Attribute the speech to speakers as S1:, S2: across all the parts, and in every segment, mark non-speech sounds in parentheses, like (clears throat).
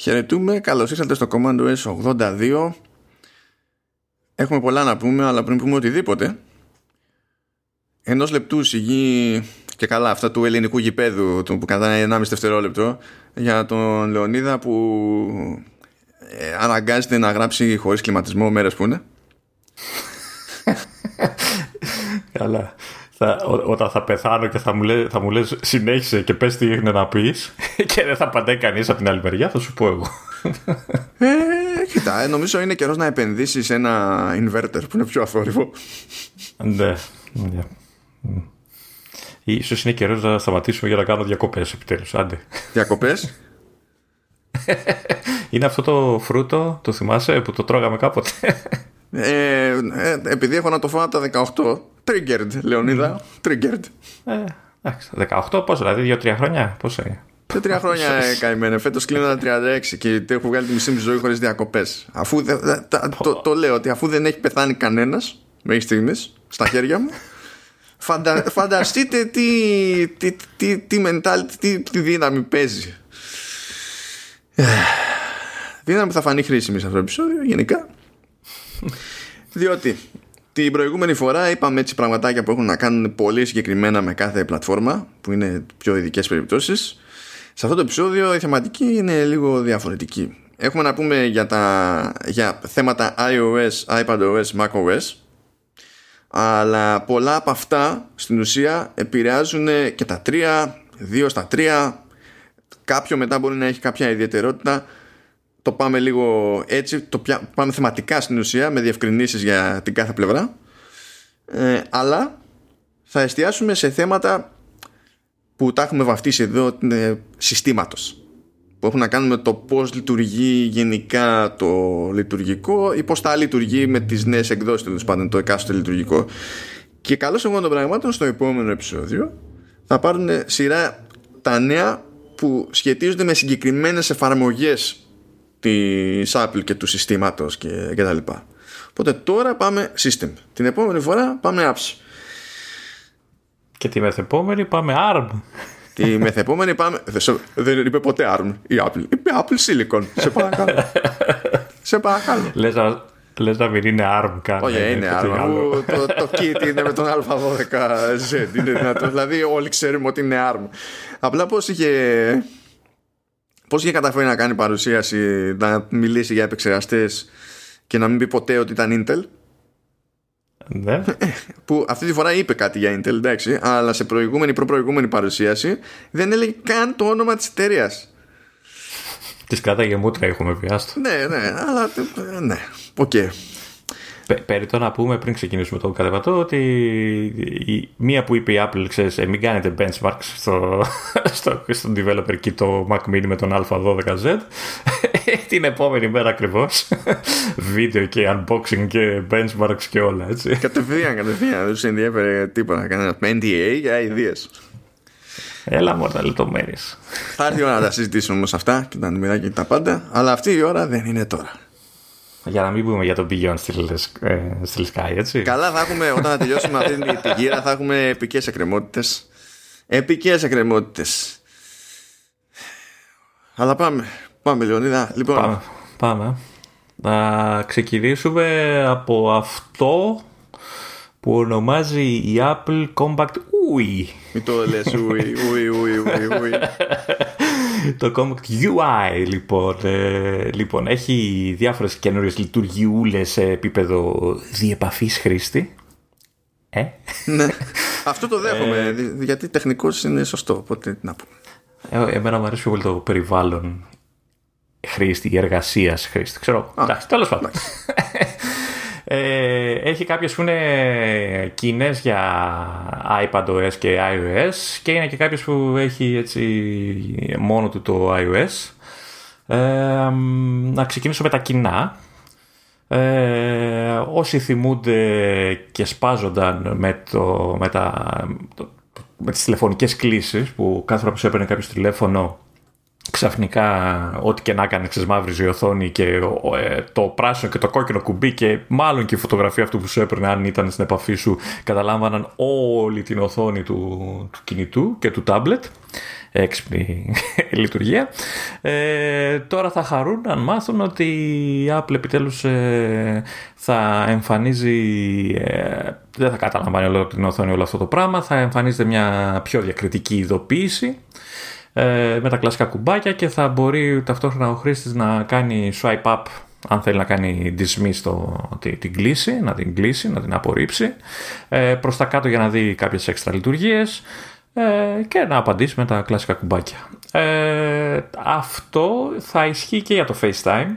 S1: Χαιρετούμε, καλώς ήρθατε στο Command OS 82 Έχουμε πολλά να πούμε, αλλά πριν πούμε οτιδήποτε Ενός λεπτού σιγή και καλά αυτά του ελληνικού γηπέδου που κρατάει 1,5 δευτερόλεπτο για τον Λεωνίδα που ε, αναγκάζεται να γράψει χωρίς κλιματισμό μέρες που είναι. (laughs)
S2: Καλά θα, όταν θα πεθάνω και θα μου, λέ, θα μου λες συνέχισε και πες τι είναι να πεις. (laughs) Και δεν θα απαντάει κανείς από την άλλη μεριά θα σου πω εγώ.
S1: Ε, κοίτα, ε, νομίζω είναι καιρός να επενδύσεις σε ένα inverter που είναι πιο αθόρυβο.
S2: Ναι, ναι. Ίσως είναι καιρός να σταματήσουμε για να κάνω διακοπές επιτέλους άντε.
S1: Διακοπές; (laughs)
S2: Είναι αυτό το φρούτο, το θυμάσαι που το τρώγαμε κάποτε;
S1: Ε, ε, επειδή έχω να το φάω τα 18 Triggered, Λεωνίδα. Triggered.
S2: Ε, 18 πόσο, δηλαδή 2-3 χρόνια. Πόσο είναι;
S1: Σε τρία (laughs) χρόνια ε, καημένε. Φέτος κλείνω τα 36 και έχω βγάλει τη μισή μου ζωή χωρίς διακοπές. Αφού το, το, λέω ότι αφού δεν έχει πεθάνει κανένας μέχρι στιγμής στα χέρια μου, φαντα, (laughs) φανταστείτε τι, τι, τι, τι, mentality, τι, τι δύναμη παίζει. Δύναμη που θα φανεί χρήσιμη σε αυτό το επεισόδιο γενικά. Διότι την προηγούμενη φορά είπαμε έτσι πραγματάκια που έχουν να κάνουν πολύ συγκεκριμένα με κάθε πλατφόρμα που είναι πιο ειδικές περιπτώσεις. Σε αυτό το επεισόδιο η θεματική είναι λίγο διαφορετική. Έχουμε να πούμε για, τα, για θέματα iOS, iPadOS, macOS αλλά πολλά από αυτά στην ουσία επηρεάζουν και τα τρία, δύο στα τρία κάποιο μετά μπορεί να έχει κάποια ιδιαιτερότητα το πάμε λίγο έτσι, το πάμε θεματικά στην ουσία με διευκρινήσεις για την κάθε πλευρά. Ε, αλλά θα εστιάσουμε σε θέματα που τα έχουμε βαφτίσει εδώ ε, συστήματος. Που έχουν να κάνουν με το πώς λειτουργεί γενικά το λειτουργικό ή πώς θα λειτουργεί με τις νέες εκδόσεις τέλος πάντων το εκάστοτε λειτουργικό. Και καλώς εγώ των πραγμάτων στο επόμενο επεισόδιο θα πάρουν σειρά τα νέα που σχετίζονται με συγκεκριμένες εφαρμογές της Apple και του συστήματος και, και τα λοιπά. Οπότε τώρα πάμε system. Την επόμενη φορά πάμε apps.
S2: Και τη μεθεπόμενη πάμε ARM.
S1: Τη μεθεπόμενη πάμε. Δεν είπε ποτέ ARM η Apple. Είπε Apple Silicon. Σε παρακαλώ. Σε παρακαλώ.
S2: Λες να, λες να μην είναι ARM καν.
S1: Όχι, ε, είναι ARM. το, το kit είναι με τον Α12Z. Είναι δυνατό. δηλαδή όλοι ξέρουμε ότι είναι ARM. Απλά πώς είχε Πώς είχε καταφέρει να κάνει παρουσίαση, να μιλήσει για επεξεργαστές και να μην πει ποτέ ότι ήταν Intel;
S2: Ναι. (laughs)
S1: Που αυτή τη φορά είπε κάτι για Intel, εντάξει, αλλά σε προηγούμενη, προπροηγούμενη παρουσίαση δεν έλεγε καν το όνομα της εταιρείας.
S2: Της κράταγε μούτρα, έχουμε βιάστο.
S1: Ναι, ναι, αλλά. Ναι, OK. Okay.
S2: Περιττό να πούμε πριν ξεκινήσουμε το κατεβατό ότι η μία που είπε η Apple, ξέρεις, ε, μην κάνετε benchmarks στο, (laughs) στο, στο developer kit το Mac Mini με τον A12Z. (laughs) Την επόμενη μέρα ακριβώς. (laughs) Βίντεο και unboxing και benchmarks και όλα, έτσι.
S1: Κατευθείαν, κατευθείαν. Δεν τους ενδιαφέρει τίποτα. Κανένας με NDA για ιδέες.
S2: Έλα μόνο τα λεπτομέρειες.
S1: Θα έρθει η ώρα να τα συζητήσουμε όμως αυτά και τα νούμερα και τα πάντα. Αλλά αυτή η ώρα δεν είναι τώρα.
S2: Για να μην πούμε για τον Beyond στη Sky, έτσι.
S1: Καλά, θα έχουμε, όταν τελειώσουμε αυτή την γύρα, θα έχουμε επικές εκκρεμότητες. Επικές εκκρεμότητες. Αλλά πάμε. Πάμε, Λεωνίδα. Λοιπόν.
S2: Πάμε. πάμε. Να ξεκινήσουμε από αυτό που ονομάζει η Apple Compact UI.
S1: Μην το λες UI, UI, UI, UI, UI. (laughs)
S2: το Compact UI λοιπόν, ε, λοιπόν έχει διάφορες καινούριες λειτουργιούλες σε επίπεδο διεπαφής χρήστη. Ε;
S1: ναι, (laughs) αυτό το δέχομαι, ε, γιατί τεχνικός είναι σωστό, οπότε να πούμε.
S2: Ε, εμένα μου αρέσει πολύ το περιβάλλον χρήστη, εργασίας χρήστη. Ξέρω. Εντάξει, τέλος πάντων. (laughs) Ε, έχει κάποιες που είναι κοινέ για iPadOS και iOS και είναι και κάποιες που έχει έτσι μόνο του το iOS. Ε, να ξεκινήσω με τα κοινά. Ε, όσοι θυμούνται και σπάζονταν με, το, με, τα, με τις τηλεφωνικές κλήσεις που κάθε φορά που σου έπαιρνε κάποιος τηλέφωνο ξαφνικά ό,τι και να έκανε ξεσμαύριζε η οθόνη και ε, το πράσινο και το κόκκινο κουμπί και μάλλον και η φωτογραφία αυτού που σου έπαιρνε αν ήταν στην επαφή σου καταλάμβαναν όλη την οθόνη του, του κινητού και του τάμπλετ έξυπνη (laughs) λειτουργία. Ε, τώρα θα χαρούν αν μάθουν ότι η Apple επιτέλους ε, θα εμφανίζει, ε, δεν θα καταλαμβάνει όλο την οθόνη όλο αυτό το πράγμα, θα εμφανίζεται μια πιο διακριτική ειδοποίηση ε, με τα κλασικά κουμπάκια και θα μπορεί ταυτόχρονα ο χρήστης να κάνει swipe up αν θέλει να κάνει dismiss το, την, κλίση, να την κλείσει, να την απορρίψει, ε, προς τα κάτω για να δει κάποιες έξτρα λειτουργίες ε, και να απαντήσει με τα κλασικά κουμπάκια. Ε, αυτό θα ισχύει και για το FaceTime.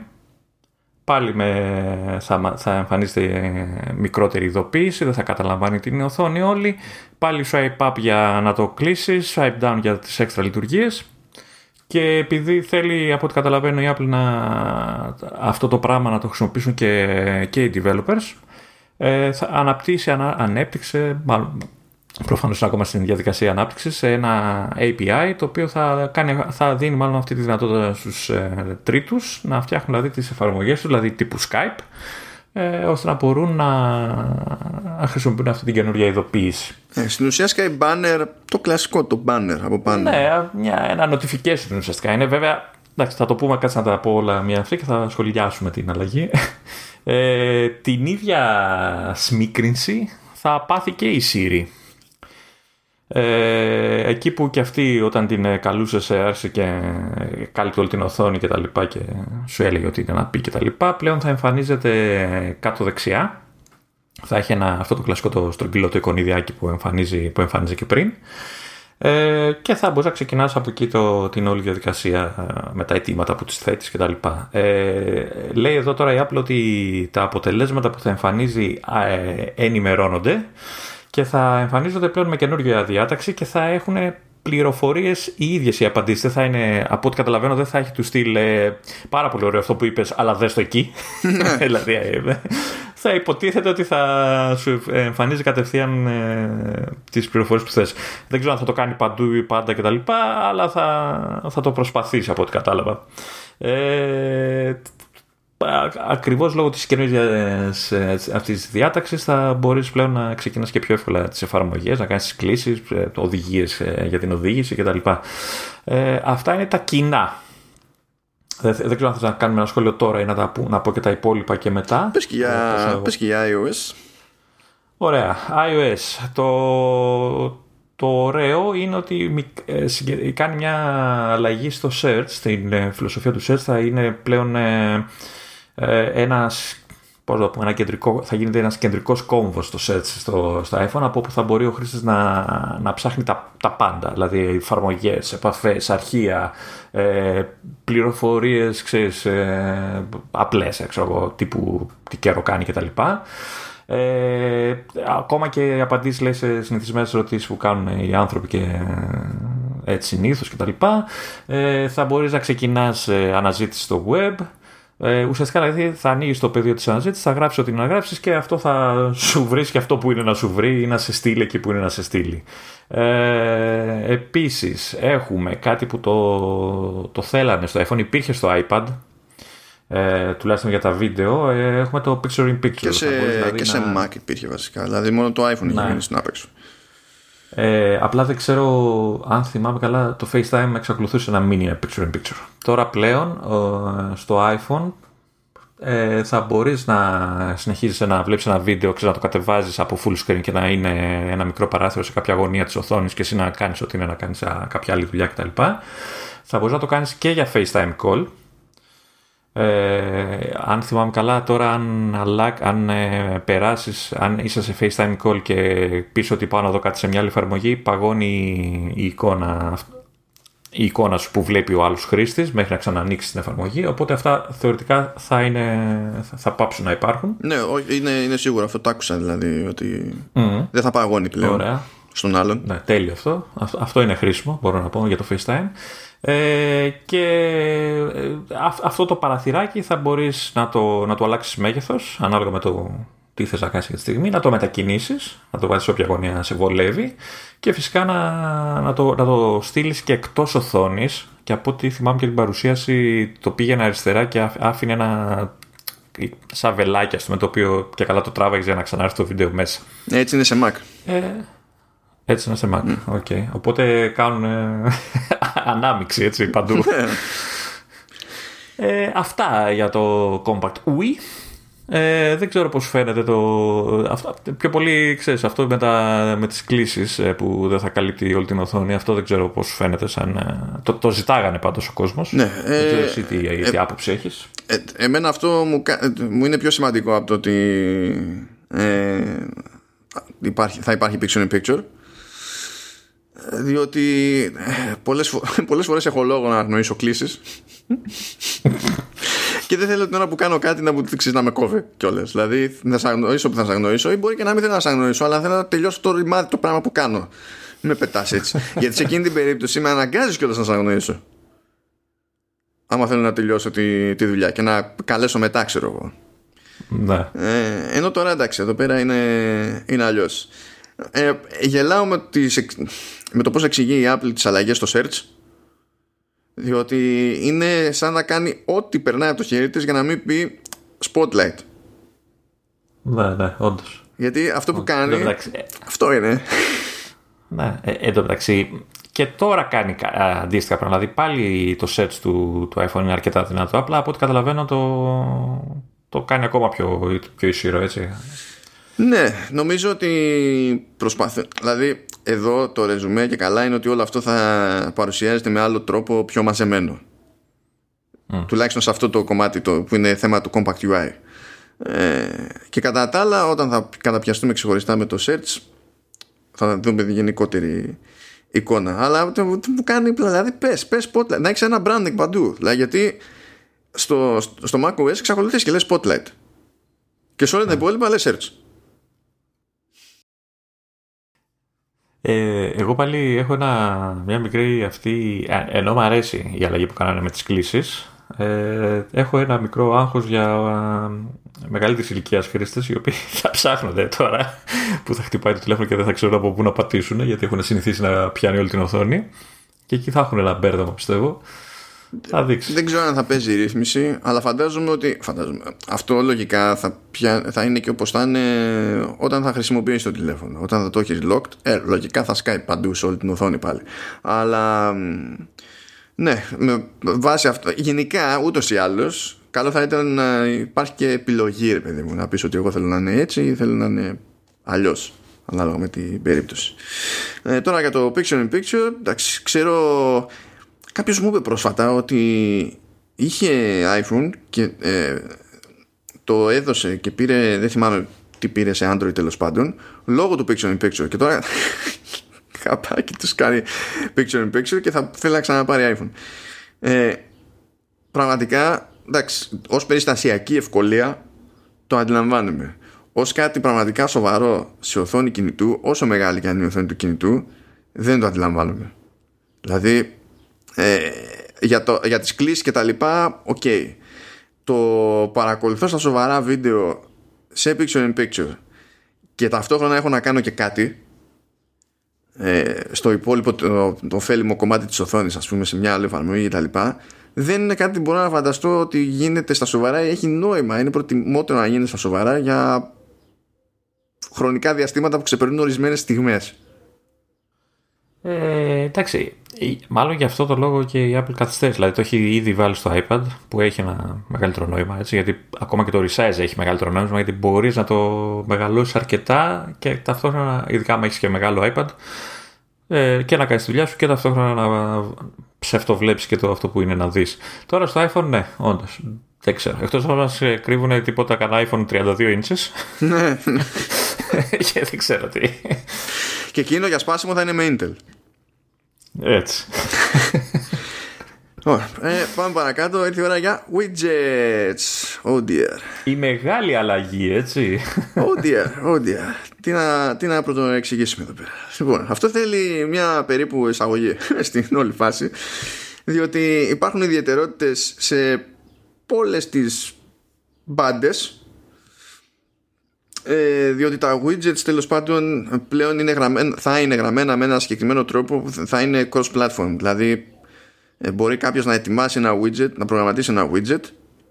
S2: Πάλι με, θα, θα εμφανίζεται μικρότερη ειδοποίηση, δεν θα καταλαμβάνει την οθόνη όλη. Πάλι swipe up για να το κλείσεις, swipe down για τις έξτρα λειτουργίες. Και επειδή θέλει, από ό,τι καταλαβαίνω, η Apple να, αυτό το πράγμα να το χρησιμοποιήσουν και, και οι developers, ε, θα αναπτύσσει, ανα, ανέπτυξε, μάλλον προφανώς είναι ακόμα στην διαδικασία ανάπτυξης, ένα API το οποίο θα, κάνει, θα δίνει μάλλον αυτή τη δυνατότητα στους ε, τρίτους να φτιάχνουν δηλαδή τις εφαρμογές τους, δηλαδή τύπου Skype, ε, ώστε να μπορούν να, να χρησιμοποιούν αυτή την καινούργια ειδοποίηση.
S1: Ε, στην ουσία Skype Banner, το κλασικό το banner από πάνω.
S2: Ναι, μια, ένα notification ουσιαστικά. Είναι βέβαια, εντάξει, θα το πούμε κάτι να τα πω όλα μια αυτή και θα σχολιάσουμε την αλλαγή. Ε, την ίδια σμίκρινση θα πάθει και η Siri. Ε, εκεί που και αυτή όταν την ε, καλούσε άρχισε και ε, κάλυπτε όλη την οθόνη και τα λοιπά και σου έλεγε ότι είναι να πει και τα λοιπά πλέον θα εμφανίζεται κάτω δεξιά. Θα έχει ένα, αυτό το κλασικό το στρογγυλό το εικονιδιάκι που, εμφανίζει, που εμφανίζει και πριν. Ε, και θα μπορείς να ξεκινάς από εκεί το, την όλη διαδικασία με τα αιτήματα που τις θέτεις και τα λοιπά. Ε, λέει εδώ τώρα η Apple ότι τα αποτελέσματα που θα εμφανίζει ε, ενημερώνονται και θα εμφανίζονται πλέον με καινούργια διάταξη και θα έχουν πληροφορίες οι ίδιες οι απαντήσεις. Δεν θα είναι, από ό,τι καταλαβαίνω, δεν θα έχει του στυλ ε, πάρα πολύ ωραίο αυτό που είπες, αλλά δες το εκεί. Ναι. (laughs) δηλαδή, ε, θα υποτίθεται ότι θα σου εμφανίζει κατευθείαν ε, τις πληροφορίες που θες. Δεν ξέρω αν θα το κάνει παντού ή πάντα κτλ. Αλλά θα, θα το προσπαθήσει από ό,τι κατάλαβα. Ε, ακριβώς λόγω της καινούργιας ε, αυτής της διάταξης θα μπορείς πλέον να ξεκινάς και πιο εύκολα τις εφαρμογές, να κάνεις τις κλήσεις, ε, οδηγίες ε, για την οδήγηση κτλ. Ε, αυτά είναι τα κοινά. Δεν, δεν ξέρω αν θες να κάνουμε ένα σχόλιο τώρα ή να, τα, να πω και τα υπόλοιπα και μετά.
S1: Πες και για, πες και για iOS.
S2: Ωραία. iOS. Το, το ωραίο είναι ότι κάνει μια αλλαγή στο search, στην φιλοσοφία του search θα είναι πλέον ε, ένας πώς το πούμε, ένα κεντρικό, θα γίνεται ένας κεντρικός κόμβος στο search στο, στο iPhone από όπου θα μπορεί ο χρήστης να, να ψάχνει τα, τα πάντα δηλαδή εφαρμογές, επαφές, αρχεία ε, πληροφορίες ξέρεις, ε, απλές ξέρω, τύπου τι καιρό κάνει κτλ. Ε, ακόμα και απαντήσεις λέει, σε συνηθισμένες ερωτήσεις που κάνουν οι άνθρωποι και ε, έτσι συνήθως κτλ. Ε, θα μπορείς να ξεκινάς ε, αναζήτηση στο web ε, ουσιαστικά δηλαδή θα ανοίγεις το πεδίο της αναζήτησης, θα γράψεις ό,τι να γράψεις και αυτό θα σου βρει και αυτό που είναι να σου βρει ή να σε στείλει εκεί που είναι να σε στείλει. Ε, Επίσης, έχουμε κάτι που το, το θέλανε στο iPhone, υπήρχε στο iPad. Ε, τουλάχιστον για τα βίντεο, ε, έχουμε το Picture in Picture.
S1: Και σε, δηλαδή και σε Mac υπήρχε βασικά. Δηλαδή μόνο το iPhone είχε γίνει στην άπεξο.
S2: Ε, απλά δεν ξέρω αν θυμάμαι καλά το FaceTime εξακολουθούσε να μην είναι picture in picture. Τώρα πλέον στο iPhone ε, θα μπορείς να συνεχίζεις να βλέπεις ένα βίντεο και να το κατεβάζεις από full screen και να είναι ένα μικρό παράθυρο σε κάποια γωνία της οθόνης και εσύ να κάνεις ό,τι είναι να κάνεις κάποια άλλη δουλειά κτλ. Θα μπορείς να το κάνεις και για FaceTime call ε, αν θυμάμαι καλά τώρα αν, αν ε, περάσεις αν είσαι σε FaceTime call και πίσω ότι πάνω εδώ κάτι σε μια άλλη εφαρμογή παγώνει η εικόνα η εικόνα σου που βλέπει ο άλλος χρήστης μέχρι να ξανανοίξεις την εφαρμογή. Οπότε αυτά θεωρητικά θα, είναι, θα, πάψουν να υπάρχουν.
S1: Ναι, είναι, είναι σίγουρο. Αυτό το άκουσα δηλαδή ότι δεν θα παγώνει πλέον Ωραία. στον άλλον.
S2: Ναι, τέλειο αυτό. αυτό είναι χρήσιμο μπορώ να πω για το FaceTime ε, και ε, αυτό το παραθυράκι θα μπορείς να το, να το αλλάξεις μέγεθος ανάλογα με το τι θες να κάνεις για τη στιγμή, να το μετακινήσεις, να το βάλεις σε όποια γωνία σε βολεύει και φυσικά να, να, το, να το στείλεις και εκτός οθόνης και από ό,τι θυμάμαι και την παρουσίαση το πήγαινε αριστερά και άφηνε ένα σαν βελάκι το οποίο και καλά το τράβαγες για να ξανάρθει το βίντεο μέσα.
S1: Έτσι είναι σε Mac.
S2: Ε, Έτσι να σε Mac. Okay. Οπότε κάνουν (laughs) ανάμιξη έτσι παντού. Ναι. ε, αυτά για το Compact Wii. Ε, δεν ξέρω πώς φαίνεται το... Αυτό, πιο πολύ, ξέρεις, αυτό με, τα, με τις κλήσεις ε, που δεν θα καλύπτει όλη την οθόνη, αυτό δεν ξέρω πώς φαίνεται σαν... Ε, το, το ζητάγανε πάντως ο κόσμος.
S1: Ναι,
S2: δεν ξέρω εσύ τι, ε, τι άποψη έχεις.
S1: Ε, εμένα αυτό μου, μου είναι πιο σημαντικό από το ότι υπάρχει, θα υπάρχει picture in picture διότι πολλές, φο- (laughs) πολλές φορές έχω λόγο να αγνοήσω κλήσεις και δεν θέλω την ώρα που κάνω κάτι να μου δείξεις να με κόβει κιόλας. Δηλαδή να σα αγνοήσω που θα σα αγνοήσω ή μπορεί και να μην θέλω να σα αγνοήσω, αλλά θέλω να τελειώσω το ρημάδι το πράγμα που κάνω. Με πετάς έτσι. (laughs) Γιατί σε εκείνη την περίπτωση με αναγκάζεις κιόλας να σα αγνοήσω. Άμα θέλω να τελειώσω τη, τη δουλειά και να καλέσω μετά, ξέρω εγώ.
S2: Ναι.
S1: Ε, ενώ τώρα εντάξει, εδώ πέρα είναι, είναι αλλιώς. Ε, γελάω με, τις, με το πώς εξηγεί η Apple τις αλλαγές στο search διότι είναι σαν να κάνει ό,τι περνάει από το χέρι της για να μην πει spotlight.
S2: Ναι, ναι, όντως.
S1: Γιατί αυτό που κάνει. αυτό είναι.
S2: Ναι, ε, εν τω μεταξύ και τώρα κάνει αντίστοιχα πράγματα. Δηλαδή πάλι το search του, του iPhone είναι αρκετά δυνατό. Απλά από ό,τι καταλαβαίνω το, το κάνει ακόμα πιο, πιο ισχυρό έτσι.
S1: Ναι, νομίζω ότι προσπαθεί. Δηλαδή, εδώ το ρεζουμέ και καλά είναι ότι όλο αυτό θα παρουσιάζεται με άλλο τρόπο πιο μαζεμένο. Mm. Τουλάχιστον σε αυτό το κομμάτι το, που είναι θέμα του Compact UI. Ε, και κατά τα άλλα, όταν θα καταπιαστούμε ξεχωριστά με το search, θα δούμε τη γενικότερη εικόνα. Αλλά το, μου κάνει, δηλαδή, πες, πες spotlight, να έχεις ένα branding παντού. Δηλαδή, γιατί στο, στο macOS εξακολουθείς και λες spotlight. Και σε όλα τα υπόλοιπα λες search.
S2: Ε, εγώ πάλι έχω ένα, μια μικρή αυτή, ενώ μου αρέσει η αλλαγή που κάνανε με τις κλήσεις, ε, έχω ένα μικρό άγχος για ε, μεγαλύτερης ηλικίας χρήστες οι οποίοι (laughs) θα ψάχνονται τώρα που θα χτυπάει το τηλέφωνο και δεν θα ξέρουν από πού να πατήσουν γιατί έχουν συνηθίσει να πιάνει όλη την οθόνη. Και εκεί θα έχουν ένα μπέρδεμα πιστεύω θα δείξεις.
S1: Δεν ξέρω αν θα παίζει η ρύθμιση, αλλά φαντάζομαι ότι. Φαντάζομαι, αυτό λογικά θα, πια, θα είναι και όπως θα είναι όταν θα χρησιμοποιήσει το τηλέφωνο. Όταν θα το έχεις locked, ε, λογικά θα σκάει παντού σε όλη την οθόνη πάλι. Αλλά. Ναι, με βάση αυτό. Γενικά, ούτως ή άλλως, καλό θα ήταν να υπάρχει και επιλογή, ρε παιδί μου, να πεις ότι εγώ θέλω να είναι έτσι ή θέλω να είναι αλλιώς. Ανάλογα με την περίπτωση. Ε, τώρα για το picture in picture, εντάξει, ξέρω Κάποιος μου είπε πρόσφατα ότι είχε iPhone και ε, το έδωσε και πήρε, δεν θυμάμαι τι πήρε σε Android τέλος πάντων, λόγω του Picture in Picture. Και τώρα (laughs) καπάκι τους κάνει Picture in Picture και θα θέλει να ξαναπάρει iPhone. Ε, πραγματικά, εντάξει, ως περιστασιακή ευκολία το αντιλαμβάνομαι. Ως κάτι πραγματικά σοβαρό σε οθόνη κινητού, όσο μεγάλη και αν είναι η οθόνη του κινητού, δεν το αντιλαμβάνομαι. Δηλαδή, ε, για, το, για τις κλήσεις και τα λοιπά OK. Okay. το παρακολουθώ στα σοβαρά βίντεο σε picture in picture και ταυτόχρονα έχω να κάνω και κάτι ε, στο υπόλοιπο το, το ωφέλιμο κομμάτι της οθόνης ας πούμε σε μια άλλη εφαρμογή και τα λοιπά. Δεν είναι κάτι που μπορώ να φανταστώ ότι γίνεται στα σοβαρά ή έχει νόημα. Είναι προτιμότερο να γίνει στα σοβαρά για χρονικά διαστήματα που ξεπερνούν ορισμένες στιγμές.
S2: Ε, εντάξει, μάλλον για αυτό το λόγο και η Apple καθυστέρησε. Δηλαδή το έχει ήδη βάλει στο iPad που έχει ένα μεγαλύτερο νόημα. Έτσι, γιατί ακόμα και το resize έχει μεγαλύτερο νόημα γιατί μπορείς να το μεγαλώσεις αρκετά και ταυτόχρονα, ειδικά αν έχεις και μεγάλο iPad, ε, και να κάνεις τη δουλειά σου και ταυτόχρονα να ψευτοβλέψεις και το αυτό που είναι να δεις. Τώρα στο iPhone, ναι, όντως. Δεν ξέρω. Εκτός αν μα κρύβουν τίποτα κανένα iPhone 32 inches.
S1: Ναι. (laughs)
S2: και δεν ξέρω τι.
S1: Και εκείνο για σπάσιμο θα είναι με Intel.
S2: Έτσι. (laughs)
S1: Ωραία. Ε, πάμε παρακάτω. Ήρθε η ώρα για widgets. Oh dear.
S2: Η μεγάλη αλλαγή, έτσι.
S1: Oh dear, oh dear. Τι να, τι να πρωτοεξηγήσουμε εδώ πέρα. Λοιπόν, αυτό θέλει μια περίπου εισαγωγή (laughs) στην όλη φάση. Διότι υπάρχουν ιδιαιτερότητες σε όλες τις μπάντες ε, διότι τα widgets τέλος πάντων πλέον είναι γραμμένα, θα είναι γραμμένα με ένα συγκεκριμένο τρόπο που θα είναι cross-platform. Δηλαδή ε, μπορεί κάποιος να ετοιμάσει ένα widget να προγραμματίσει ένα widget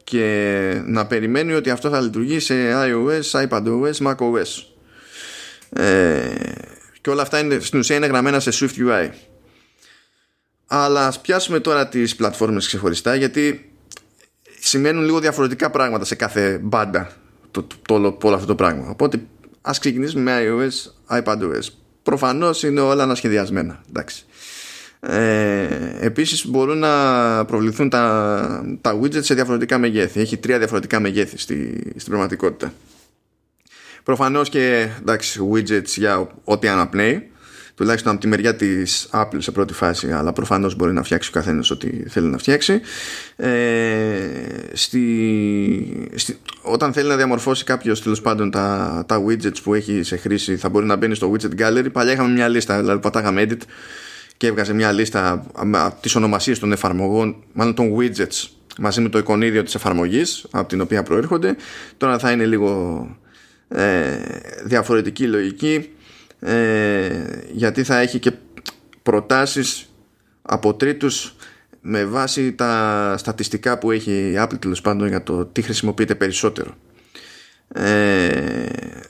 S1: και να περιμένει ότι αυτό θα λειτουργεί σε iOS, iPadOS, macOS ε, και όλα αυτά είναι, στην ουσία είναι γραμμένα σε Swift UI αλλά ας πιάσουμε τώρα τις πλατφόρμες ξεχωριστά γιατί σημαίνουν λίγο διαφορετικά πράγματα σε κάθε μπάντα το, το, το, όλο αυτό το πράγμα. Οπότε ας ξεκινήσουμε με iOS, iPadOS προφανώς είναι όλα ανασχεδιασμένα εντάξει. Ε, επίσης μπορούν να προβληθούν τα, τα widgets σε διαφορετικά μεγέθη. Έχει τρία διαφορετικά μεγέθη στη, στην πραγματικότητα. Προφανώς και εντάξει, widgets για ό,τι αναπνέει τουλάχιστον από τη μεριά της Apple σε πρώτη φάση αλλά προφανώς μπορεί να φτιάξει ο καθένας ό,τι θέλει να φτιάξει. Ε, στη, στη, όταν θέλει να διαμορφώσει κάποιος τέλος πάντων τα, τα widgets που έχει σε χρήση θα μπορεί να μπαίνει στο widget gallery. Παλιά είχαμε μια λίστα δηλαδή πατάγαμε edit και έβγαζε μια λίστα τις ονομασίες των εφαρμογών μάλλον των widgets μαζί με το εικονίδιο της εφαρμογής από την οποία προέρχονται. Τώρα θα είναι λίγο ε, διαφορετική λογική ε, γιατί θα έχει και προτάσεις από τρίτους με βάση τα στατιστικά που έχει η Apple τέλος πάντων για το τι χρησιμοποιείται περισσότερο. Ε,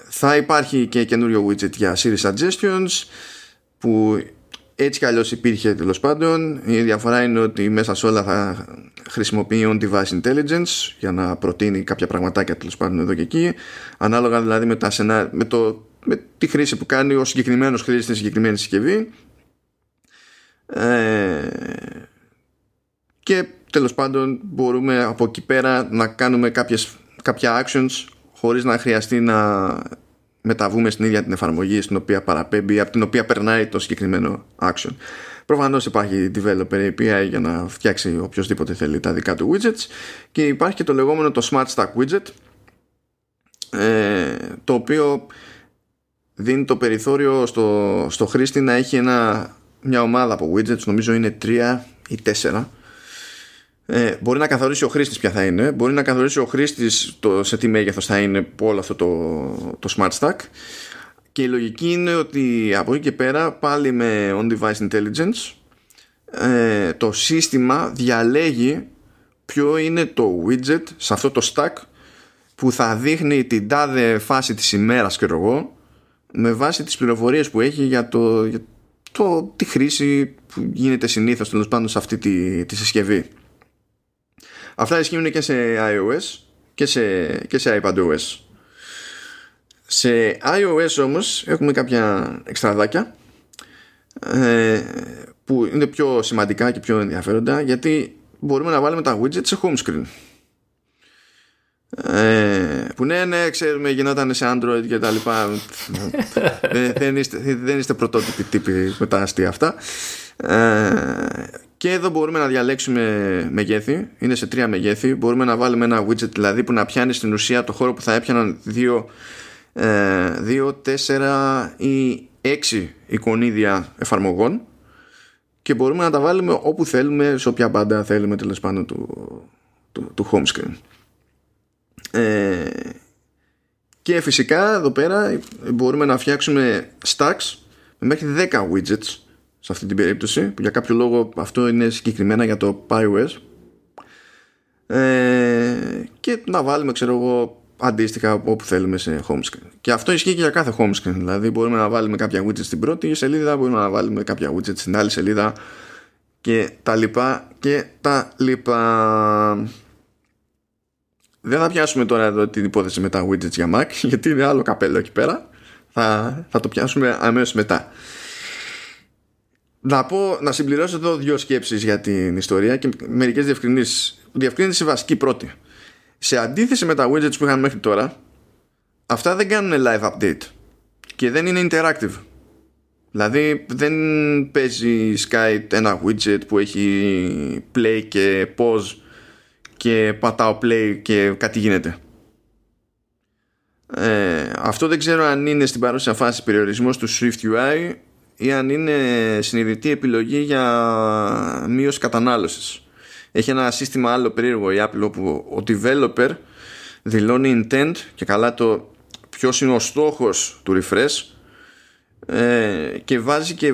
S1: θα υπάρχει και καινούριο widget για Siri Suggestions που έτσι κι αλλιώς υπήρχε τέλος πάντων η διαφορά είναι ότι μέσα σε όλα θα χρησιμοποιεί on device intelligence για να προτείνει κάποια πραγματάκια τέλος πάντων εδώ και εκεί ανάλογα δηλαδή με, τα με το με τη χρήση που κάνει ο συγκεκριμένος χρήστη στη συγκεκριμένη συσκευή. Ε, και τέλος πάντων μπορούμε από εκεί πέρα να κάνουμε κάποιες, κάποια actions χωρίς να χρειαστεί να μεταβούμε στην ίδια την εφαρμογή στην οποία παραπέμπει από την οποία περνάει το συγκεκριμένο action. Προφανώς υπάρχει developer API για να φτιάξει οποιοδήποτε θέλει τα δικά του widgets και υπάρχει και το λεγόμενο το Smart Stack widget ε, το οποίο δίνει το περιθώριο στο, στο χρήστη να έχει ένα, μια ομάδα από widgets, νομίζω είναι τρία ή τέσσερα. Ε, μπορεί να καθορίσει ο χρήστης ποια θα είναι, μπορεί να καθορίσει ο χρήστης το, σε τι μέγεθος θα είναι όλο αυτό το, το smart stack και η λογική είναι ότι από εκεί και πέρα πάλι με on-device intelligence ε, το σύστημα διαλέγει ποιο είναι το widget σε αυτό το stack που θα δείχνει την τάδε φάση της ημέρας και εγώ με βάση τις πληροφορίες που έχει για το, για το τη χρήση που γίνεται συνήθως τέλος πάντων σε αυτή τη, τη συσκευή. Αυτά ισχύουν και σε iOS και σε, και σε iPadOS. Σε iOS όμως έχουμε κάποια εξτραδάκια ε, που είναι πιο σημαντικά και πιο ενδιαφέροντα γιατί μπορούμε να βάλουμε τα widgets σε home screen. Ε, που ναι, ναι, ξέρουμε, γινόταν σε Android και τα λοιπά. (laughs) δεν, δεν, είστε, δεν είστε πρωτότυποι τύποι με τα αστεία αυτά. Ε, και εδώ μπορούμε να διαλέξουμε μεγέθη. Είναι σε τρία μεγέθη. Μπορούμε να βάλουμε ένα widget δηλαδή που να πιάνει στην ουσία το χώρο που θα έπιαναν δύο, ε, δύο τέσσερα ή έξι εικονίδια εφαρμογών και μπορούμε να τα βάλουμε όπου θέλουμε, σε όποια μπάντα θέλουμε τέλος πάντων του, του, του home screen. Ε, και φυσικά εδώ πέρα μπορούμε να φτιάξουμε stacks με μέχρι 10 widgets σε αυτή την περίπτωση που για κάποιο λόγο αυτό είναι συγκεκριμένα για το iOS ε, και να βάλουμε ξέρω εγώ αντίστοιχα όπου θέλουμε σε home screen. Και αυτό ισχύει και για κάθε home screen. Δηλαδή μπορούμε να βάλουμε κάποια widgets στην πρώτη σελίδα μπορούμε να βάλουμε κάποια widgets στην άλλη σελίδα και τα λοιπά και τα λοιπά δεν θα πιάσουμε τώρα εδώ την υπόθεση με τα widgets για Mac (laughs) γιατί είναι άλλο καπέλο εκεί πέρα. Θα, θα το πιάσουμε αμέσως μετά. Να πω, να συμπληρώσω εδώ δύο σκέψεις για την ιστορία και μερικές διευκρινήσεις. Διευκρίνηση βασική πρώτη. Σε αντίθεση με τα widgets που είχαμε μέχρι τώρα αυτά δεν κάνουν live update και δεν είναι interactive. Δηλαδή δεν παίζει Skype ένα widget που έχει play και pause και πατάω play και κάτι γίνεται. Ε, αυτό δεν ξέρω αν είναι στην παρούσα φάση περιορισμός του Swift UI ή αν είναι συνειδητή επιλογή για μείωση κατανάλωσης. Έχει ένα σύστημα άλλο περίεργο η Apple όπου ο developer δηλώνει intent και καλά το ποιος είναι ο στόχος του refresh ε, και βάζει και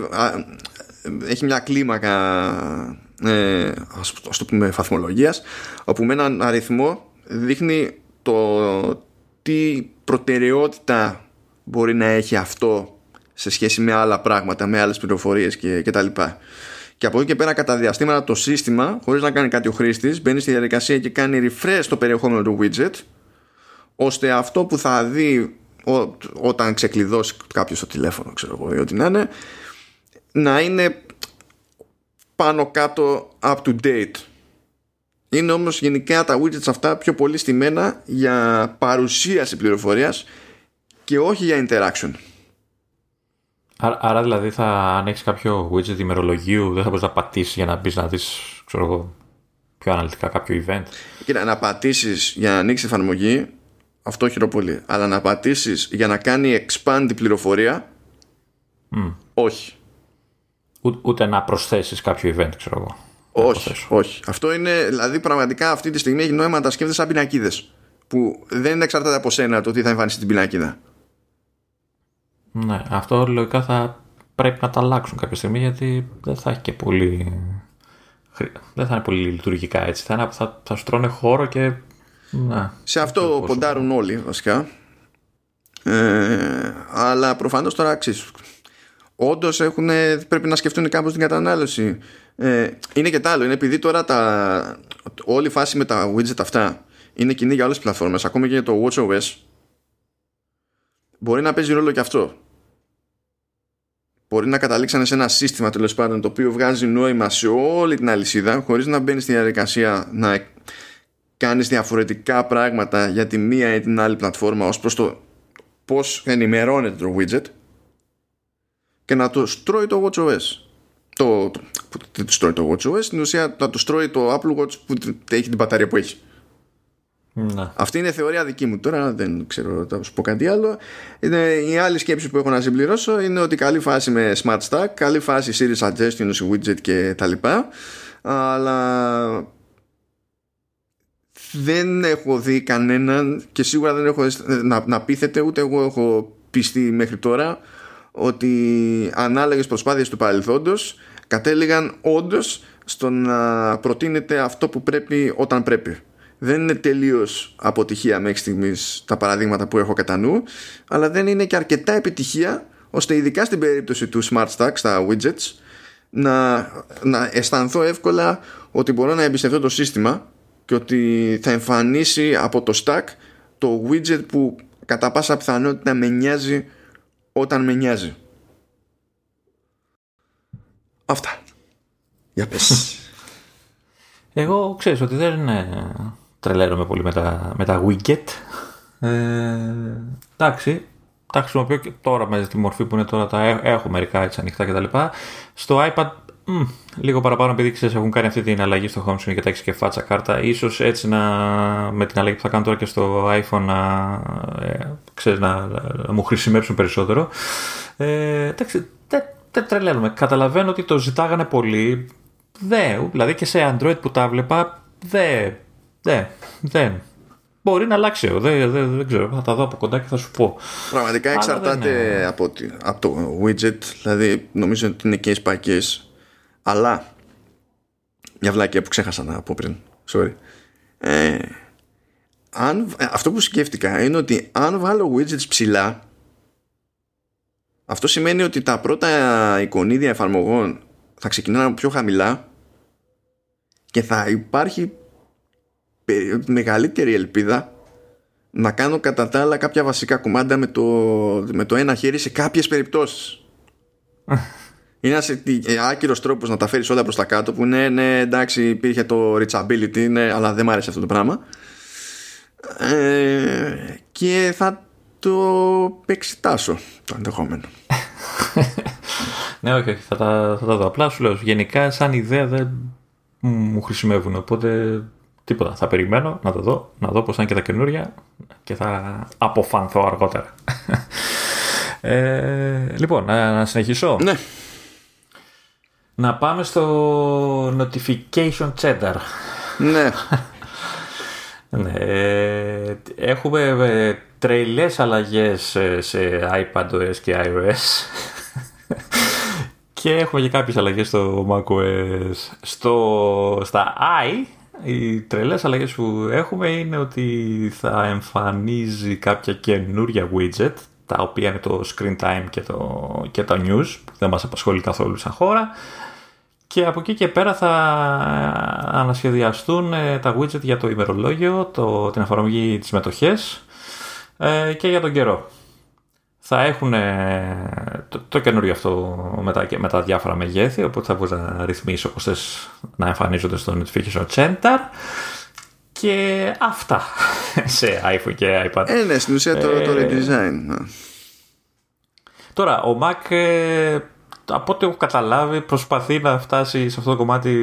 S1: έχει μια κλίμακα ε, ας το πούμε βαθμολογίας όπου με έναν αριθμό δείχνει το τι προτεραιότητα μπορεί να έχει αυτό σε σχέση με άλλα πράγματα, με άλλες πληροφορίες και, και τα λοιπά. Και από εκεί και πέρα κατά διαστήματα το σύστημα, χωρίς να κάνει κάτι ο χρήστης, μπαίνει στη διαδικασία και κάνει refresh το περιεχόμενο του widget, ώστε αυτό που θα δει όταν ξεκλειδώσει κάποιος το τηλέφωνο, ξέρω εγώ, ή ό,τι να είναι, να είναι πάνω κάτω up to date. Είναι όμως γενικά τα widgets αυτά πιο πολύ στημένα για παρουσίαση πληροφορίας και όχι για interaction.
S2: Άρα, άρα δηλαδή θα αν έχεις κάποιο widget ημερολογίου δεν θα μπορείς να πατήσεις για να μπεις να δεις ξέρω εγώ, πιο αναλυτικά κάποιο event.
S1: Κοίτα, να πατήσεις για να ανοίξεις εφαρμογή αυτό χειροπολί. Αλλά να πατήσεις για να κάνει expand η πληροφορία όχι.
S2: Ούτε να προσθέσεις κάποιο event, ξέρω εγώ.
S1: Όχι, όχι. Αυτό είναι, δηλαδή πραγματικά αυτή τη στιγμή έχει νόημα να τα σκέφτεσαι σαν πινακίδες. Που δεν εξαρτάται από σένα το τι θα εμφανίσει την πινακίδα.
S2: Ναι, αυτό λογικά θα πρέπει να τα αλλάξουν κάποια στιγμή γιατί δεν θα έχει και πολύ. Δεν θα είναι πολύ λειτουργικά έτσι. Θα, είναι, θα, θα σου τρώνε χώρο και.
S1: Να, Σε αυτό ποντάρουν όλοι βασικά. Ε, αλλά προφανώς τώρα αξίζει. Όντως πρέπει να σκεφτούν κάπως την κατανάλωση. Ε, είναι και τα άλλο. Είναι επειδή τώρα τα, όλη η φάση με τα widget αυτά είναι κοινή για όλε τι πλατφόρμες. Ακόμα και για το WatchOS. Μπορεί να παίζει ρόλο και αυτό. Μπορεί να καταλήξανε σε ένα σύστημα τέλος πάντων το οποίο βγάζει νόημα σε όλη την αλυσίδα χωρίς να μπαίνει στη διαδικασία να κάνεις διαφορετικά πράγματα για τη μία ή την άλλη πλατφόρμα ως προς το πώς ενημερώνεται το widget και να το στρώει το WatchOS. Το, το, δεν το στρώει το WatchOS, στην ουσία να το στρώει το Apple Watch που έχει την μπαταρία που έχει. Να. Αυτή είναι η θεωρία δική μου τώρα, δεν ξέρω να σου πω κάτι άλλο. Είναι, η άλλη σκέψη που έχω να συμπληρώσω είναι ότι καλή φάση με Smart Stack, καλή φάση Series Suggestions, Widget και τα λοιπά, αλλά δεν έχω δει κανέναν και σίγουρα δεν έχω να, να πείθεται ούτε εγώ έχω πιστεί μέχρι τώρα ότι ανάλογες προσπάθειες του παρελθόντος κατέληγαν όντως στο να προτείνεται αυτό που πρέπει όταν πρέπει. Δεν είναι τελείως αποτυχία μέχρι στιγμής τα παραδείγματα που έχω κατά νου, αλλά δεν είναι και αρκετά επιτυχία ώστε ειδικά στην περίπτωση του Smart Stack στα widgets να, να αισθανθώ εύκολα ότι μπορώ να εμπιστευτώ το σύστημα και ότι θα εμφανίσει από το stack το widget που κατά πάσα πιθανότητα με νοιάζει όταν με νοιάζει. Αυτά. Για πες. (laughs)
S2: Εγώ ξέρεις ότι δεν τρελαίνομαι πολύ με τα, με τα widget. Ε, εντάξει, τα χρησιμοποιώ και τώρα με τη μορφή που είναι τώρα, τα έχω μερικά έτσι ανοιχτά κτλ. Στο iPad μ, λίγο παραπάνω επειδή ξέρεις έχουν κάνει αυτή την αλλαγή στο home screen και τα έχεις και φάτσα κάρτα. Ίσως έτσι να, με την αλλαγή που θα κάνω τώρα και στο iPhone να, ε, ξέρεις, να, να, μου χρησιμεύσουν περισσότερο. Ε, εντάξει, δεν, δεν τρελαίνομαι. Καταλαβαίνω ότι το ζητάγανε πολύ. Δεν, δηλαδή και σε Android που τα βλέπα, δεν ναι, δεν. Μπορεί να αλλάξει. Δεν, δεν, δεν ξέρω. Θα τα δω από κοντά και θα σου πω.
S1: Πραγματικά εξαρτάται από, από το widget. Δηλαδή νομίζω ότι είναι case by case. Αλλά μια βλάκια που ξέχασα να πω πριν. Sorry. Ε, αν, αυτό που σκέφτηκα είναι ότι αν βάλω widgets ψηλά αυτό σημαίνει ότι τα πρώτα εικονίδια εφαρμογών θα ξεκινάνε πιο χαμηλά και θα υπάρχει μεγαλύτερη ελπίδα να κάνω κατά τα άλλα κάποια βασικά κουμάντα με το, με το ένα χέρι σε κάποιες περιπτώσεις. (laughs) Είναι ένας ε, άκυρος τρόπος να τα φέρεις όλα προς τα κάτω που ναι, ναι, εντάξει, υπήρχε το reachability, ναι, αλλά δεν μου άρεσε αυτό το πράγμα. Ε, και θα το εξετάσω το ενδεχόμενο. (laughs)
S2: ναι, όχι, θα τα, θα τα δω. Απλά σου λέω, γενικά σαν ιδέα δεν μου χρησιμεύουν. Οπότε Τίποτα. Θα περιμένω να το δω, να δω πώς είναι και τα καινούρια και θα αποφανθώ αργότερα. (laughs) ε, λοιπόν, να, συνεχίσω.
S1: Ναι.
S2: Να πάμε στο notification cheddar.
S1: Ναι. (laughs)
S2: ναι. Έχουμε ε, τρελές αλλαγές ε, σε iPadOS και iOS. (laughs) και έχουμε και κάποιες αλλαγές στο macOS. Στο, στα i οι τρελές αλλαγές που έχουμε είναι ότι θα εμφανίζει κάποια καινούρια widget τα οποία είναι το screen time και, το, και τα news, που δεν μας απασχολεί καθόλου σαν χώρα. Και από εκεί και πέρα θα ανασχεδιαστούν ε, τα widget για το ημερολόγιο, το, την εφαρμογή της μετοχές ε, και για τον καιρό. Θα έχουν το, το καινούριο αυτό με τα, με τα διάφορα μεγέθη, οπότε θα μπορείς να ρυθμίσεις όπως θες να εμφανίζονται στο Notification Center. Και αυτά (laughs) σε iPhone και iPad.
S1: Ε, ναι, στην ουσία το, το ε, redesign. Ναι.
S2: Τώρα, ο Mac, ε, από ό,τι έχω καταλάβει, προσπαθεί να φτάσει σε αυτό το κομμάτι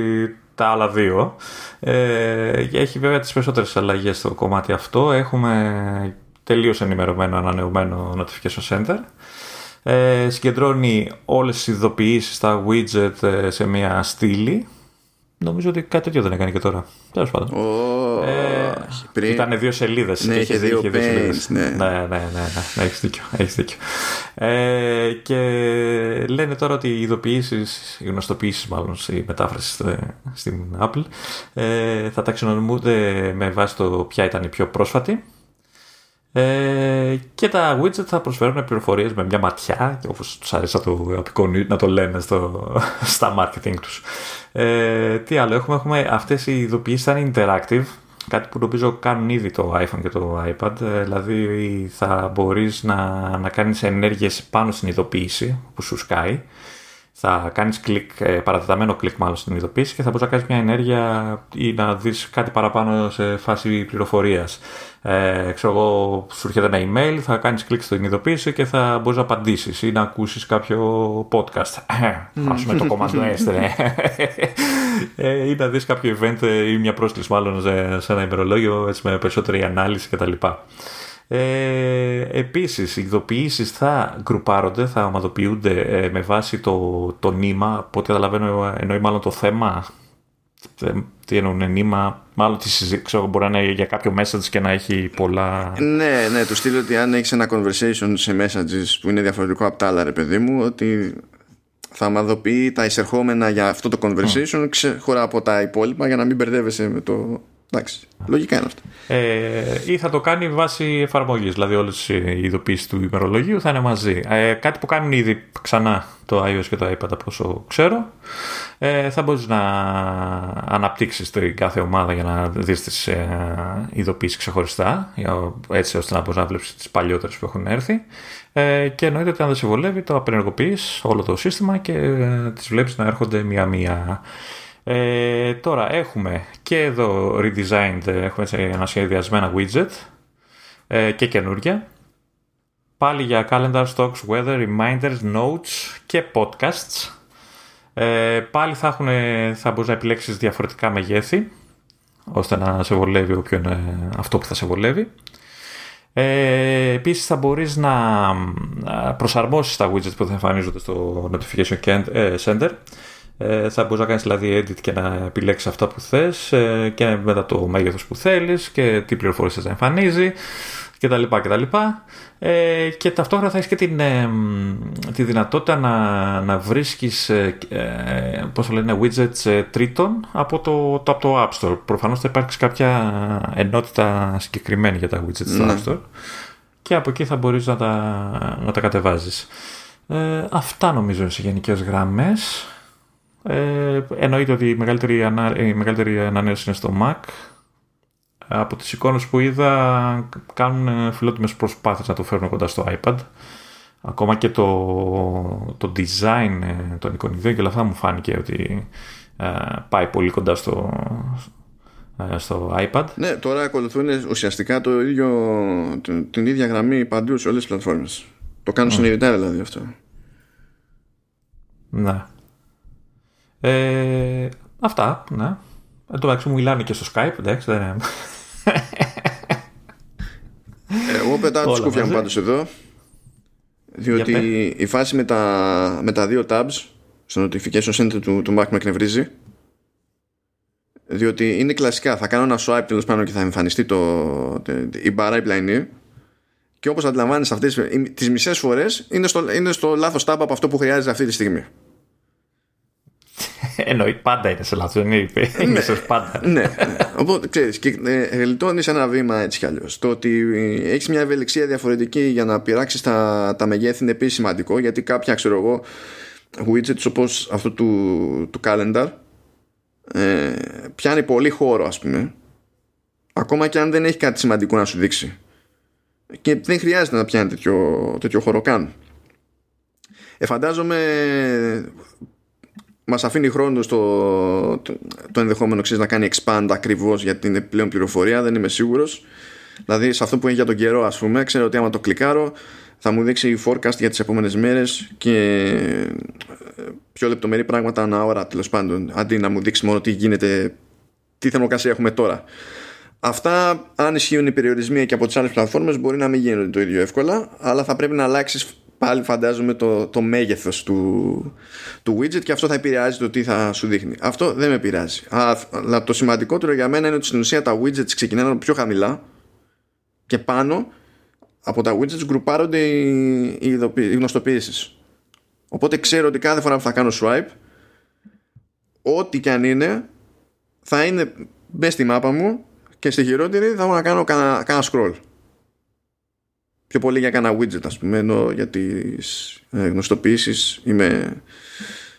S2: τα άλλα δύο. Ε, έχει βέβαια τις περισσότερες αλλαγές στο κομμάτι αυτό. Έχουμε τελείως ενημερωμένο, ανανεωμένο Notification Center. Ε, συγκεντρώνει όλες τις ειδοποιήσεις στα widget ε, σε μια στήλη Νομίζω ότι κάτι τέτοιο δεν έκανε και τώρα. Τέλος πάντων.
S1: Oh, ε, πριν...
S2: Ήταν δύο σελίδες.
S1: Ναι, είχε δύο, δύο σελίδες.
S2: Ναι. ναι, ναι, ναι, ναι, ναι, έχεις δίκιο. Έχεις δίκιο. Ε, και λένε τώρα ότι οι ειδοποιήσεις, οι γνωστοποιήσεις μάλλον, η μετάφραση στην Apple, ε, θα ταξινομούνται με βάση το ποια ήταν η πιο πρόσφατη ε, και τα widget θα προσφέρουν πληροφορίες με μια ματιά, όπως τους αρέσει να το, να το λένε στο, στα marketing τους. Ε, τι άλλο έχουμε, έχουμε αυτές οι ειδοποιήσεις θα είναι interactive, κάτι που νομίζω κάνουν ήδη το iPhone και το iPad, ε, δηλαδή θα μπορείς να, να κάνεις ενέργειες πάνω στην ειδοποίηση που σου σκάει θα κάνεις κλικ, ε, παρατεταμένο κλικ μάλλον στην ειδοποίηση και θα μπορείς να κάνεις μια ενέργεια ή να δεις κάτι παραπάνω σε φάση πληροφορίας. Ε, ξέρω εγώ, σου έρχεται ένα email, θα κάνεις κλικ στην ειδοποίηση και θα μπορείς να απαντήσεις ή να ακούσεις κάποιο podcast. Ας με το κομμάτι έστρε. (laughs) ε, ή να δεις κάποιο event ή μια πρόσκληση μάλλον σε, ένα ημερολόγιο έτσι, με περισσότερη ανάλυση κτλ. Ε, επίσης, οι ειδοποιήσεις θα γκρουπάρονται, θα ομαδοποιούνται ε, με βάση το, το νήμα, από ό,τι καταλαβαίνω εννοεί μάλλον το θέμα, τι εννοούν νήμα, μάλλον τη συζήτηση, μπορεί να είναι για κάποιο message και να έχει πολλά...
S1: Ναι, ναι, του στείλω ότι αν έχεις ένα conversation σε messages που είναι διαφορετικό από τα άλλα, ρε παιδί μου, ότι θα ομαδοποιεί τα εισερχόμενα για αυτό το conversation mm. ξεχωρά από τα υπόλοιπα για να μην μπερδεύεσαι με το Εντάξει, λογικά είναι αυτό.
S2: Ε, ή θα το κάνει βάσει εφαρμογής. Δηλαδή, όλες οι ειδοποιήσεις του ημερολογίου θα είναι μαζί. Ε, κάτι που κάνουν ήδη ξανά το iOS και το iPad, από όσο ξέρω. Ε, θα μπορείς να αναπτύξεις την κάθε ομάδα για να δεις τις ε, ειδοποιήσεις ξεχωριστά, έτσι ώστε να μπορείς να βλέπεις τις παλιότερες που έχουν έρθει. Ε, και εννοείται ότι αν δεν σε βολεύει, το απενεργοποιείς όλο το σύστημα και ε, τις βλέπεις να έρχονται μία-μία. Ε, τώρα έχουμε και εδώ redesigned, έχουμε ένα σχεδιασμένα widget ε, και καινούργια. Πάλι για calendar, stocks, weather, reminders, notes και podcasts. Ε, πάλι θα, έχουν, θα μπορείς να επιλέξεις διαφορετικά μεγέθη ώστε να σε βολεύει όποιο είναι αυτό που θα σε βολεύει. Ε, επίσης θα μπορείς να προσαρμόσεις τα widgets που θα εμφανίζονται στο Notification ε, Center ε, θα μπορείς να κάνεις δηλαδή edit και να επιλέξεις αυτά που θες ε, και μετά το μέγεθος που θέλεις και τι πληροφορίες θες να εμφανίζει κτλ. κτλ. Ε, και ταυτόχρονα θα έχεις και την, ε, τη δυνατότητα να, να βρίσκεις ε, ε πώς λένε, widgets τρίτων από το, το, από το App Store. Προφανώς θα υπάρξει κάποια ενότητα συγκεκριμένη για τα widgets του ναι. App Store και από εκεί θα μπορείς να τα, να τα κατεβάζεις. αυτά νομίζω σε γενικές γραμμές. Ε, εννοείται ότι η μεγαλύτερη, ανά, η μεγαλύτερη ανανέωση είναι στο Mac. Από τις εικόνες που είδα κάνουν φιλότιμες προσπάθειες να το φέρουν κοντά στο iPad. Ακόμα και το, το design των εικονιδίων και όλα αυτά μου φάνηκε ότι ε, πάει πολύ κοντά στο, ε, στο iPad.
S1: Ναι, τώρα ακολουθούν ουσιαστικά το ίδιο, την ίδια γραμμή παντού σε όλες τις πλατφόρμες. Το κάνουν mm. συνειδητά δηλαδή αυτό.
S2: Ναι. Ε, αυτά, ναι. Εν τω μεταξύ μου μιλάνε και στο Skype, εντάξει, δεν είναι.
S1: Εγώ πετάω τη σκούφια μου πάντως εδώ διότι η φάση με τα, με τα δύο tabs στο notification center του, του Mac με εκνευρίζει. Διότι είναι κλασικά θα κάνω ένα swipe τέλος πάνω και θα εμφανιστεί το, η μπάρα η πλαϊνή. Και όπως αντιλαμβάνεις αυτές τις μισές φορές είναι στο, είναι στο λάθος tab από αυτό που χρειάζεται αυτή τη στιγμή (laughs)
S2: Εννοεί πάντα είναι σε λάθος. Είναι, είναι σε πάντα.
S1: ναι, ναι. Οπότε ξέρεις, και ε, γλιτώνεις ένα βήμα έτσι κι αλλιώς. Το ότι έχεις μια ευελιξία διαφορετική για να πειράξεις τα, τα μεγέθη είναι επίσης σημαντικό γιατί κάποια ξέρω εγώ widgets όπως αυτό του, του calendar ε, πιάνει πολύ χώρο, ας πούμε. Ακόμα και αν δεν έχει κάτι σημαντικό να σου δείξει. Και δεν χρειάζεται να πιάνει τέτοιο, τέτοιο χώρο καν. Ε, φαντάζομαι μας αφήνει χρόνο στο, το, το ενδεχόμενο ξέρεις, να κάνει expand ακριβώς για την πλέον πληροφορία δεν είμαι σίγουρος. Δηλαδή σε αυτό που έχει για τον καιρό ας πούμε ξέρω ότι άμα το κλικάρω θα μου δείξει forecast για τις επόμενες μέρες και ε, πιο λεπτομερή πράγματα ανά ώρα τέλος πάντων αντί να μου δείξει μόνο τι γίνεται τι θερμοκρασία έχουμε τώρα. Αυτά, αν ισχύουν οι περιορισμοί και από τις άλλες πλατφόρμες μπορεί να μην γίνονται το ίδιο εύκολα, αλλά θα πρέπει να αλλάξεις πάλι φαντάζομαι το, το μέγεθος του, του widget και αυτό θα επηρεάζει το τι θα σου δείχνει. Αυτό δεν με επηρεάζει. Αλλά το σημαντικότερο για μένα είναι ότι στην ουσία τα widgets ξεκινάνε πιο χαμηλά και πάνω από τα widgets γκρουπάρονται οι, οι, οι γνωστοποιήσεις. Οπότε ξέρω ότι κάθε φορά που θα κάνω swipe ό,τι και αν είναι θα είναι μπες στη μάπα μου και στη χειρότερη θα έχω να κάνω κανένα scroll πιο πολύ για κάνα widget ας πούμε ενώ για τις ε, γνωστοποιήσεις είμαι,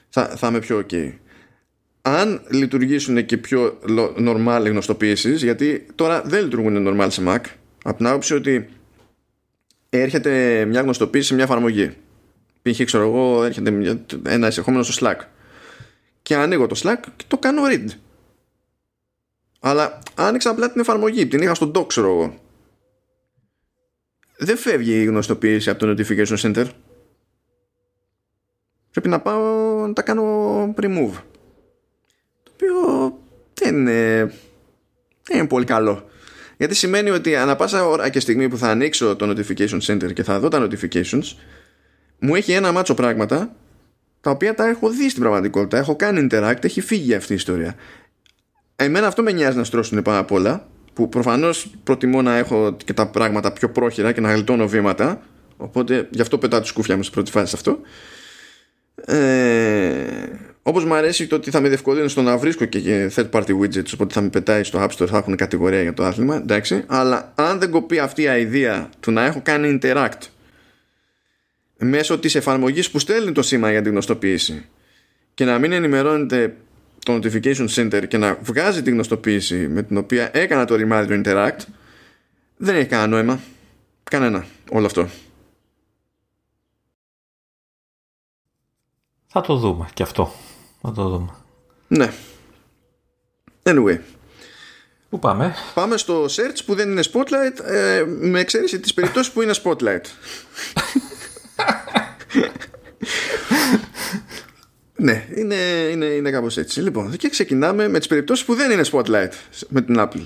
S1: θα, θα είμαι πιο ok. Αν λειτουργήσουν και πιο normal γνωστοποιήσεις γιατί τώρα δεν λειτουργούν normal σε Mac από την άποψη ότι έρχεται μια γνωστοποίηση σε μια εφαρμογή. Π.χ. ξέρω εγώ έρχεται ένα εισερχόμενο στο Slack. Και ανοίγω το Slack και το κάνω read. Αλλά άνοιξα απλά την εφαρμογή την είχα στο dock ξέρω εγώ δεν φεύγει η γνωστοποίηση από το notification center. Πρέπει να πάω να τα κάνω remove. Το οποίο δεν είναι, δεν είναι πολύ καλό. Γιατί σημαίνει ότι ανά πάσα ώρα και στιγμή που θα ανοίξω το notification center και θα δω τα notifications μου έχει ένα μάτσο πράγματα τα οποία τα έχω δει στην πραγματικότητα. Έχω κάνει interact, έχει φύγει αυτή η ιστορία. Εμένα αυτό με νοιάζει να στρώσουν πάνω απ' όλα που προφανώς προτιμώ να έχω και τα πράγματα πιο πρόχειρα και να γλιτώνω βήματα οπότε γι' αυτό πετάω τη σκούφια μου σε πρώτη φάση αυτό. Ε, όπως μου αρέσει το ότι θα με διευκολύνει στο να βρίσκω και third party widgets οπότε θα με πετάει στο App Store θα έχουν κατηγορία για το άθλημα εντάξει, αλλά αν δεν κοπεί αυτή η ιδέα του να έχω κάνει interact μέσω της εφαρμογής που στέλνει το σήμα για την γνωστοποίηση και να μην ενημερώνεται το notification center και να βγάζει τη γνωστοποίηση με την οποία έκανα το reminder interact δεν έχει κανένα νόημα. Κανένα. Όλο αυτό.
S2: Θα το δούμε και αυτό. Θα το δούμε.
S1: Ναι. Anyway.
S2: Πού πάμε;
S1: Πάμε στο search που δεν είναι spotlight ε, με εξαίρεση τις περιπτώσεις που είναι spotlight (laughs) Ναι, είναι, είναι, είναι κάπως έτσι. Λοιπόν, και ξεκινάμε με τις περιπτώσεις που δεν είναι Spotlight με την Apple.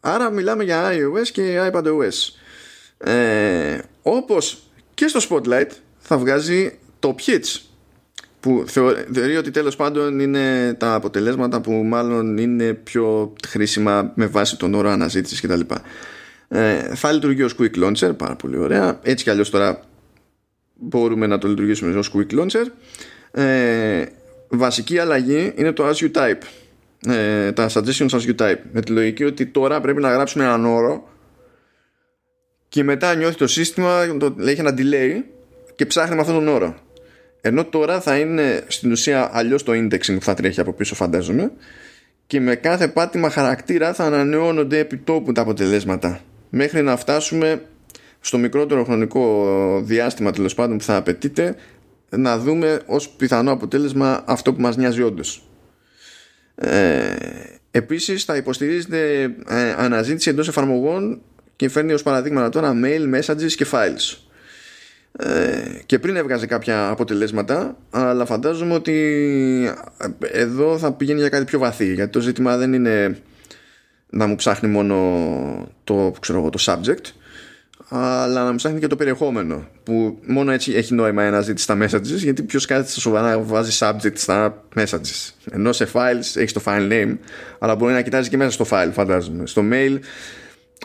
S1: Άρα μιλάμε για iOS και iPadOS. Ε, όπως και στο Spotlight θα βγάζει top hits που θεωρεί ότι τέλος πάντων είναι τα αποτελέσματα που μάλλον είναι πιο χρήσιμα με βάση τον όρο αναζήτησης κτλ. Ε, θα λειτουργεί ως Quick Launcher, πάρα πολύ ωραία. Έτσι κι αλλιώς τώρα μπορούμε να το λειτουργήσουμε ως Quick Launcher ε, βασική αλλαγή είναι το as you type. Ε, τα suggestions as you type. Με τη λογική ότι τώρα πρέπει να γράψουμε έναν όρο και μετά νιώθει το σύστημα το, έχει ένα delay και ψάχνει με αυτόν τον όρο. Ενώ τώρα θα είναι στην ουσία αλλιώς το indexing που θα τρέχει από πίσω φαντάζομαι και με κάθε πάτημα χαρακτήρα θα ανανεώνονται επί τόπου τα αποτελέσματα. Μέχρι να φτάσουμε στο μικρότερο χρονικό διάστημα τέλος πάντων που θα απαιτείται να δούμε ως πιθανό αποτέλεσμα αυτό που μας νοιάζει όντως. Ε, επίσης θα υποστηρίζεται ε, αναζήτηση εντός εφαρμογών και φέρνει ως παραδείγματα τώρα mail, messages και files. Ε, και πριν έβγαζε κάποια αποτελέσματα αλλά φαντάζομαι ότι ε, εδώ θα πηγαίνει για κάτι πιο βαθύ γιατί το ζήτημα δεν είναι να μου ψάχνει μόνο το, ξέρω, το subject αλλά να μου ψάχνει και το περιεχόμενο που μόνο έτσι έχει νόημα ένα ζήτηση στα messages γιατί ποιος κάθεται στα σοβαρά να βάζει subject στα messages ενώ σε files έχει το file name αλλά μπορεί να κοιτάζει και μέσα στο file φαντάζομαι στο mail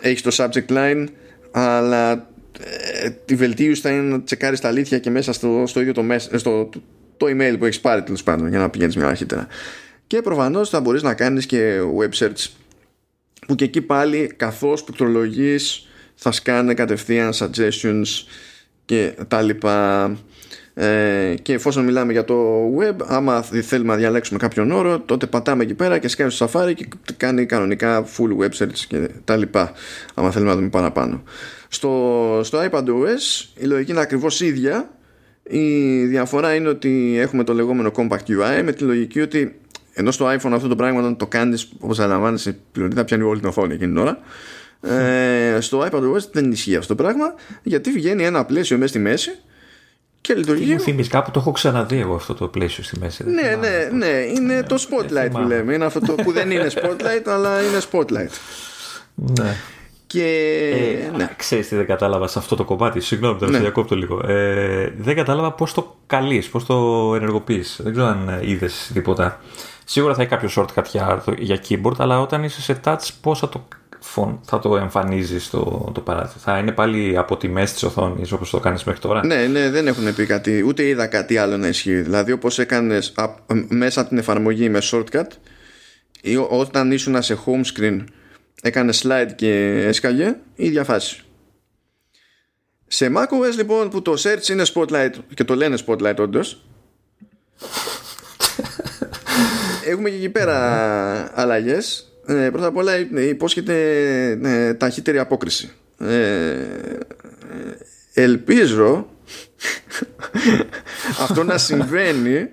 S1: έχεις το subject line αλλά ε, τη βελτίωση θα είναι να τσεκάρεις τα αλήθεια και μέσα στο, στο ίδιο το, στο, το email που έχεις πάρει τέλος πάντων για να πηγαίνεις μια αρχίτερα. Και προφανώς θα μπορείς να κάνεις και web search που και εκεί πάλι καθώς πληκτρολογείς θα σκάνε κατευθείαν suggestions και τα λοιπά. Ε, και εφόσον μιλάμε για το web άμα θέλουμε να διαλέξουμε κάποιον όρο τότε πατάμε εκεί πέρα και σκάει στο Safari και κάνει κανονικά full web search και τα λοιπά άμα θέλουμε να δούμε παραπάνω. Στο, στο iPadOS η λογική είναι ακριβώς ίδια. Η διαφορά είναι ότι έχουμε το λεγόμενο compact UI με τη λογική ότι ενώ στο iPhone αυτό το πράγμα όταν το κάνεις όπως αναλαμβάνεις η πλειονότητα πιάνει όλη την οθόνη εκείνη την ώρα ε, στο iPadOS δεν ισχύει αυτό το πράγμα γιατί βγαίνει ένα πλαίσιο μέσα στη μέση και λειτουργεί.
S2: Μου θυμίζει κάπου το έχω ξαναδεί εγώ αυτό το πλαίσιο στη μέση.
S1: Ναι, ναι, ναι, είναι το spotlight που λέμε. Είναι αυτό το που δεν είναι (laughs) spotlight, αλλά είναι spotlight.
S2: Ναι.
S1: Και.
S2: Ε, ναι. Ξέρεις τι δεν κατάλαβα σε αυτό το κομμάτι. Συγγνώμη, τώρα ναι. διακόπτω λίγο. Ε, δεν κατάλαβα πώς το καλείς, πώς το ενεργοποιείς. Δεν ξέρω αν είδες τίποτα. Σίγουρα θα έχει κάποιο shortcut για, για keyboard, αλλά όταν είσαι σε touch, πώς θα το, θα το εμφανίζεις το, το παράθυρο. Θα είναι πάλι από τη μέση της οθόνης όπως το κάνεις μέχρι τώρα;
S1: Ναι, ναι, δεν έχουν πει κάτι, ούτε είδα κάτι άλλο να ισχύει. Δηλαδή, όπως έκανες μέσα από την εφαρμογή με shortcut, ή όταν ήσουν σε home screen, έκανες slide και έσκαγε, η ίδια φάση. Σε macOS λοιπόν που το search είναι spotlight και το λένε spotlight όντως. (laughs) έχουμε και εκεί πέρα αλλαγές. Ε, πρώτα απ' όλα υπόσχεται ε, ταχύτερη απόκριση. Ε, ε ελπίζω (laughs) αυτό να συμβαίνει.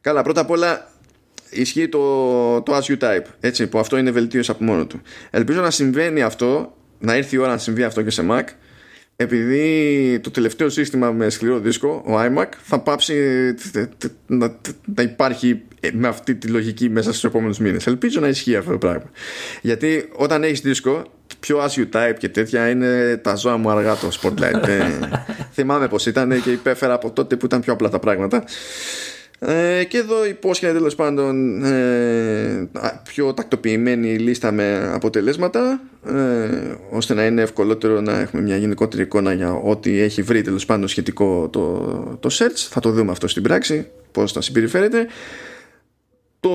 S1: Καλά, πρώτα απ' όλα ισχύει το, το as you type. Έτσι, που αυτό είναι βελτίωση από μόνο του. Ελπίζω να συμβαίνει αυτό, να έρθει η ώρα να συμβεί αυτό και σε Mac επειδή το τελευταίο σύστημα με σκληρό δίσκο, ο iMac, θα πάψει να, να υπάρχει με αυτή τη λογική μέσα στους επόμενους μήνες. Ελπίζω να ισχύει αυτό το πράγμα. Γιατί όταν έχεις δίσκο, πιο as you type και τέτοια είναι τα ζώα μου αργά το Spotlight. ε, (laughs) θυμάμαι πως ήταν και υπέφερα από τότε που ήταν πιο απλά τα πράγματα. Ε, και εδώ υπόσχεται τέλος πάντων ε, πιο τακτοποιημένη λίστα με αποτελέσματα ε, ώστε να είναι ευκολότερο να έχουμε μια γενικότερη εικόνα για ό,τι έχει βρει τέλος πάντων σχετικό το, το search. Θα το δούμε αυτό στην πράξη πως θα συμπεριφέρεται. Το,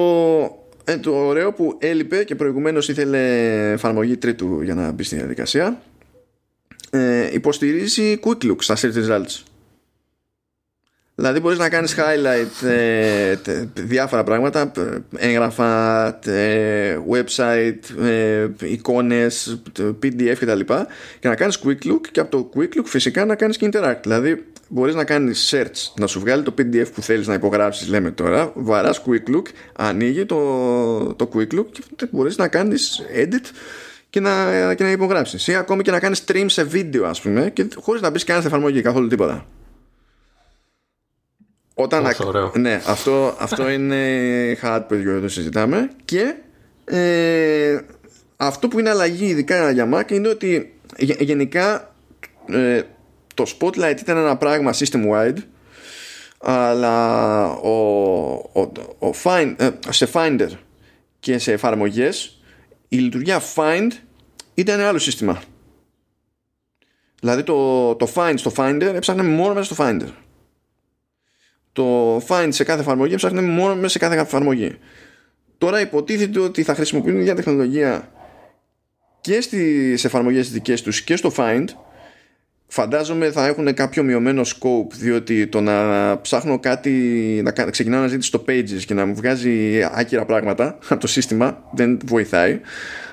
S1: ε, το ωραίο που έλειπε και προηγουμένως ήθελε εφαρμογή τρίτου για να μπει στην διαδικασία ε, υποστηρίζει quick look στα search results Δηλαδή μπορείς να κάνεις highlight ε, διάφορα πράγματα, έγγραφα, website, ε, εικόνες, PDF κτλ. Και να κάνεις quick look και από το quick look φυσικά να κάνεις και interact. Δηλαδή μπορείς να κάνεις search, να σου βγάλει το PDF που θέλεις να υπογράψεις λέμε τώρα, βαράς quick look, ανοίγει το, το quick look και μπορείς να κάνεις edit και να, και να υπογράψεις. Ή ακόμη και να κάνεις stream σε βίντεο ας πούμε και χωρίς να μπεις καν στην εφαρμογή καθόλου τίποτα. Όταν Ναι, αυτό, αυτό (laughs) είναι hard που το συζητάμε. Και ε, αυτό που είναι αλλαγή ειδικά για Mac είναι ότι γενικά ε, το Spotlight ήταν ένα πράγμα system wide αλλά ο, ο, ο find, ε, σε Finder και σε εφαρμογές η λειτουργία Find ήταν άλλο σύστημα. Δηλαδή το, το Find στο Finder έψαχνε μόνο μέσα στο Finder το find σε κάθε εφαρμογή ψάχνει μόνο μέσα σε κάθε εφαρμογή. Τώρα υποτίθεται ότι θα χρησιμοποιούν μια τεχνολογία και στις εφαρμογές δικές τους και στο find φαντάζομαι θα έχουν κάποιο μειωμένο scope διότι το να ψάχνω κάτι να ξεκινάω να ζητήσω στο pages και να μου βγάζει άκυρα πράγματα από το σύστημα δεν βοηθάει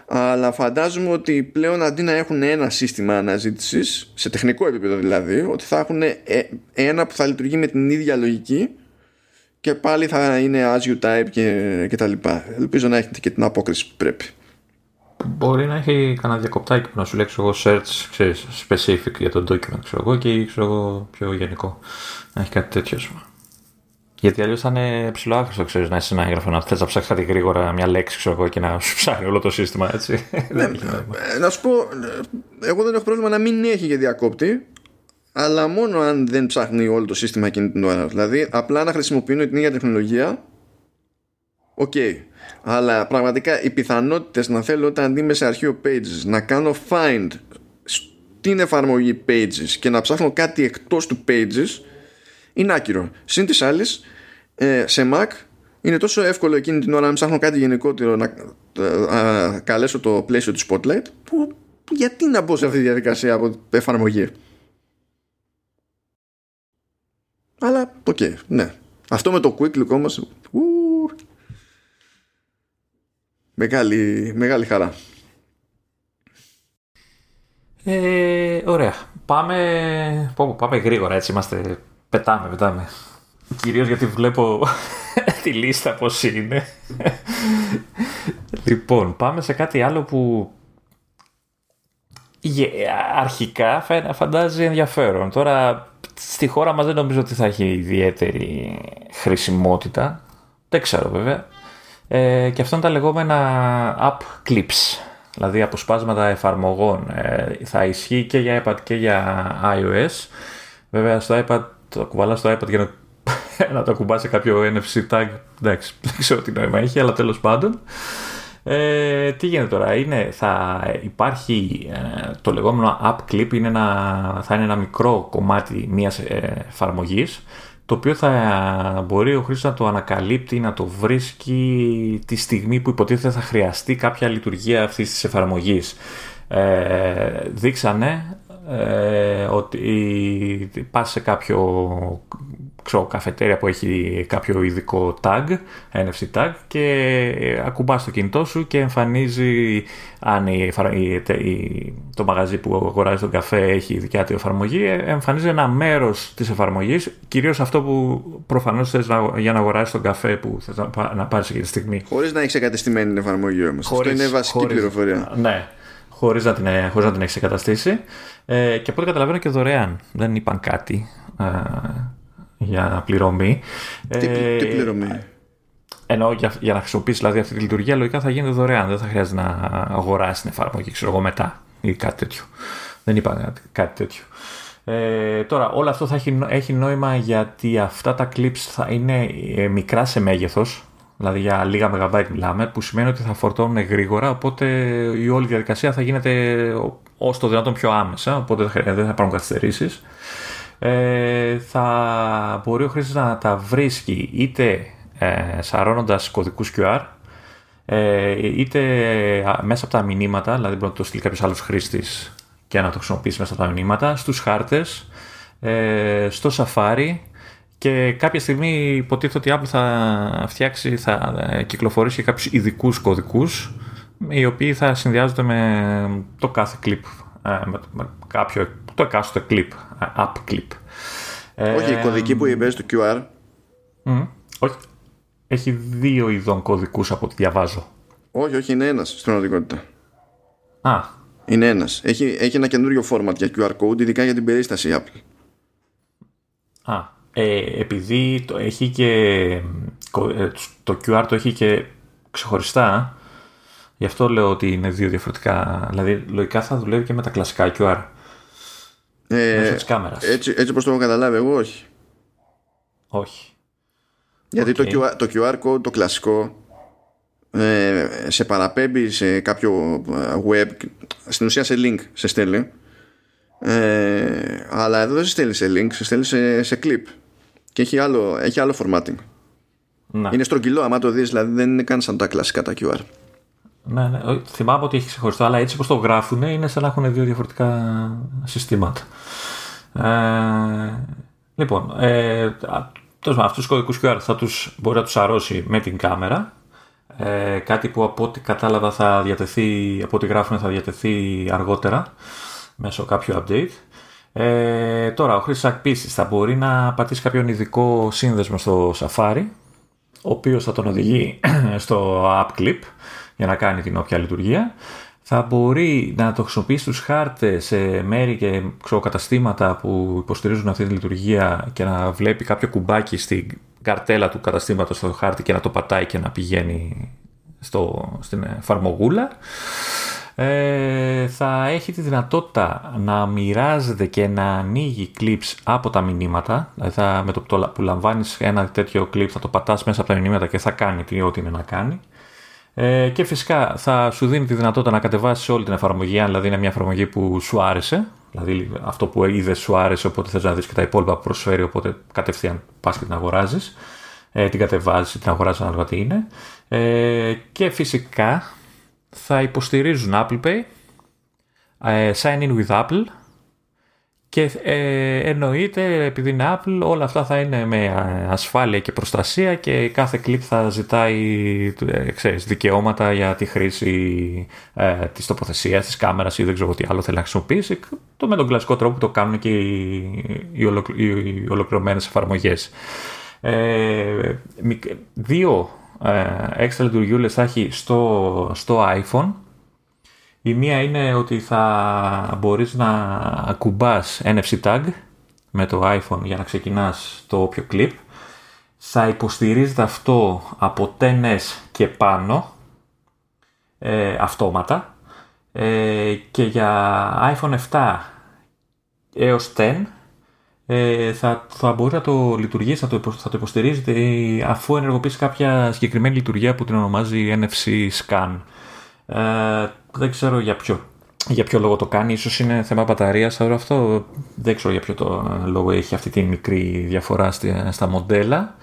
S1: αλλά φαντάζομαι ότι πλέον αντί να έχουν ένα σύστημα αναζήτησης, σε τεχνικό επίπεδο δηλαδή, ότι θα έχουν ε, ένα που θα λειτουργεί με την ίδια λογική και πάλι θα είναι as you type και, και τα λοιπά. Ελπίζω να έχετε και την απόκριση που πρέπει.
S2: Μπορεί να έχει κανένα διακοπτάκι που να σου λέξει εγώ search ξέρεις, specific για το document ξέρω εγώ και ξέρω εγώ πιο γενικό. Να έχει κάτι τέτοιο. Γιατί αλλιώς θα είναι ψηλό άχρηστο, ξέρεις, να είσαι ένα έγγραφο να θες να ψάξεις κάτι γρήγορα μια λέξη, ξέρω εγώ, και να σου ψάχνει όλο το σύστημα, έτσι.
S1: Ναι, ε, να σου πω, ε, εγώ δεν έχω πρόβλημα να μην έχει για διακόπτη, αλλά μόνο αν δεν ψάχνει όλο το σύστημα εκείνη την ώρα. Δηλαδή, απλά να χρησιμοποιούν την ίδια τεχνολογία, OK. Okay. Αλλά πραγματικά οι πιθανότητες να θέλω όταν είμαι σε αρχείο pages να κάνω find στην εφαρμογή pages και να ψάχνω κάτι εκτός του pages είναι άκυρο. Συν της άλλης, ε, σε Mac είναι τόσο εύκολο εκείνη την ώρα να ψάχνω κάτι γενικότερο να ε, καλέσω το πλαίσιο του Spotlight που γιατί να μπω σε αυτή τη διαδικασία από εφαρμογή. Αλλά, OK, okay, ναι. Αυτό με το quick look όμως, μεγάλη, μεγάλη χαρά.
S2: Ε, ωραία. Πάμε, πάμε γρήγορα έτσι είμαστε. Πετάμε, πετάμε. Κυρίως γιατί βλέπω (laughs) τη λίστα πώς είναι. λοιπόν, πάμε σε κάτι άλλο που αρχικά φαντάζει ενδιαφέρον. Τώρα στη χώρα μας δεν νομίζω ότι θα έχει ιδιαίτερη χρησιμότητα. Δεν ξέρω βέβαια. Ε, και αυτό είναι τα λεγόμενα app clips. Δηλαδή αποσπάσματα εφαρμογών. Ε, θα ισχύει και για iPad και για iOS. Βέβαια στο iPad το κουβαλάς στο iPad για να, (laughs) να το κουμπάσει κάποιο NFC tag. Εντάξει, δεν ξέρω τι νόημα έχει, αλλά τέλος πάντων. Ε, τι γίνεται τώρα, είναι, θα υπάρχει ε, το λεγόμενο app clip, είναι ένα, θα είναι ένα μικρό κομμάτι μιας ε, εφαρμογής, το οποίο θα μπορεί ο χρήστης να το ανακαλύπτει, να το βρίσκει τη στιγμή που υποτίθεται θα χρειαστεί κάποια λειτουργία αυτής της εφαρμογής. Ε, δείξανε ε, ότι πας σε κάποιο ξέρω, καφετέρια που έχει κάποιο ειδικό tag, NFC tag και ακουμπάς το κινητό σου και εμφανίζει αν η, η, το μαγαζί που αγοράζει τον καφέ έχει δικιά του εφαρμογή, εμφανίζει ένα μέρος της εφαρμογής, κυρίως αυτό που προφανώς θες να, για να αγοράσεις τον καφέ που θες να, να πάρεις εκείνη τη στιγμή.
S1: Χωρίς να έχεις εγκατεστημένη την εφαρμογή όμως. Χωρίς, Αυτό είναι βασική χωρίς, πληροφορία.
S2: Ναι, χωρίς να την, χωρίς να την έχεις εγκαταστήσει. Ε, και από ό,τι καταλαβαίνω και δωρεάν. Δεν είπαν κάτι ε, για πληρωμή.
S1: Τι, ε, τι πληρωμή;
S2: Ενώ για, για να χρησιμοποιήσεις δηλαδή αυτή τη λειτουργία λογικά θα γίνεται δωρεάν. Δεν θα χρειάζεται να αγοράσει την εφαρμογή, ξέρω εγώ μετά ή κάτι τέτοιο. Δεν είπα κάτι τέτοιο. Ε, τώρα, όλο αυτό θα έχει, έχει νόημα γιατί αυτά τα clips θα είναι ε, μικρά σε μέγεθος, δηλαδή για λίγα μεγαμπάιτ μιλάμε, που σημαίνει ότι θα φορτώνουν γρήγορα, οπότε η όλη διαδικασία θα γίνεται όσο το δυνατόν πιο άμεσα, οπότε δεν θα υπάρχουν καθυστερήσεις. Ε, θα μπορεί ο χρήστης να τα βρίσκει είτε ε, σαρώνοντας κωδικούς QR ε, είτε μέσα από τα μηνύματα, δηλαδή μπορεί να το στείλει κάποιος άλλος χρήστης και να το χρησιμοποιήσει μέσα από τα μηνύματα, στους χάρτες, ε, στο Safari και κάποια στιγμή υποτίθεται ότι η Apple θα φτιάξει, θα ε, κυκλοφορήσει κάποιους ειδικούς κωδικούς οι οποίοι θα συνδυάζονται με το κάθε clip, ε, με κάποιο, το εκάστοτε clip, app clip.
S1: Όχι, η κωδική που είπες, το QR.
S2: όχι, έχει δύο ειδών κωδικούς από ό,τι διαβάζω.
S1: Όχι, όχι, είναι ένας στην πραγματικότητα.
S2: Α.
S1: Είναι ένας. Έχει, έχει ένα καινούριο format για QR code, ειδικά για την περίσταση Apple.
S2: Α, ε, επειδή το έχει και ε, το QR το έχει και ξεχωριστά γι' αυτό λέω ότι είναι δύο διαφορετικά δηλαδή λογικά θα δουλεύει και με τα κλασικά QR
S1: ε, Έτσι, έτσι όπως το έχω καταλάβει εγώ όχι.
S2: Όχι.
S1: Γιατί το, QR, το QR code το κλασικό ε, σε παραπέμπει σε κάποιο ε, web στην ουσία σε link σε στέλνει. Ε, αλλά εδώ δεν σε στέλνει σε link σε στέλνει σε, σε clip και έχει άλλο, έχει άλλο formatting να. είναι στρογγυλό άμα το δεις δηλαδή δεν είναι καν σαν τα κλασικά τα QR
S2: ναι, ναι. Θυμάμαι ότι έχει ξεχωριστό, αλλά έτσι όπως το γράφουν είναι σαν να έχουν δύο διαφορετικά συστήματα. Ε, λοιπόν, ε, αυτούς τους κωδικούς QR θα τους, μπορεί να τους αρρώσει με την κάμερα. Ε, κάτι που από ό,τι κατάλαβα θα διατεθεί, από ό,τι γράφουν θα διατεθεί αργότερα μέσω κάποιου update. Ε, τώρα, ο χρήστης επίσης θα μπορεί να πατήσει κάποιον ειδικό σύνδεσμο στο Safari, ο οποίος θα τον οδηγεί (clears throat) στο App Clip για να κάνει την όποια λειτουργία. Θα μπορεί να το χρησιμοποιήσει στους χάρτες σε μέρη και καταστήματα που υποστηρίζουν αυτή τη λειτουργία και να βλέπει κάποιο κουμπάκι στην καρτέλα του καταστήματος στο χάρτη και να το πατάει και να πηγαίνει στο, στην εφαρμογούλα. Ε, θα έχει τη δυνατότητα να μοιράζεται και να ανοίγει clips από τα μηνύματα. Δηλαδή θα, με το που λαμβάνεις ένα τέτοιο clip θα το πατάς μέσα από τα μηνύματα και θα κάνει ό,τι είναι να κάνει. Ε, και φυσικά θα σου δίνει τη δυνατότητα να κατεβάσεις όλη την εφαρμογή, αν δηλαδή είναι μια εφαρμογή που σου άρεσε. Δηλαδή αυτό που είδες σου άρεσε, οπότε θες να δεις και τα υπόλοιπα που προσφέρει, οπότε κατευθείαν πας και την αγοράζεις. ε, την κατεβάζεις, την αγοράζεις ανάλογα τι είναι. Ε, και φυσικά θα υποστηρίζουν Apple Pay, ε, Sign in with Apple και ε, εννοείται επειδή είναι Apple όλα αυτά θα είναι με ασφάλεια και προστασία και κάθε κλικ θα ζητάει ε, ξέρεις, δικαιώματα για τη χρήση ε, της τοποθεσίας, της κάμερας ή δεν ξέρω τι άλλο θέλει να χρησιμοποιήσει το με τον κλασικό τρόπο που το κάνουν και οι, οι, ολοκλη, οι ολοκληρωμένες εφαρμογές. Ε, δύο ε, έξτρα λειτουργιούλες θα έχει στο, στο iPhone η μία είναι ότι θα μπορείς να ακουμπάς NFC tag με το iPhone για να ξεκινάς το όποιο clip. Θα υποστηρίζεται αυτό από 10S και πάνω ε, αυτόματα ε, και για iPhone 7 έως 10 ε, θα, θα μπορείς να το λειτουργήσει, θα το, θα το υποστηρίζεται αφού ενεργοποιήσει κάποια συγκεκριμένη λειτουργία που την ονομάζει NFC scan. Ε, δεν ξέρω για ποιο, για ποιο λόγο το κάνει. Ίσως είναι θέμα μπαταρίας τώρα αυτό. Δεν ξέρω για ποιο το λόγο έχει αυτή τη μικρή διαφορά στα μοντέλα.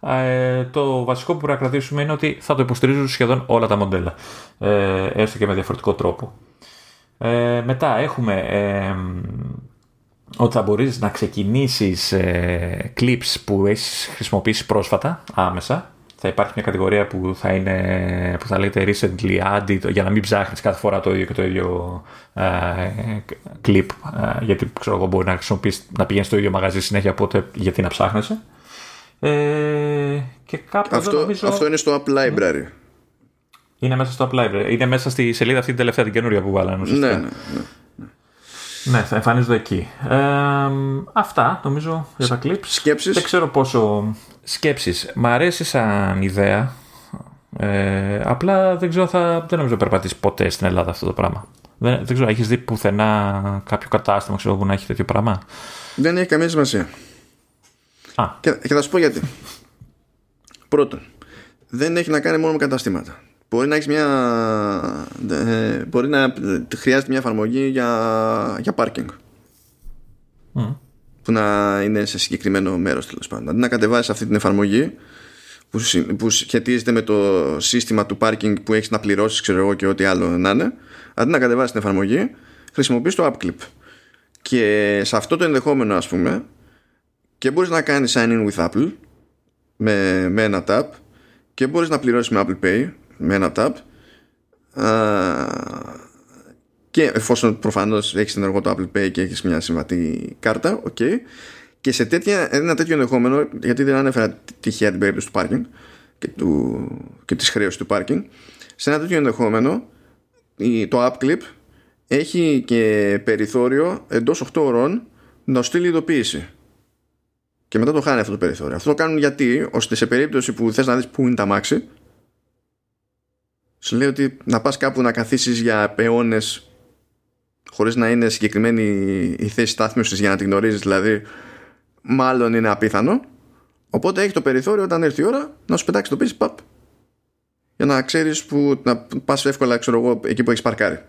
S2: Ε, το βασικό που πρέπει να κρατήσουμε είναι ότι θα το υποστηρίζουν σχεδόν όλα τα μοντέλα. Ε, έστω και με διαφορετικό τρόπο. Ε, μετά έχουμε ε, ότι θα μπορείς να ξεκινήσεις ε, clips που έχεις χρησιμοποιήσει πρόσφατα άμεσα. Θα υπάρχει μια κατηγορία που θα, είναι, που θα λέγεται recently added για να μην ψάχνεις κάθε φορά το ίδιο και το ίδιο ε, clip ε, γιατί ξέρω εγώ μπορεί να χρησιμοποιείς να πηγαίνεις στο ίδιο μαγαζί συνέχεια οπότε γιατί να ψάχνεσαι. Ε, και κάπου
S1: αυτό,
S2: νομίζω...
S1: αυτό είναι στο App Library.
S2: Είναι μέσα στο App Library. Είναι μέσα στη σελίδα αυτή την τελευταία την καινούρια που βάλανε
S1: ναι, ναι, ναι.
S2: Ναι, θα εμφανίζονται εκεί. Ε, αυτά νομίζω για τα clips.
S1: Σκέψεις;
S2: Δεν ξέρω πόσο. Σκέψεις. Μ' αρέσει σαν ιδέα. Ε, απλά δεν ξέρω, θα, δεν νομίζω περπατήσεις ποτέ στην Ελλάδα αυτό το πράγμα. Δεν, δεν ξέρω, έχεις δει πουθενά κάποιο κατάστημα ξέρω, που να έχει τέτοιο πράγμα;
S1: Δεν έχει καμία σημασία.
S2: Α.
S1: Και, και θα σου πω γιατί. Πρώτον, δεν έχει να κάνει μόνο με καταστήματα. Μπορεί να έχεις μια. Ε, μπορεί να χρειάζεται μια εφαρμογή για, για parking. Που να είναι σε συγκεκριμένο μέρος τέλος πάντων. Αντί να κατεβάσεις αυτή την εφαρμογή που, που σχετίζεται με το σύστημα του parking που έχεις να πληρώσεις, ξέρω εγώ και ό,τι άλλο να είναι, αντί να κατεβάσεις την εφαρμογή, χρησιμοποιείς το app clip. Και σε αυτό το ενδεχόμενο, ας πούμε, και μπορείς να κάνεις sign in with Apple με, με ένα tap και μπορείς να πληρώσεις με Apple Pay με ένα tab. Και εφόσον προφανώς έχεις ενεργό το Apple Pay και έχεις μια συμβατή κάρτα okay, και σε τέτοια, ένα τέτοιο ενδεχόμενο γιατί δεν ανέφερα τυχαία την περίπτωση του parking και, του, και της χρέωσης του parking σε ένα τέτοιο ενδεχόμενο το App Clip έχει και περιθώριο εντός 8 ώρων να στείλει ειδοποίηση. Και μετά το χάνει αυτό το περιθώριο. Αυτό το κάνουν γιατί, ώστε σε περίπτωση που θες να δεις πού είναι τα μάξι, σου λέει ότι να πας κάπου να καθίσεις για αιώνες χωρίς να είναι συγκεκριμένη η θέση στάθμευσης για να την γνωρίζεις δηλαδή μάλλον είναι απίθανο. Οπότε έχει το περιθώριο όταν έρθει η ώρα να σου πετάξει το πίσω παπ για να ξέρεις που να πας εύκολα ξέρω εγώ εκεί που έχεις παρκάρει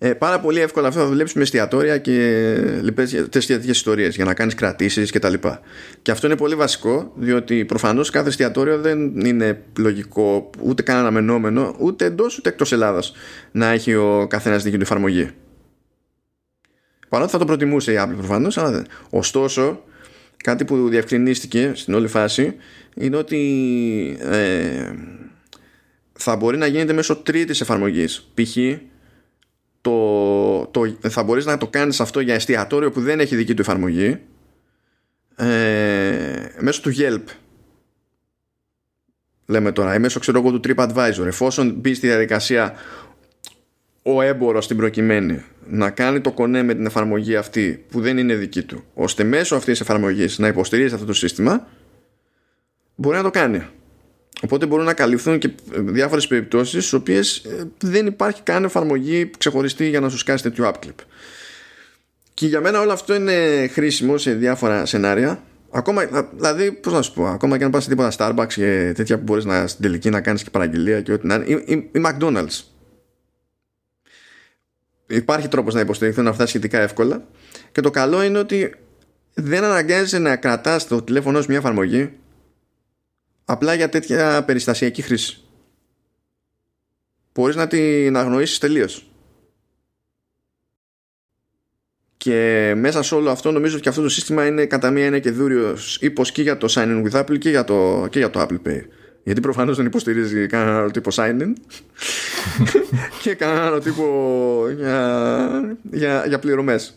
S1: ε, πάρα πολύ εύκολα αυτό θα δουλέψει με εστιατόρια και λοιπές τέτοιε ιστορίες για να κάνεις κρατήσεις κτλ. Και, και αυτό είναι πολύ βασικό, διότι προφανώς κάθε εστιατόριο δεν είναι λογικό ούτε καν αναμενόμενο ούτε εντός ούτε εκτός Ελλάδας να έχει ο καθένας δική του εφαρμογή. Παρότι θα το προτιμούσε η Apple προφανώς, αλλά δεν. Ωστόσο, κάτι που διευκρινίστηκε στην όλη φάση είναι ότι ε, θα μπορεί να γίνεται μέσω τρίτης εφαρμογής. Π.χ το, το, θα μπορείς να το κάνεις αυτό για εστιατόριο που δεν έχει δική του εφαρμογή ε, μέσω του Yelp. Λέμε τώρα ή μέσω ξέρω εγώ του TripAdvisor. Εφόσον μπει στη διαδικασία ο έμπορος στην προκειμένη να κάνει το κονέ με την εφαρμογή αυτή που δεν είναι δική του ώστε μέσω αυτής της εφαρμογής να υποστηρίζει αυτό το σύστημα μπορεί να το κάνει Οπότε μπορούν να καλυφθούν και διάφορες περιπτώσεις στις οποίες ε, δεν υπάρχει καν εφαρμογή ξεχωριστή για να σου σκάσει τέτοιο app clip. Και για μένα όλο αυτό είναι χρήσιμο σε διάφορα σενάρια. Ακόμα, δηλαδή, πώς να σου πω, ακόμα και αν πας σε τίποτα Starbucks και τέτοια που μπορείς να, στην τελική να κάνεις και παραγγελία και ό,τι να είναι, ή, ή, ή McDonald's. Υπάρχει τρόπος να υποστηριχθούν αυτά σχετικά εύκολα. Και το καλό είναι ότι δεν αναγκάζεσαι να κρατάς το τηλέφωνο σου μια εφαρμογή απλά για τέτοια περιστασιακή χρήση. Μπορείς να την αγνοήσεις τελείως. Και μέσα σε όλο αυτό νομίζω ότι αυτό το σύστημα είναι κατά μία είναι και δούριο ύπο και για το sign in with Apple και για το, και για το Apple Pay. Γιατί προφανώς δεν υποστηρίζει κανένα άλλο τύπο sign in (laughs) και κανένα άλλο τύπο για, για, για πληρωμές.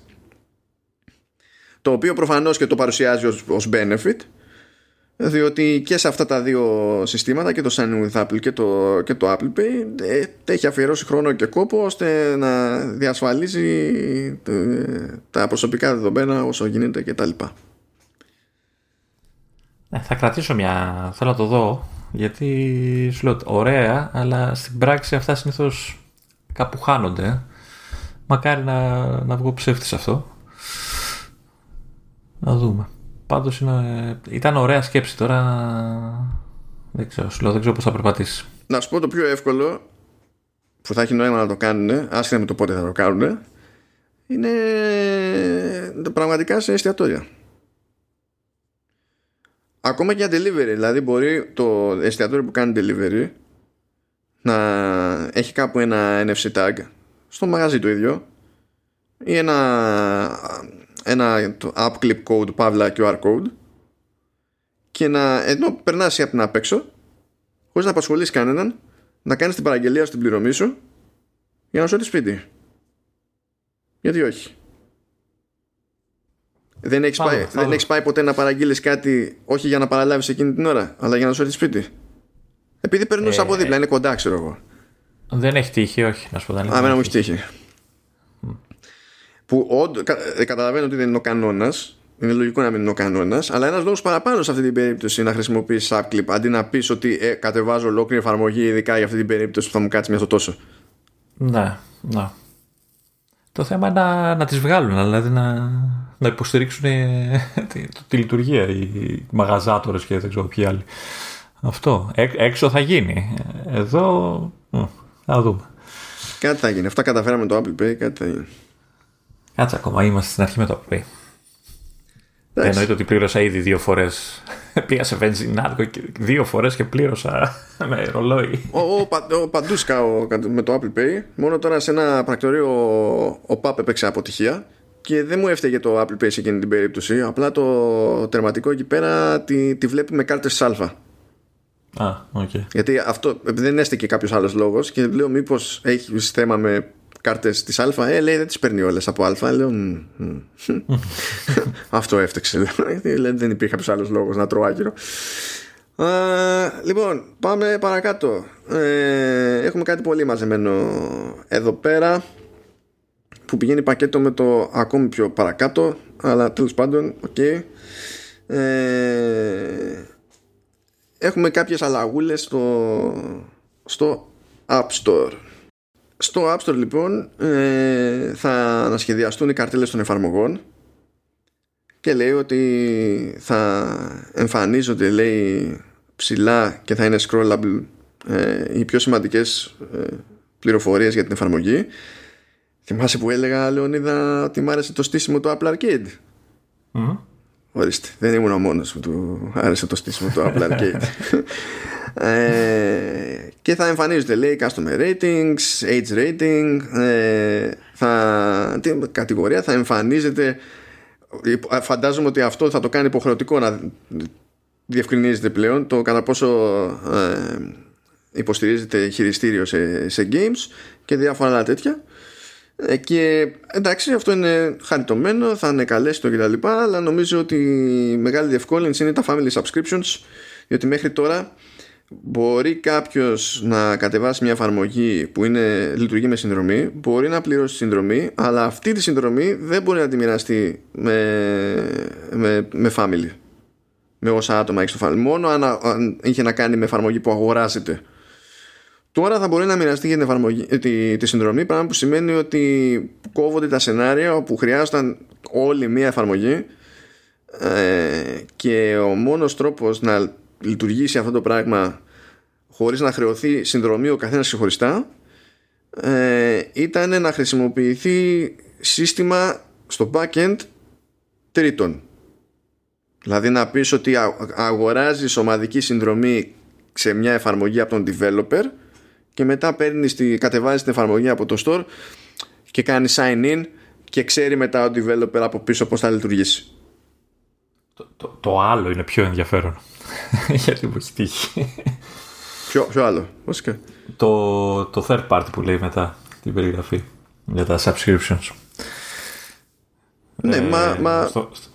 S1: Το οποίο προφανώς και το παρουσιάζει ως, ως benefit διότι και σε αυτά τα δύο συστήματα και το Sign with Apple και το, και το Apple Pay ε, έχει αφιερώσει χρόνο και κόπο ώστε να διασφαλίζει ε, τα προσωπικά δεδομένα όσο γίνεται και τα λοιπά.
S2: Ε, θα κρατήσω μια... θέλω να το δω γιατί σου λέω ωραία αλλά στην πράξη αυτά συνήθως κάπου χάνονται. Μακάρι να, να βγω ψεύτης αυτό. Να δούμε Πάντως είναι... ήταν ωραία σκέψη τώρα. Δεν ξέρω, σου λέω, δεν ξέρω πώς θα περπατήσεις.
S1: Να σου πω το πιο εύκολο που θα έχει νόημα να το κάνουν, άσχετα με το πότε θα το κάνουν, είναι πραγματικά σε εστιατόρια. Ακόμα και για delivery. Δηλαδή μπορεί το εστιατόριο που κάνει delivery να έχει κάπου ένα NFC tag στο μαγαζί του ίδιο ή ένα ένα app clip code παύλα QR code και να ενώ περνάς από την απ' έξω χωρίς να απασχολείς κανέναν να κάνεις την παραγγελία στην πληρωμή σου για να σου έρθει σπίτι. Γιατί όχι; Δεν έχεις, πάει, δεν έχεις πάει ποτέ να παραγγείλεις κάτι όχι για να παραλάβεις εκείνη την ώρα αλλά για να σου έρθει σπίτι; Επειδή περνούσε ε, από δίπλα είναι κοντά ξέρω εγώ.
S2: Δεν έχει τύχει όχι να σου πω
S1: δεν μου έχει τύχει που όντω, ε, καταλαβαίνω ότι δεν είναι ο κανόνας, είναι λογικό να μην είναι ο κανόνας, αλλά ένας λόγος παραπάνω σε αυτή την περίπτωση να χρησιμοποιήσει AppClip αντί να πεις ότι ε, κατεβάζω ολόκληρη εφαρμογή, ειδικά για αυτή την περίπτωση που θα μου κάτσει μια τόσο.
S2: Ναι, ναι. Το θέμα είναι να, να τις βγάλουν, δηλαδή να, να υποστηρίξουν ε, (laughs) τη, τη, λειτουργία οι μαγαζάτορες και δεν ξέρω ποιοι άλλοι. Αυτό. Έ, έξω θα γίνει. Εδώ θα δούμε.
S1: Κάτι θα γίνει. Αυτά καταφέραμε το Apple Pay, κάτι θα γίνει.
S2: Κάτσε ακόμα, είμαστε στην αρχή με το Pay. Εννοείται ότι πλήρωσα ήδη δύο φορές. (laughs) Πήγα σε βενζινάδικο δύο φορές και πλήρωσα (laughs) με ρολόι.
S1: Ο, ο, ο Παντούσκα ο, με το Apple Pay. Μόνο τώρα σε ένα πρακτορείο ο ΠΑΠ έπαιξε αποτυχία και δεν μου έφταιγε το Apple Pay σε εκείνη την περίπτωση. Απλά το τερματικό εκεί πέρα τη, τη βλέπει με κάρτες Α.
S2: Α, okay.
S1: Γιατί αυτό δεν έστεκε κάποιος άλλος λόγος και λέω μήπως έχεις θέμα με κάρτες της Α, ε, λέει δεν τις παίρνει όλες από Α. Λέω, (laughs) αυτό έφταιξε. (laughs) δεν υπήρχε κάποιος άλλος λόγος να τρώω άκυρο. λοιπόν, πάμε παρακάτω. Ε, έχουμε κάτι πολύ μαζεμένο εδώ πέρα που πηγαίνει πακέτο με το ακόμη πιο παρακάτω αλλά τέλος πάντων, οκ. Ε, έχουμε κάποιες αλλαγούλες στο, στο App Store. Στο App Store λοιπόν ε, θα ανασχεδιαστούν οι καρτέλες των εφαρμογών και λέει ότι θα εμφανίζονται λέει ψηλά και θα είναι scrollable ε, οι πιο σημαντικές ε, πληροφορίες για την εφαρμογή θυμάσαι που έλεγα Λεωνίδα ότι μου άρεσε το στήσιμο του Apple Arcade; Mm. Ορίστε, δεν ήμουν ο μόνος που του άρεσε το στήσιμο του Apple Arcade (laughs) ε, και θα εμφανίζονται λέει customer ratings, age rating ε, θα, τι, κατηγορία θα εμφανίζεται φαντάζομαι ότι αυτό θα το κάνει υποχρεωτικό να διευκρινίζεται πλέον το κατά πόσο ε, υποστηρίζεται χειριστήριο σε, σε games και διάφορα άλλα τέτοια. Ε, και εντάξει αυτό είναι χαριτωμένο θα είναι καλές το κτλ αλλά νομίζω ότι η μεγάλη διευκόλυνση είναι τα family subscriptions διότι μέχρι τώρα μπορεί κάποιος να κατεβάσει μια εφαρμογή που είναι, λειτουργεί με συνδρομή, μπορεί να πληρώσει συνδρομή, αλλά αυτή τη συνδρομή δεν μπορεί να τη μοιραστεί με, με, με family. Με όσα άτομα έχεις στο family. Μόνο αν, αν είχε να κάνει με εφαρμογή που αγοράζεται. Τώρα θα μπορεί να μοιραστεί για την εφαρμογή, ε, τη, τη συνδρομή, πράγμα που σημαίνει ότι κόβονται τα σενάρια όπου χρειάζονταν όλη μια εφαρμογή ε, και ο μόνος τρόπος να λειτουργήσει αυτό το πράγμα χωρίς να χρεωθεί συνδρομή ο καθένας ξεχωριστά ε, ήταν να χρησιμοποιηθεί σύστημα στο backend τρίτων Δηλαδή να πεις ότι αγοράζεις ομαδική συνδρομή σε μια εφαρμογή από τον developer και μετά παίρνεις τη, κατεβάζεις την εφαρμογή από το store και κάνεις sign in και ξέρει μετά ο developer από πίσω πώς θα λειτουργήσει.
S2: Το, το, το άλλο είναι πιο ενδιαφέρον. Γιατί μου έχει τύχει.
S1: Ποιο, ποιο άλλο, πώς και.
S2: Το, το third party που λέει μετά την περιγραφή για τα subscriptions.
S1: Ναι, ε, μα, μα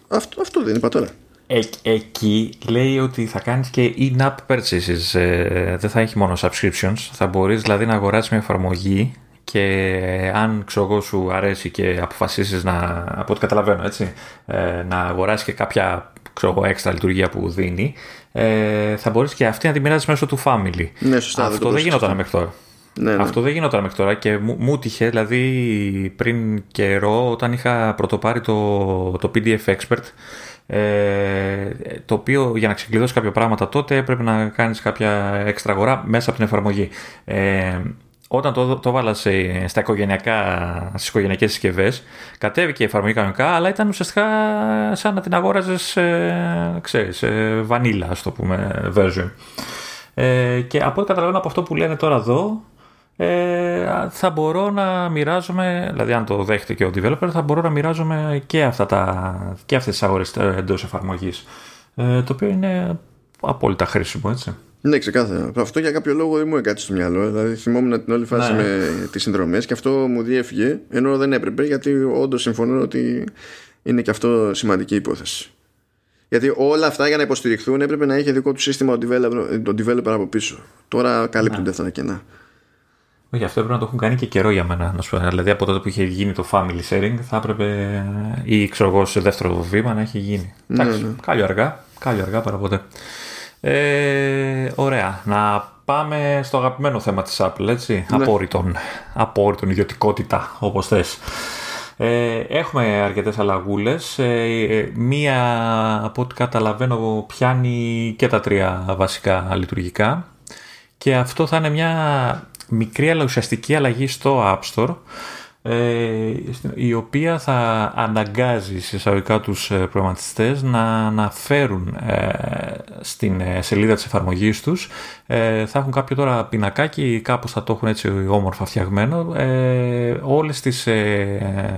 S1: αυτό, αυτό δεν είπα τώρα.
S2: Ε, εκεί λέει ότι θα κάνεις και in-app purchases. Ε, δεν θα έχει μόνο subscriptions. Θα μπορείς δηλαδή να αγοράσεις μια εφαρμογή και αν ξέρω σου αρέσει και αποφασίσεις να, από ό,τι καταλαβαίνω έτσι, ε, να αγοράσεις και κάποια ξέρω έξτρα λειτουργία που δίνει, ε, θα μπορείς και αυτή να τη μοιράζεις μέσω του family.
S1: Ναι, σωστά,
S2: Αυτό δεν γινόταν μέχρι τώρα. Ναι, ναι. Αυτό δεν γινόταν μέχρι τώρα και μου, μου τυχε δηλαδή πριν καιρό όταν είχα πρωτοπάρει το, το PDF Expert ε, το οποίο για να ξεκλειδώσει κάποια πράγματα τότε έπρεπε να κάνεις κάποια έξτρα αγορά μέσα από την εφαρμογή. Ε, όταν το, το βάλα σε, στα οικογενειακά, στις οικογενειακές συσκευές, κατέβηκε η εφαρμογή κανονικά, αλλά ήταν ουσιαστικά σαν να την αγόραζες, ε, ξέρεις, ε, βανίλα, ας το πούμε, version. Ε, και από ό,τι καταλαβαίνω από αυτό που λένε τώρα εδώ, ε, θα μπορώ να μοιράζομαι, δηλαδή αν το δέχεται και ο developer, θα μπορώ να μοιράζομαι και, αυτά τα, και αυτές τις αγορές εντός εφαρμογής. Ε, το οποίο είναι απόλυτα χρήσιμο, έτσι.
S1: Ναι, ξεκάθαρα. Αυτό για κάποιο λόγο δεν μου έκανε στο μυαλό. Δηλαδή θυμόμουν την όλη φάση ναι. με τις συνδρομές και αυτό μου διέφυγε, ενώ δεν έπρεπε, γιατί όντως συμφωνώ ότι είναι και αυτό σημαντική υπόθεση. Γιατί όλα αυτά για να υποστηριχθούν έπρεπε να έχει δικό του σύστημα ο developer, το developer από πίσω. Τώρα καλύπτονται ναι. αυτά τα κενά.
S2: Όχι, αυτό έπρεπε να το έχουν κάνει και καιρό για μένα. Να σου Δηλαδή από τότε που είχε γίνει το family sharing θα έπρεπε ή ξέρω εγώ σε δεύτερο βήμα να έχει γίνει. Ναι, Εντάξει, ναι. κάλλιο αργά, κάλλιο αργά παρά ποτέ. Ε, ωραία. Να πάμε στο αγαπημένο θέμα της Apple, έτσι. Ναι. Απόρριτον. Απόρριτον ιδιωτικότητα, όπως θες. Ε, έχουμε αρκετές αλλαγούλες. Ε, μία, από ό,τι καταλαβαίνω, πιάνει και τα τρία βασικά λειτουργικά. Και αυτό θα είναι μια μικρή αλλά ουσιαστική αλλαγή στο App Store ε, η οποία θα αναγκάζει σε εισαγωγικά τους ε, προγραμματιστές να αναφέρουν ε, στην σελίδα της εφαρμογής τους. Θα έχουν κάποιο τώρα πινακάκι κάπως θα το έχουν έτσι όμορφα φτιαγμένο. Όλες τις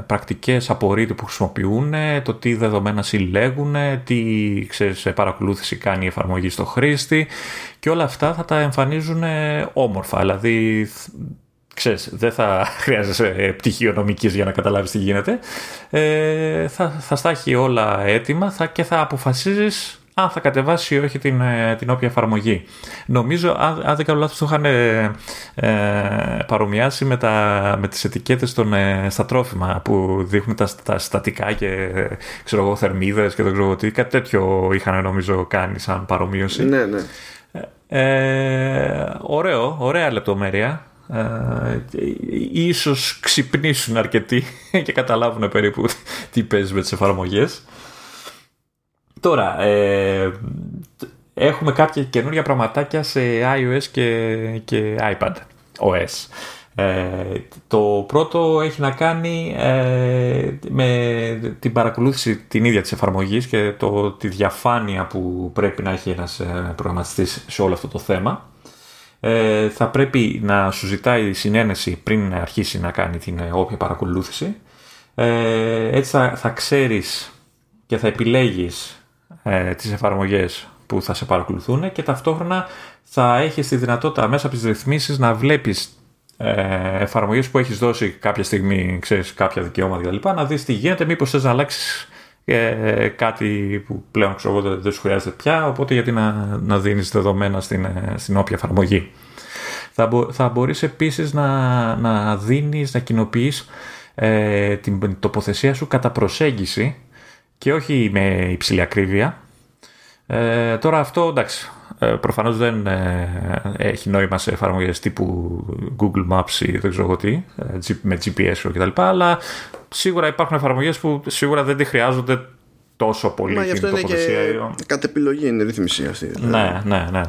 S2: πρακτικές απορρίτου που χρησιμοποιούν το τι δεδομένα συλλέγουν τι ξέρεις, παρακολούθηση κάνει η εφαρμογή στο χρήστη. Και όλα αυτά θα τα εμφανίζουν όμορφα. Δηλαδή ξέρεις, δεν θα (laughs) χρειάζεσαι πτυχίο νομικής για να καταλάβεις τι γίνεται. Ε, θα, θα στα έχει όλα έτοιμα θα, και θα αποφασίζεις αν θα κατεβάσει ή όχι την, ε, την όποια εφαρμογή. Νομίζω, αν, αν δεν κάνω λάθος, το είχαν ε, παρομοιάσει με, τα, με τις ετικέτες των, ε, στα τρόφιμα που δείχνουν τα, τα συστατικά και ξέρω εγώ, θερμίδες και δεν ξέρω τι. Κάτι τέτοιο είχαν νομίζω κάνει σαν παρομοίωση.
S1: Ναι, ναι.
S2: Ε, ωραίο, ωραία λεπτομέρεια ε, ίσως ξυπνήσουν αρκετοί (laughs) και καταλάβουν περίπου (laughs) τι παίζεις με τις εφαρμογές. Τώρα, ε, έχουμε κάποια καινούργια πραγματάκια σε iOS και, και iPad OS. Ε, το πρώτο έχει να κάνει ε, με την παρακολούθηση την ίδια της εφαρμογής και το, τη διαφάνεια που πρέπει να έχει ένας ε, προγραμματιστής σε όλο αυτό το θέμα ε, θα πρέπει να σου ζητάει συνένεση πριν αρχίσει να κάνει την ε, όποια παρακολούθηση. Ε, έτσι θα, θα ξέρεις και θα επιλέγεις ε, τις εφαρμογές που θα σε παρακολουθούν και ταυτόχρονα θα έχεις τη δυνατότητα μέσα από τις ρυθμίσεις να βλέπεις ε, εφαρμογές που έχεις δώσει κάποια στιγμή, ξέρεις, κάποια δικαιώματα κλπ. Να δεις τι γίνεται, μήπως θες να αλλάξεις ε, κάτι που πλέον ξέρω δεν, δεν σου χρειάζεται πια, οπότε γιατί να, να δίνεις δεδομένα στην, ε, στην όποια εφαρμογή. Θα, μπο, θα μπορείς επίσης να, να δίνεις, να κοινοποιείς ε, την τοποθεσία σου κατά προσέγγιση και όχι με υψηλή ακρίβεια. Ε, τώρα αυτό εντάξει, ε, προφανώς δεν ε, έχει νόημα σε εφαρμογές τύπου Google Maps ή δεν ξέρω τι, ε, με GPS κτλ. Αλλά σίγουρα υπάρχουν εφαρμογές που σίγουρα δεν τη χρειάζονται τόσο πολύ
S1: Μα γι' αυτό είναι και κατ' επιλογή είναι η ρύθμιση αυτή.
S2: Δηλαδή. Ναι, ναι, ναι.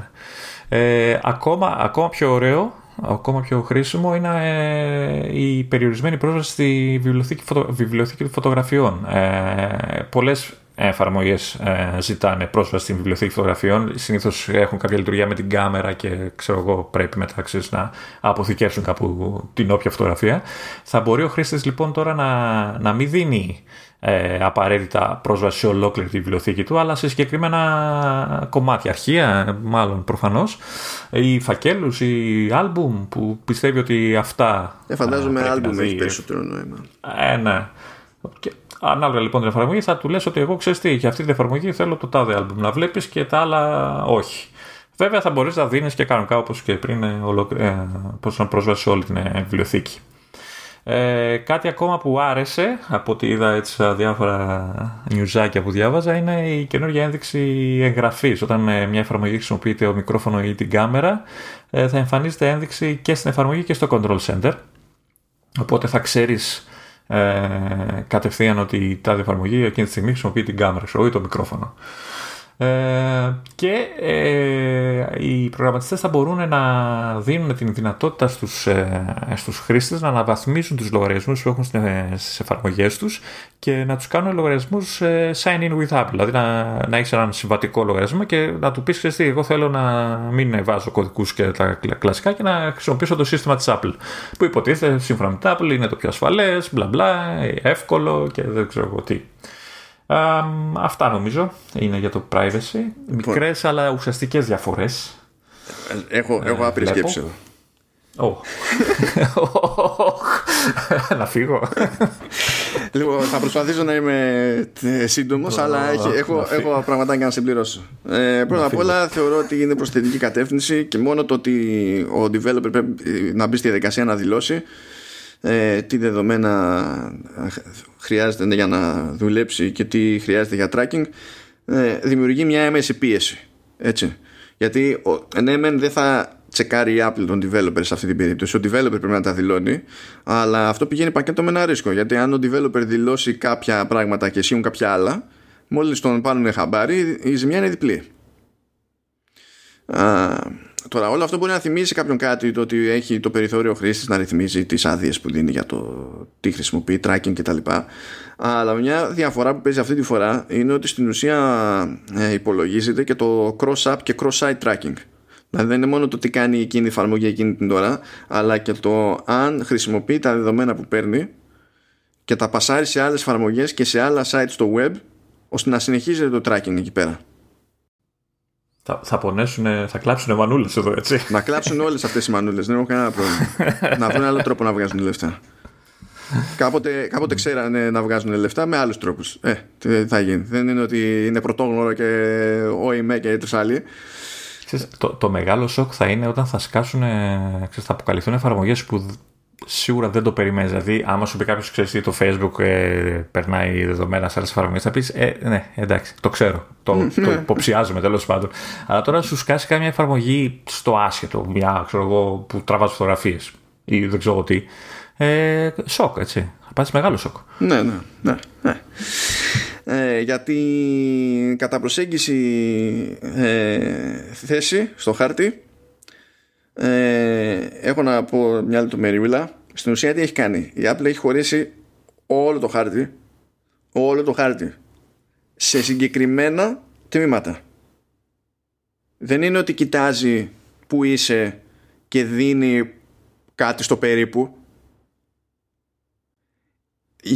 S2: Ε, ακόμα, ακόμα πιο ωραίο, ακόμα πιο χρήσιμο είναι ε, η περιορισμένη πρόσβαση στη βιβλιοθήκη, φωτο, βιβλιοθήκη φωτογραφιών. Ε, πολλές εφαρμογές ε, ζητάνε πρόσβαση στην βιβλιοθήκη φωτογραφιών. Συνήθως έχουν κάποια λειτουργία με την κάμερα και ξέρω εγώ πρέπει μετά ξέρεις, να αποθηκεύσουν κάπου την όποια φωτογραφία. Θα μπορεί ο χρήστης λοιπόν τώρα να, να μην δίνει ε, απαραίτητα πρόσβαση σε ολόκληρη τη βιβλιοθήκη του, αλλά σε συγκεκριμένα κομμάτια, αρχεία μάλλον προφανώς, ή φακέλους ή άλμπουμ που πιστεύει ότι αυτά...
S1: Ε, φαντάζομαι άλμπουμ έχει περισσότερο νόημα.
S2: Ε, ναι. Και ανάλογα λοιπόν την εφαρμογή θα του λες ότι εγώ ξέρεις τι, για αυτή την εφαρμογή θέλω το τάδε άλμπουμ να βλέπεις και τα άλλα όχι. Βέβαια θα μπορείς να δίνεις και κανονικά όπως και πριν ε, ε, πώς να πρόσβαση σε όλη την ε, βιβλιοθήκη. Ε, κάτι ακόμα που άρεσε από ό,τι είδα έτσι στα διάφορα νιουζάκια που διάβαζα είναι η καινούργια ένδειξη εγγραφής. Όταν μια εφαρμογή χρησιμοποιείται ο μικρόφωνο ή την κάμερα, ε, θα εμφανίζεται ένδειξη και στην εφαρμογή και στο control center. Οπότε θα ξέρεις ε, κατευθείαν ότι η τάδε εφαρμογή εκείνη τη στιγμή χρησιμοποιεί την κάμερα ή το μικρόφωνο. Ε, και ε, οι προγραμματιστές θα μπορούν να δίνουν την δυνατότητα στους, ε, στους χρήστες να αναβαθμίσουν τους λογαριασμούς που έχουν στις εφαρμογές τους και να τους κάνουν λογαριασμούς ε, sign in with Apple. Δηλαδή να, να έχεις έναν συμβατικό λογαριασμό και να του πεις τι, εγώ θέλω να μην βάζω κωδικούς και τα κλασικά και να χρησιμοποιήσω το σύστημα της Apple που υποτίθεται σύμφωνα με την Apple είναι το πιο ασφαλές, μπλα μπλα, εύκολο και δεν ξέρω εγώ τι αυτά νομίζω είναι για το privacy. Λοιπόν, Μικρές αλλά ουσιαστικές διαφορές.
S1: Έχω, έχω άπειρη σκέψη εδώ.
S2: να φύγω.
S1: Λοιπόν, θα προσπαθήσω να είμαι σύντομος, αλλά έχω, έχω πραγματάκια να συμπληρώσω. Ε, πρώτα απ' όλα, θεωρώ ότι είναι προς θετική κατεύθυνση και μόνο το ότι ο developer πρέπει να μπει στη διαδικασία να δηλώσει ε, τι δεδομένα χρειάζεται για να δουλέψει και τι χρειάζεται για tracking ε, δημιουργεί μια έμεση πίεση έτσι. Γιατί ναι μεν δεν θα τσεκάρει η Apple τον developer σε αυτή την περίπτωση. Ο developer πρέπει να τα δηλώνει αλλά αυτό πηγαίνει πακέτο με ένα ρίσκο. Γιατί αν ο developer δηλώσει κάποια πράγματα και ισχύουν κάποια άλλα μόλις τον πάρουν χαμπάρι η ζημιά είναι διπλή Τώρα, όλο αυτό μπορεί να θυμίσει κάποιον κάτι το ότι έχει το περιθώριο χρήσης να ρυθμίζει τις άδειες που δίνει για το τι χρησιμοποιεί, tracking κτλ. Αλλά μια διαφορά που παίζει αυτή τη φορά είναι ότι στην ουσία ε, υπολογίζεται και το cross-app και cross-site tracking. Δηλαδή δεν είναι μόνο το τι κάνει εκείνη η εφαρμογή εκείνη την ώρα, αλλά και το αν χρησιμοποιεί τα δεδομένα που παίρνει και τα πασάρει σε άλλες εφαρμογές και σε άλλα sites στο web, ώστε να συνεχίζεται το tracking εκεί πέρα.
S2: Θα, θα πονέσουν, θα κλάψουν μανούλες εδώ, έτσι.
S1: Να κλάψουν όλες αυτές οι μανούλες, δεν έχω κανένα πρόβλημα. να βρουν άλλο τρόπο να βγάζουν λεφτά. κάποτε, κάποτε ξέρανε να βγάζουν λεφτά με άλλους τρόπους. Ε, τι θα γίνει. Δεν είναι ότι είναι πρωτόγνωρο και ο ΙΜΕ και του άλλοι.
S2: Το, το μεγάλο σοκ θα είναι όταν θα σκάσουν, ξέρεις, θα αποκαλυφθούν εφαρμογές που σίγουρα δεν το περιμένεις. Δηλαδή, άμα σου πει κάποιος, ξέρεις το Facebook ε, περνάει δεδομένα σε άλλες εφαρμογές, θα πεις Ε, ναι, εντάξει, το ξέρω. Το, το υποψιάζομαι τέλος πάντων. Αλλά τώρα σου σκάσει κάμια εφαρμογή στο άσχετο, μια ξέρω εγώ, που τραβάζει φωτογραφίες ή δεν ξέρω τι. Ε, σοκ, έτσι. Θα πάθει μεγάλο σοκ.
S1: Ναι, ναι, ναι. ναι. Ε, γιατί κατά προσέγγιση ε, θέση στο χάρτη ε, έχω να πω μια λεπτομερούλα στην ουσία τι έχει κάνει; Η Apple έχει χωρίσει όλο το χάρτη όλο το χάρτη σε συγκεκριμένα τμήματα. Δεν είναι ότι κοιτάζει που είσαι και δίνει κάτι στο περίπου.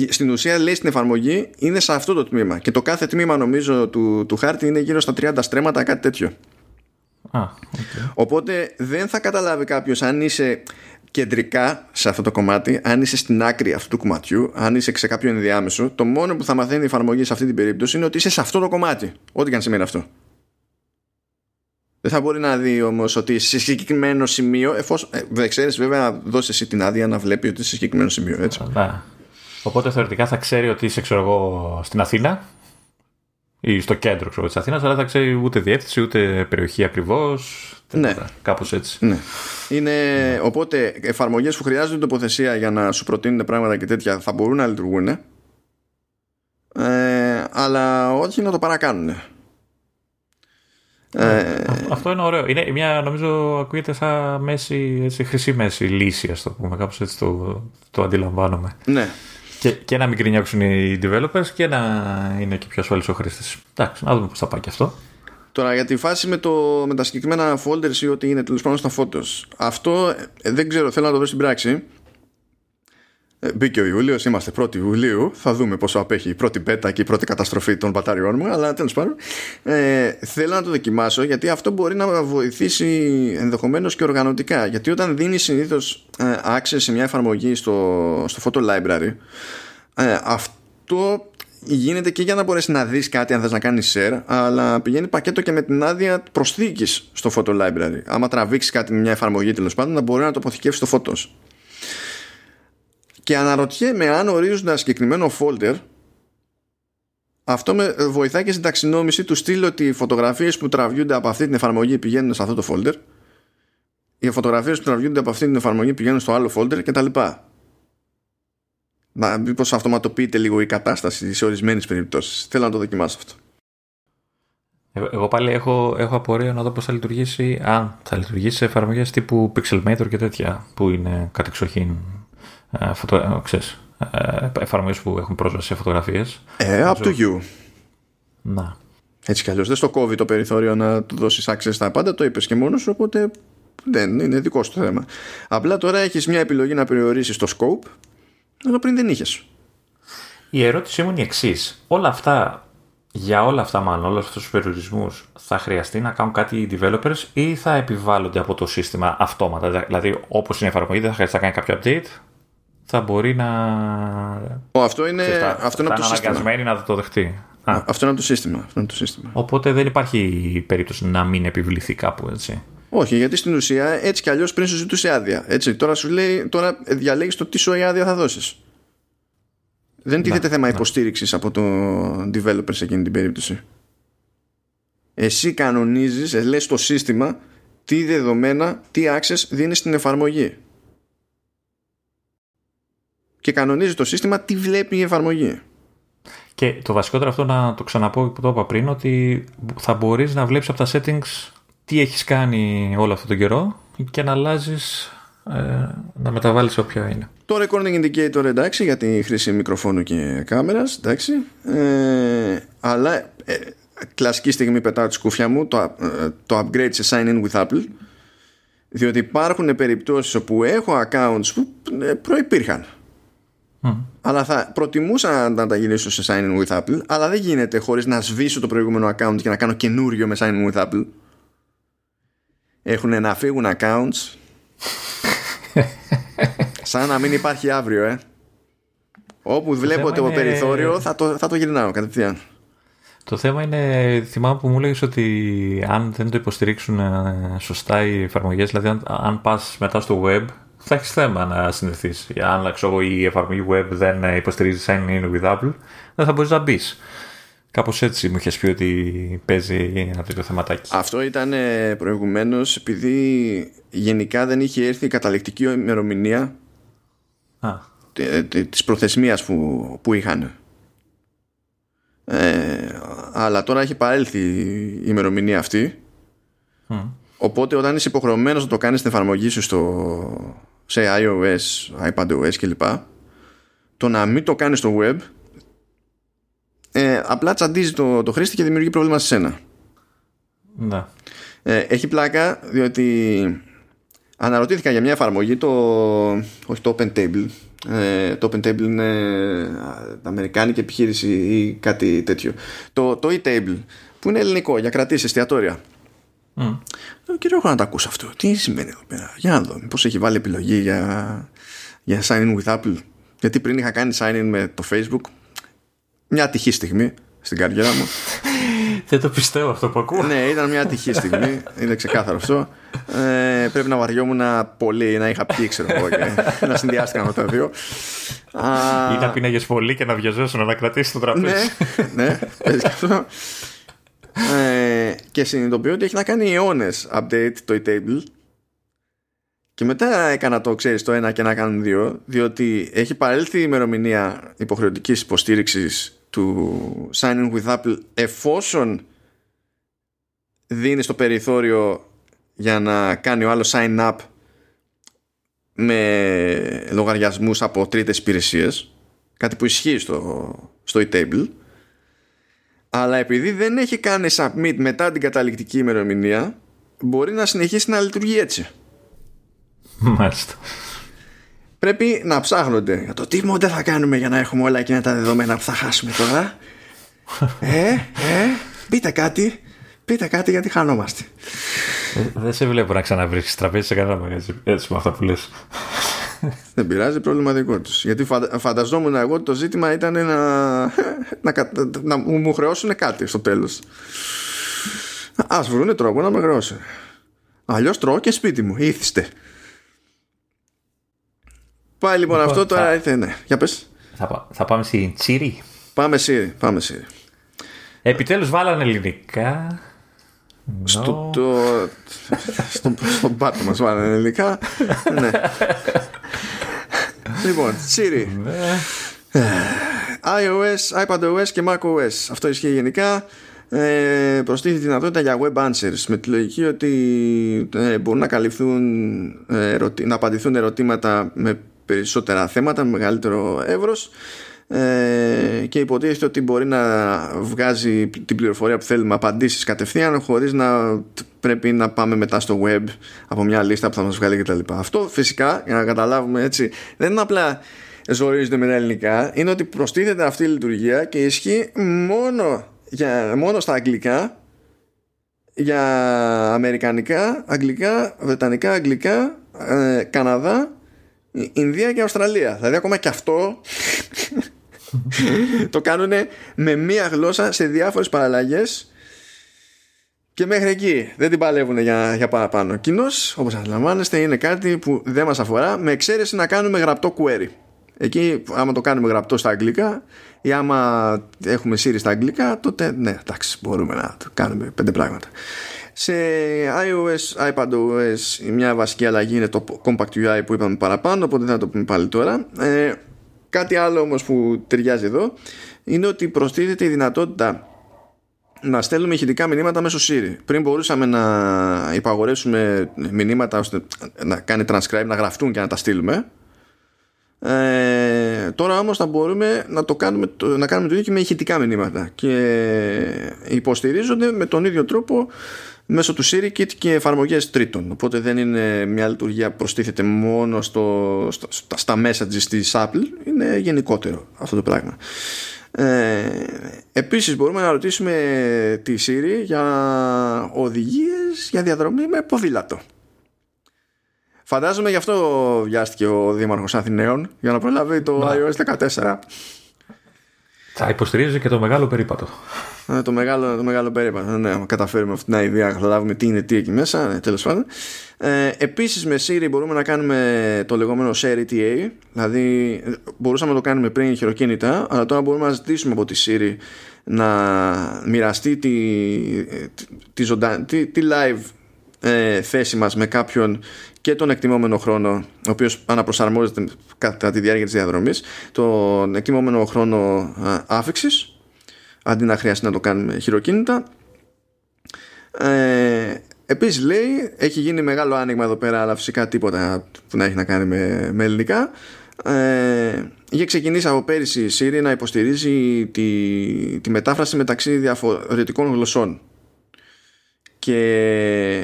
S1: Στην ουσία λέει στην εφαρμογή είναι σε αυτό το τμήμα. Και το κάθε τμήμα νομίζω του, του χάρτη είναι γύρω στα 30 στρέμματα κάτι τέτοιο Οπότε δεν θα καταλάβει κάποιος αν είσαι κεντρικά σε αυτό το κομμάτι, αν είσαι στην άκρη αυτού του κομματιού, αν είσαι σε κάποιο ενδιάμεσο, το μόνο που θα μαθαίνει η εφαρμογή σε αυτή την περίπτωση είναι ότι είσαι σε αυτό το κομμάτι. Ό,τι και αν σημαίνει αυτό. Δεν θα μπορεί να δει όμως ότι σε συγκεκριμένο σημείο, εφόσον. Ε, δεν ξέρεις, βέβαια, να δώσει εσύ την άδεια να βλέπει ότι είσαι σε συγκεκριμένο σημείο. Έτσι.
S2: Οπότε θεωρητικά θα ξέρει ότι είσαι, ξέρω εγώ, στην Αθήνα ή στο κέντρο ξέρω, της Αθήνας αλλά δεν ξέρει ούτε διεύθυνση ούτε περιοχή ακριβώς ναι. κάπως έτσι
S1: ναι. Είναι, ναι. οπότε εφαρμογές που χρειάζονται τοποθεσία για να σου προτείνουν πράγματα και τέτοια θα μπορούν να λειτουργούν ε, αλλά όχι να το παρακάνουν
S2: ε, αυτό είναι ωραίο. Είναι μια, νομίζω, ακούγεται σαν μέση, έτσι, χρυσή μέση λύση, ας το πούμε. Κάπως έτσι το, το αντιλαμβάνομαι.
S1: Ναι.
S2: Και, και να μην γκρινιάξουν οι developers και να είναι και πιο ασφαλής ο χρήστης. Εντάξει, να δούμε πώς θα πάει και αυτό.
S1: Τώρα για τη φάση με, το, με τα συγκεκριμένα folders ή ό,τι είναι τέλος πάντων στα photos. Αυτό ε, δεν ξέρω, θέλω να το δω στην πράξη. Ε, μπήκε ο Ιούλιος, είμαστε 1η Ιουλίου. Θα δούμε πόσο απέχει η πρώτη πέτα και η πρώτη καταστροφή των μπατάριών μου. Αλλά τέλος πάντων, ε, θέλω να το δοκιμάσω γιατί αυτό μπορεί να βοηθήσει ενδεχομένως και οργανωτικά. Γιατί όταν δίνεις συνήθως ε, access σε μια εφαρμογή στο, στο photo library, ε, αυτό γίνεται και για να μπορέσεις να δεις κάτι αν θες να κάνεις share αλλά πηγαίνει πακέτο και με την άδεια προσθήκης στο photo library άμα τραβήξεις κάτι με μια εφαρμογή τέλος πάντων να μπορεί να το αποθηκεύσει στο photos και αναρωτιέμαι αν ορίζουν ένα συγκεκριμένο folder αυτό με βοηθάει και στην ταξινόμηση του στυλ ότι οι φωτογραφίες που τραβιούνται από αυτή την εφαρμογή πηγαίνουν σε αυτό το folder οι φωτογραφίες που τραβιούνται από αυτή την εφαρμογή πηγαίνουν στο άλλο folder κτλ. Να μήπως αυτοματοποιείται λίγο η κατάσταση σε ορισμένες περιπτώσεις. Θέλω να το δοκιμάσω αυτό.
S2: Εγώ πάλι έχω, έχω απορία να δω πώς θα λειτουργήσει, αν θα λειτουργήσει σε εφαρμογές τύπου Pixelmator και τέτοια, που είναι κατεξοχήν ε, φωτο, ε, ξέρεις, ε, εφαρμογές που έχουν πρόσβαση σε φωτογραφίες.
S1: Ε, up to you.
S2: Να.
S1: Έτσι κι αλλιώς δεν στο κόβει το περιθώριο να του δώσεις access στα πάντα, το είπες και μόνος σου, οπότε δεν είναι δικό σου το θέμα. Απλά τώρα έχεις μια επιλογή να περιορίσεις το scope αλλά πριν δεν είχες.
S2: Η ερώτησή μου είναι η εξής. Όλα αυτά, για όλα αυτά μάλλον, όλους αυτούς τους περιορισμούς, θα χρειαστεί να κάνουν κάτι οι developers ή θα επιβάλλονται από το σύστημα αυτόματα; Δηλαδή, όπως είναι η εφαρμογή, δεν θα χρειαστεί να κάνει κάποιο update, θα μπορεί να.
S1: Ο, αυτό είναι,
S2: θα,
S1: αυτό είναι
S2: θα
S1: από το σύστημα.
S2: αναγκασμένη να το δεχτεί. Α.
S1: Αυτό είναι από το σύστημα. Αυτό είναι το σύστημα.
S2: Οπότε δεν υπάρχει περίπτωση να μην επιβληθεί κάπου έτσι.
S1: Όχι, γιατί στην ουσία έτσι κι αλλιώς πριν σου ζητούσε άδεια. Έτσι, τώρα σου λέει, τώρα διαλέγεις το τι σου άδεια θα δώσεις. Δεν τίθεται θέμα ναι. υποστήριξης από το developer σε εκείνη την περίπτωση. Εσύ κανονίζεις, λες το σύστημα τι δεδομένα, τι access δίνεις στην εφαρμογή. Και κανονίζει το σύστημα τι βλέπει η εφαρμογή.
S2: Και το βασικότερο αυτό να το ξαναπώ που το είπα πριν, ότι θα μπορείς να βλέπεις από τα settings τι έχεις κάνει όλο αυτόν τον καιρό και να αλλάζεις ε, να μεταβάλεις όποια είναι.
S1: Το recording indicator εντάξει για τη χρήση μικροφόνου και κάμερας εντάξει ε, αλλά ε, κλασική στιγμή πετάω τη σκούφια μου το, ε, το upgrade σε sign in with Apple διότι υπάρχουν περιπτώσεις όπου έχω accounts που ε, προϋπήρχαν mm. αλλά θα προτιμούσα να τα γυρίσω σε sign in with Apple αλλά δεν γίνεται χωρίς να σβήσω το προηγούμενο account και να κάνω καινούριο με sign in with Apple έχουν να φύγουν accounts (laughs) σαν να μην υπάρχει αύριο ε. όπου βλέπω το, είναι... περιθώριο θα το, θα το γυρνάω κατευθείαν
S2: το θέμα είναι, θυμάμαι που μου έλεγες ότι αν δεν το υποστηρίξουν ε, σωστά οι εφαρμογές, δηλαδή αν, αν πας μετά στο web, θα έχεις θέμα να συνδεθείς. Αν ξέρω, η εφαρμογή web δεν υποστηρίζεις sign in with Apple, δεν θα μπορείς να μπεις. Κάπως έτσι μου είχες πει ότι παίζει ένα τέτοιο θεματάκι.
S1: Αυτό ήταν προηγουμένως επειδή γενικά δεν είχε έρθει η καταληκτική ημερομηνία της προθεσμίας που, που είχαν. Ε, αλλά τώρα έχει παρέλθει η ημερομηνία αυτή. Οπότε όταν είσαι υποχρεωμένος να το κάνεις στην εφαρμογή σου στο, σε iOS, iPadOS κλπ. Το να μην το κάνεις στο web ε, απλά τσαντίζει το, το χρήστη και δημιουργεί πρόβλημα σε σένα.
S2: Ναι.
S1: Ε, έχει πλάκα διότι αναρωτήθηκα για μια εφαρμογή το, όχι το OpenTable ε, το OpenTable είναι αμερικάνικη επιχείρηση ή κάτι τέτοιο το, το eTable που είναι ελληνικό για κρατήσεις εστιατόρια mm. και έχω να τα ακούσω αυτό τι σημαίνει εδώ πέρα; Για να δω πως έχει βάλει επιλογή για, για sign in with Apple γιατί πριν είχα κάνει sign in με το Facebook μια ατυχή στιγμή στην καριέρα μου. (laughs)
S2: Δεν το πιστεύω αυτό που ακούω.
S1: ναι, ήταν μια ατυχή στιγμή. Είναι ξεκάθαρο αυτό. Ε, πρέπει να βαριόμουν πολύ, να είχα πιει, ξέρω εγώ, και (laughs) να συνδυάστηκα με τα δύο.
S2: Ή να πίναγες πολύ και να βιαζόσουν να κρατήσεις το τραπέζι.
S1: ναι, ναι, αυτό. Ε, και συνειδητοποιώ ότι έχει να κάνει αιώνες update το e-table. Και μετά έκανα το, ξέρεις το ένα και να κάνουν δύο, διότι έχει παρέλθει η ημερομηνία υποχρεωτικής υποστήριξης του sign in with Apple εφόσον δίνει το περιθώριο για να κάνει ο άλλος sign up με λογαριασμούς από τρίτες υπηρεσίες κάτι που ισχύει στο, στο e-table αλλά επειδή δεν έχει κάνει submit μετά την καταληκτική ημερομηνία μπορεί να συνεχίσει να λειτουργεί έτσι.
S2: Μάλιστα.
S1: πρέπει να ψάχνονται. Για το τι μόντε θα κάνουμε για να έχουμε όλα εκείνα τα δεδομένα που θα χάσουμε τώρα. Ε, ε, πείτε κάτι. Πείτε κάτι γιατί χανόμαστε.
S2: Ε, Δεν σε βλέπω να ξαναβρίσκεις τραπέζι σε κανένα μαγαζί έτσι με αυτά που λες.
S1: Δεν πειράζει, πρόβλημα δικό τους. Γιατί φαντα- φανταζόμουν εγώ ότι το ζήτημα ήταν να, να, κα- να μου μου χρεώσουν κάτι στο τέλος. Α βρούνε τρόπο να με χρεώσουν. Αλλιώς τρώω και σπίτι μου. Ήθιστε. Πάει λοιπόν,
S2: Λοιπόν,
S1: αυτό τώρα
S2: θα-
S1: ήρθε. Ναι, για πες.
S2: Θα, πά- θα πάμε στην Τσίρι.
S1: Πάμε Σύρι. Πάμε Σύρι.
S2: Επιτέλους βάλανε ελληνικά.
S1: Στο, το, στο, στον πάτο μας βάλανε ελληνικά. ναι. λοιπόν, Siri. iOS, iPadOS και macOS. Αυτό ισχύει γενικά. Ε, προστίθεται τη δυνατότητα για web answers με τη λογική ότι ε, μπορούν να καλυφθούν ε, ερωτη- να απαντηθούν ερωτήματα με περισσότερα θέματα, με μεγαλύτερο εύρος ε, και υποτίθεται ότι μπορεί να βγάζει την πληροφορία που θέλουμε απαντήσεις κατευθείαν χωρίς να πρέπει να πάμε μετά στο web από μια λίστα που θα μας βγάλει κτλ. Αυτό φυσικά για να καταλάβουμε έτσι δεν είναι απλά ζορίζονται με τα ελληνικά είναι ότι προστίθεται αυτή η λειτουργία και ισχύει μόνο, για, μόνο στα αγγλικά για αμερικανικά, αγγλικά, βρετανικά, αγγλικά, ε, Καναδά, Ι- Ινδία και Αυστραλία. Δηλαδή ακόμα και αυτό το κάνουν με μία γλώσσα σε διάφορες παραλλαγές και μέχρι εκεί δεν την παλεύουν για, για παραπάνω. Κοινώς, όπως αντιλαμβάνεστε, είναι κάτι που δεν μας αφορά με εξαίρεση να κάνουμε γραπτό query. Εκεί, άμα το κάνουμε γραπτό στα αγγλικά ή άμα έχουμε Siri στα αγγλικά, τότε ναι, εντάξει, μπορούμε να το κάνουμε πέντε πράγματα. Σε iOS, iPadOS, μια βασική αλλαγή είναι το Compact UI που είπαμε παραπάνω, οπότε δεν θα το πούμε πάλι τώρα. Ε, κάτι άλλο όμως που ταιριάζει εδώ είναι ότι προστίθεται η δυνατότητα να στέλνουμε ηχητικά μηνύματα μέσω Siri. Πριν μπορούσαμε να υπαγορέσουμε μηνύματα ώστε να κάνει transcribe, να γραφτούν και να τα στείλουμε. Ε, τώρα όμως θα μπορούμε να το κάνουμε, το- να κάνουμε το ίδιο και με ηχητικά μηνύματα και υποστηρίζονται με τον ίδιο τρόπο μέσω του SiriKit και εφαρμογές τρίτων. Οπότε δεν είναι μια λειτουργία που προστίθεται μόνο στο, στο- στα, στα messages της Apple. Είναι γενικότερο αυτό το πράγμα. Ε, επίσης μπορούμε να ρωτήσουμε τη Siri για οδηγίες για διαδρομή με ποδήλατο. Φαντάζομαι γι' αυτό βιάστηκε ο Δήμαρχος Αθηναίων για να προλάβει το iOS 14.
S2: Θα υποστηρίζει και το μεγάλο περίπατο.
S1: Ε, το μεγάλο, το μεγάλο περίπατο. Ναι, άμα καταφέρουμε αυτή την ιδέα, να καταλάβουμε τι είναι τι εκεί μέσα. Ναι, Τέλος πάντων. Ε, Επίσης με Siri μπορούμε να κάνουμε το λεγόμενο Share ETA. Δηλαδή, ε, μπορούσαμε να το κάνουμε πριν χειροκίνητα, αλλά τώρα μπορούμε να ζητήσουμε από τη Siri να μοιραστεί τη, τη, τη, ζωντά- τη, τη live ε, θέση μας με κάποιον και τον εκτιμόμενο χρόνο ο οποίος αναπροσαρμόζεται κατά τη διάρκεια της διαδρομής τον εκτιμόμενο χρόνο α, άφηξης αντί να χρειαστεί να το κάνουμε χειροκίνητα. Ε, επίσης λέει έχει γίνει μεγάλο άνοιγμα εδώ πέρα αλλά φυσικά τίποτα που να έχει να κάνει με, με ελληνικά. Ε, είχε ξεκινήσει από πέρυσι η Siri να υποστηρίζει τη, τη μετάφραση μεταξύ διαφορετικών γλωσσών. Και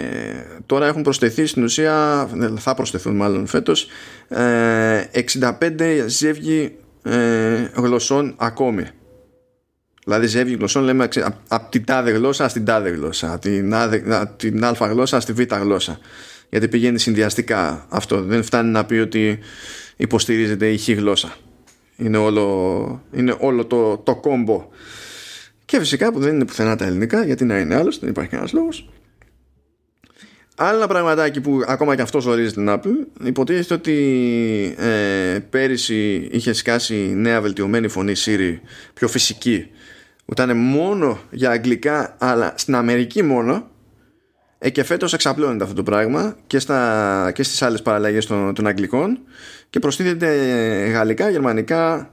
S1: τώρα έχουν προσθεθεί στην ουσία θα προσθεθούν μάλλον φέτος ε, 65 ζεύγη ε, γλωσσών ακόμη δηλαδή ζεύγη γλωσσών λέμε ξε- απ- από την τάδε γλώσσα στην τάδε γλώσσα. Από την, άδε- από την α γλώσσα στη β γλώσσα. Γιατί πηγαίνει συνδυαστικά αυτό. Δεν φτάνει να πει ότι υποστηρίζεται η χ γλώσσα. Είναι όλο, είναι όλο το, το κόμπο. Και φυσικά που δεν είναι πουθενά τα ελληνικά, γιατί να είναι άλλος, δεν υπάρχει κανένας λόγος. Άλλο ένα πραγματάκι που ακόμα και αυτός ζορίζει την Apple υποτίθεται ότι ε, πέρυσι είχε σκάσει νέα βελτιωμένη φωνή Siri πιο φυσική που ήταν μόνο για αγγλικά αλλά στην Αμερική μόνο. Ε, και φέτος εξαπλώνεται αυτό το πράγμα και, στα, και στις άλλες παραλλαγές των, των αγγλικών και προστίθεται γαλλικά, γερμανικά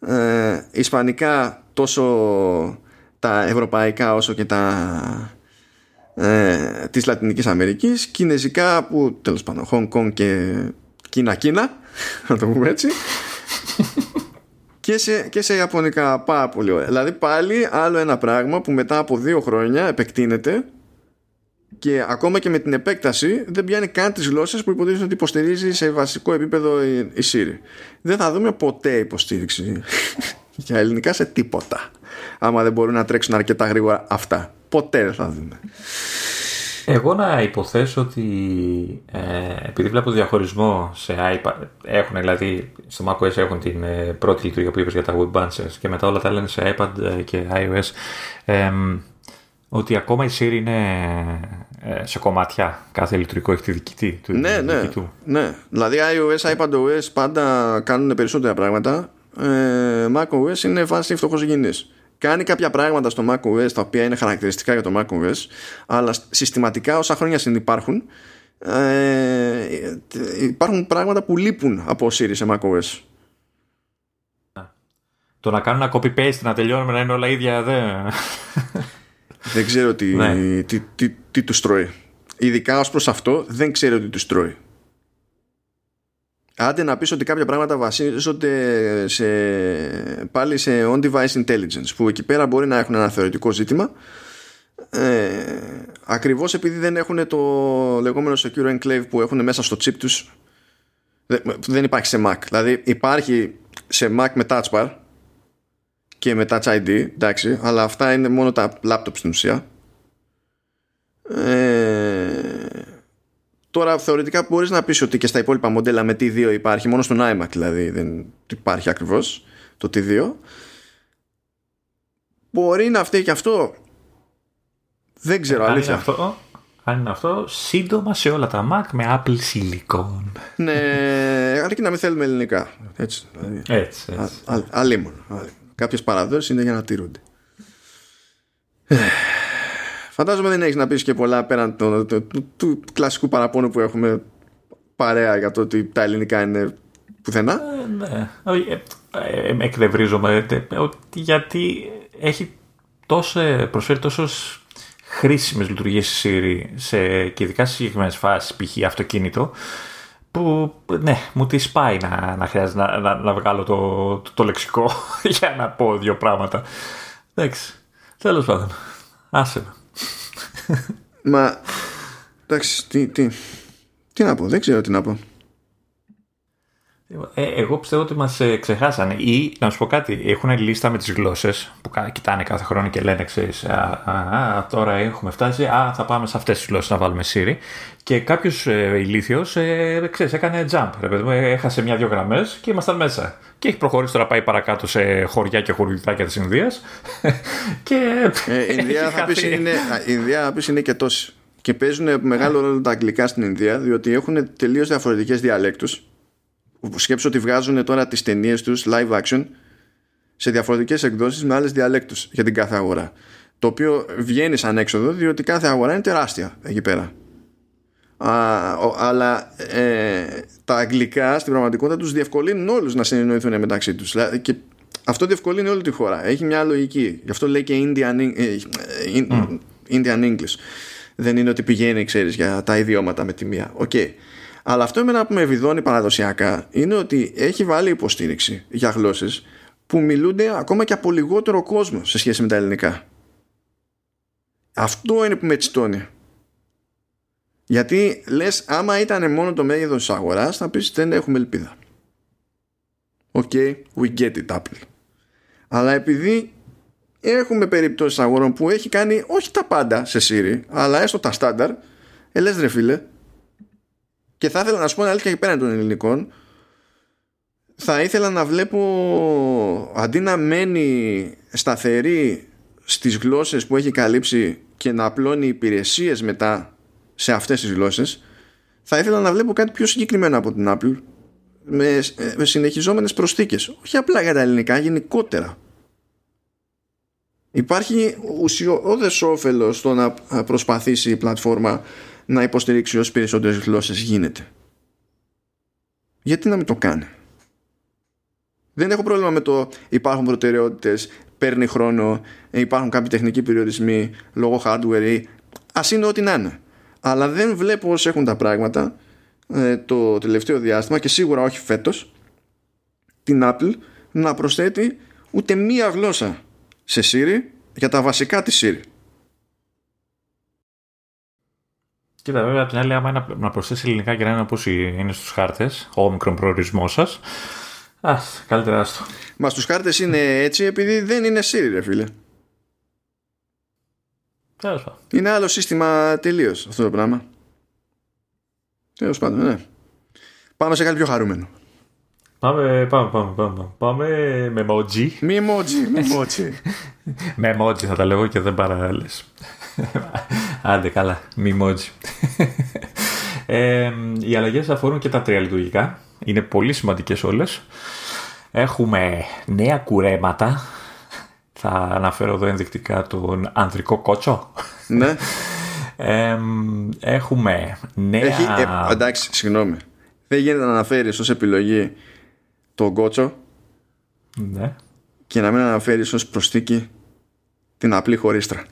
S1: ε, ισπανικά τόσο τα ευρωπαϊκά όσο και τα ε, της Λατινικής Αμερικής κινέζικα που τέλος πάντων Hong Kong και Κίνα Κίνα (laughs) να το πούμε έτσι και σε, και σε Ιαπωνικά πάρα πολύ ωραία. Δηλαδή πάλι άλλο ένα πράγμα που μετά από δύο χρόνια επεκτείνεται και ακόμα και με την επέκταση δεν πιάνει καν τις γλώσσες που υποτίθεται ότι υποστηρίζει σε βασικό επίπεδο η, η Siri. Δεν θα δούμε ποτέ υποστήριξη (laughs) για ελληνικά σε τίποτα άμα δεν μπορούν να τρέξουν αρκετά γρήγορα αυτά. Ποτέ δεν θα δούμε
S2: εγώ να υποθέσω ότι ε, επειδή βλέπω διαχωρισμό σε iPad, έχουν δηλαδή στο macOS έχουν την ε, πρώτη λειτουργία που είπες για τα web bouncers και μετά όλα τα λένε σε iPad ε, και iOS ότι ακόμα η Siri είναι ε, σε κομμάτια κάθε λειτουργικό έχει τη δική του.
S1: Ναι, ναι, του. ναι. Δηλαδή iOS, iPadOS πάντα κάνουν περισσότερα πράγματα ε, macOS είναι βάση φτωχός κάνει κάποια πράγματα στο macOS τα οποία είναι χαρακτηριστικά για το macOS αλλά συστηματικά όσα χρόνια συνυπάρχουν ε, υπάρχουν πράγματα που λείπουν από Siri σε macOS.
S2: Το να κάνουν ένα copy-paste να τελειώνουμε να είναι όλα ίδια δεν...
S1: δεν ξέρω τι, ναι. τι, τι, τι, τους τρώει. Ειδικά ως προς αυτό δεν ξέρω τι τους τρώει Άντε να πεις ότι κάποια πράγματα βασίζονται σε, πάλι σε on-device intelligence που εκεί πέρα μπορεί να έχουν ένα θεωρητικό ζήτημα. Ε, ακριβώς επειδή δεν έχουν το λεγόμενο secure enclave που έχουν μέσα στο chip τους δεν υπάρχει σε Mac. Δηλαδή υπάρχει σε Mac με touch bar και με touch ID εντάξει, αλλά αυτά είναι μόνο τα laptop στην ουσία. Ε, Τώρα θεωρητικά μπορείς να πεις ότι και στα υπόλοιπα μοντέλα με T2 υπάρχει, μόνο στον iMac δηλαδή δεν υπάρχει ακριβώς το T2. Μπορεί να φταίει και αυτό; Δεν ξέρω,
S2: αν
S1: αλήθεια.
S2: Είναι αυτό, αν είναι αυτό, σύντομα σε όλα τα Mac με Apple Silicon.
S1: ναι, αρκεί να μην θέλουμε ελληνικά. Έτσι.
S2: Δηλαδή. έτσι, έτσι.
S1: Α, αλίμον. Κάποιες παραδόσεις είναι για να τηρούνται. Φαντάζομαι δεν έχεις να πεις και πολλά πέραν του, του, κλασικού παραπώνου που έχουμε παρέα για το ότι τα ελληνικά είναι πουθενά.
S2: Ε, ναι. Ε, ε, εκνευρίζομαι γιατί έχει τόσο, προσφέρει τόσο χρήσιμες λειτουργίες η Siri σε, και ειδικά σε συγκεκριμένες φάσεις π.χ. αυτοκίνητο που ναι, μου τη σπάει να, να χρειάζεται να, να, να βγάλω το, το, το, λεξικό (laughs) για να πω δύο πράγματα. Εντάξει, τέλος πάντων. Άσε με.
S1: Μα εντάξει, τι, τι, τι να πω, δεν ξέρω τι να πω.
S2: Ε, εγώ πιστεύω ότι μας ε, ξεχάσανε. Ή να σου πω κάτι, έχουν λίστα με τις γλώσσες που κοιτάνε κάθε χρόνο και λένε ξέρεις, α, α, α, τώρα έχουμε φτάσει, α, θα πάμε σε αυτές τις γλώσσες να βάλουμε Siri και κάποιος ε, ηλίθιος ε, ξέρεις, έκανε jump, ρε, έχασε μια-δυο γραμμές και ήμασταν μέσα. Και έχει προχωρήσει τώρα πάει παρακάτω σε χωριά και χωριουδάκια της Ινδίας. (laughs) Και
S1: ε, (laughs) η Ινδία θα πεις είναι, Ινδία θα είναι και τόση και παίζουν μεγάλο ρόλο τα αγγλικά στην Ινδία διότι έχουν τελείως διαφορετικές διαλέκτους σκέψω ότι βγάζουν τώρα τις ταινίες τους live action σε διαφορετικές εκδόσεις με άλλες διαλέκτους για την κάθε αγορά. Το οποίο βγαίνει σαν έξοδο διότι κάθε αγορά είναι τεράστια εκεί πέρα. Α, αλλά ε, τα αγγλικά στην πραγματικότητα τους διευκολύνουν όλους να συνεννοηθούν μεταξύ τους. Και αυτό διευκολύνει όλη τη χώρα. Έχει μια λογική. Γι' αυτό λέει και Indian, ε, ε, mm. Indian English. Δεν είναι ότι πηγαίνει ξέρεις για τα ιδιώματα με τη μία. Okay. Αλλά αυτό εμένα που με βιδώνει παραδοσιακά είναι ότι έχει βάλει υποστήριξη για γλώσσες που μιλούνται ακόμα και από λιγότερο κόσμο σε σχέση με τα ελληνικά. Αυτό είναι που με τσιτώνει. Γιατί λες άμα ήταν μόνο το μέγεθος της αγοράς θα πεις δεν έχουμε ελπίδα. OK, okay, we get it Apple. Αλλά επειδή έχουμε περιπτώσεις αγορών που έχει κάνει όχι τα πάντα σε Siri αλλά έστω τα στάνταρ ε, λες ρε φίλε και θα ήθελα να σου πω αλήθεια και πέραν των ελληνικών. Θα ήθελα να βλέπω αντί να μένει σταθερή στις γλώσσες που έχει καλύψει και να απλώνει υπηρεσίες μετά σε αυτές τις γλώσσες θα ήθελα να βλέπω κάτι πιο συγκεκριμένο από την Apple με, με συνεχιζόμενες προσθήκες. Όχι απλά για τα ελληνικά γενικότερα. Υπάρχει ουσιώδες όφελος στο να προσπαθήσει η πλατφόρμα να υποστηρίξει όσο περισσότερες γλώσσες γίνεται. Γιατί να μην το κάνει; Δεν έχω πρόβλημα με το υπάρχουν προτεραιότητες, παίρνει χρόνο, υπάρχουν κάποιοι τεχνικοί περιορισμοί λόγω hardware ή ας είναι ό,τι να είναι. Αλλά δεν βλέπω όσο έχουν τα πράγματα ε, το τελευταίο διάστημα και σίγουρα όχι φέτος την Apple να προσθέτει ούτε μία γλώσσα σε Siri για τα βασικά της Siri.
S2: Κοίτα, βέβαια, την άλλη, άμα είναι να προσθέσει ελληνικά και να είναι όπως είναι στους χάρτες, ο μικρό προορισμός σας. Α, καλύτερα άστο.
S1: Μα στους χάρτες είναι έτσι επειδή δεν είναι Siri, ρε φίλε.
S2: Τέλος
S1: Είναι άλλο σύστημα τελείως αυτό το πράγμα. Τέλος πάντων, ναι. Πάμε σε κάτι πιο χαρούμενο.
S2: Πάμε, πάμε, πάμε, πάμε. Πάμε με emoji.
S1: Μη emoji, μη emoji. (laughs)
S2: με emoji θα τα λέγω και δεν παραλες. Άντε καλά, μη emoji. ε, οι αλλαγές αφορούν και τα τρία λειτουργικά. Είναι πολύ σημαντικές όλες. Έχουμε νέα κουρέματα. Θα αναφέρω εδώ ενδεικτικά τον ανδρικό κότσο.
S1: Ναι.
S2: Ε, έχουμε νέα...
S1: Έχει, ε, εντάξει, συγγνώμη. Δεν γίνεται να αναφέρεις ως επιλογή τον κότσο
S2: ναι.
S1: και να μην αναφέρεις ως προστίκη την απλή χωρίστρα.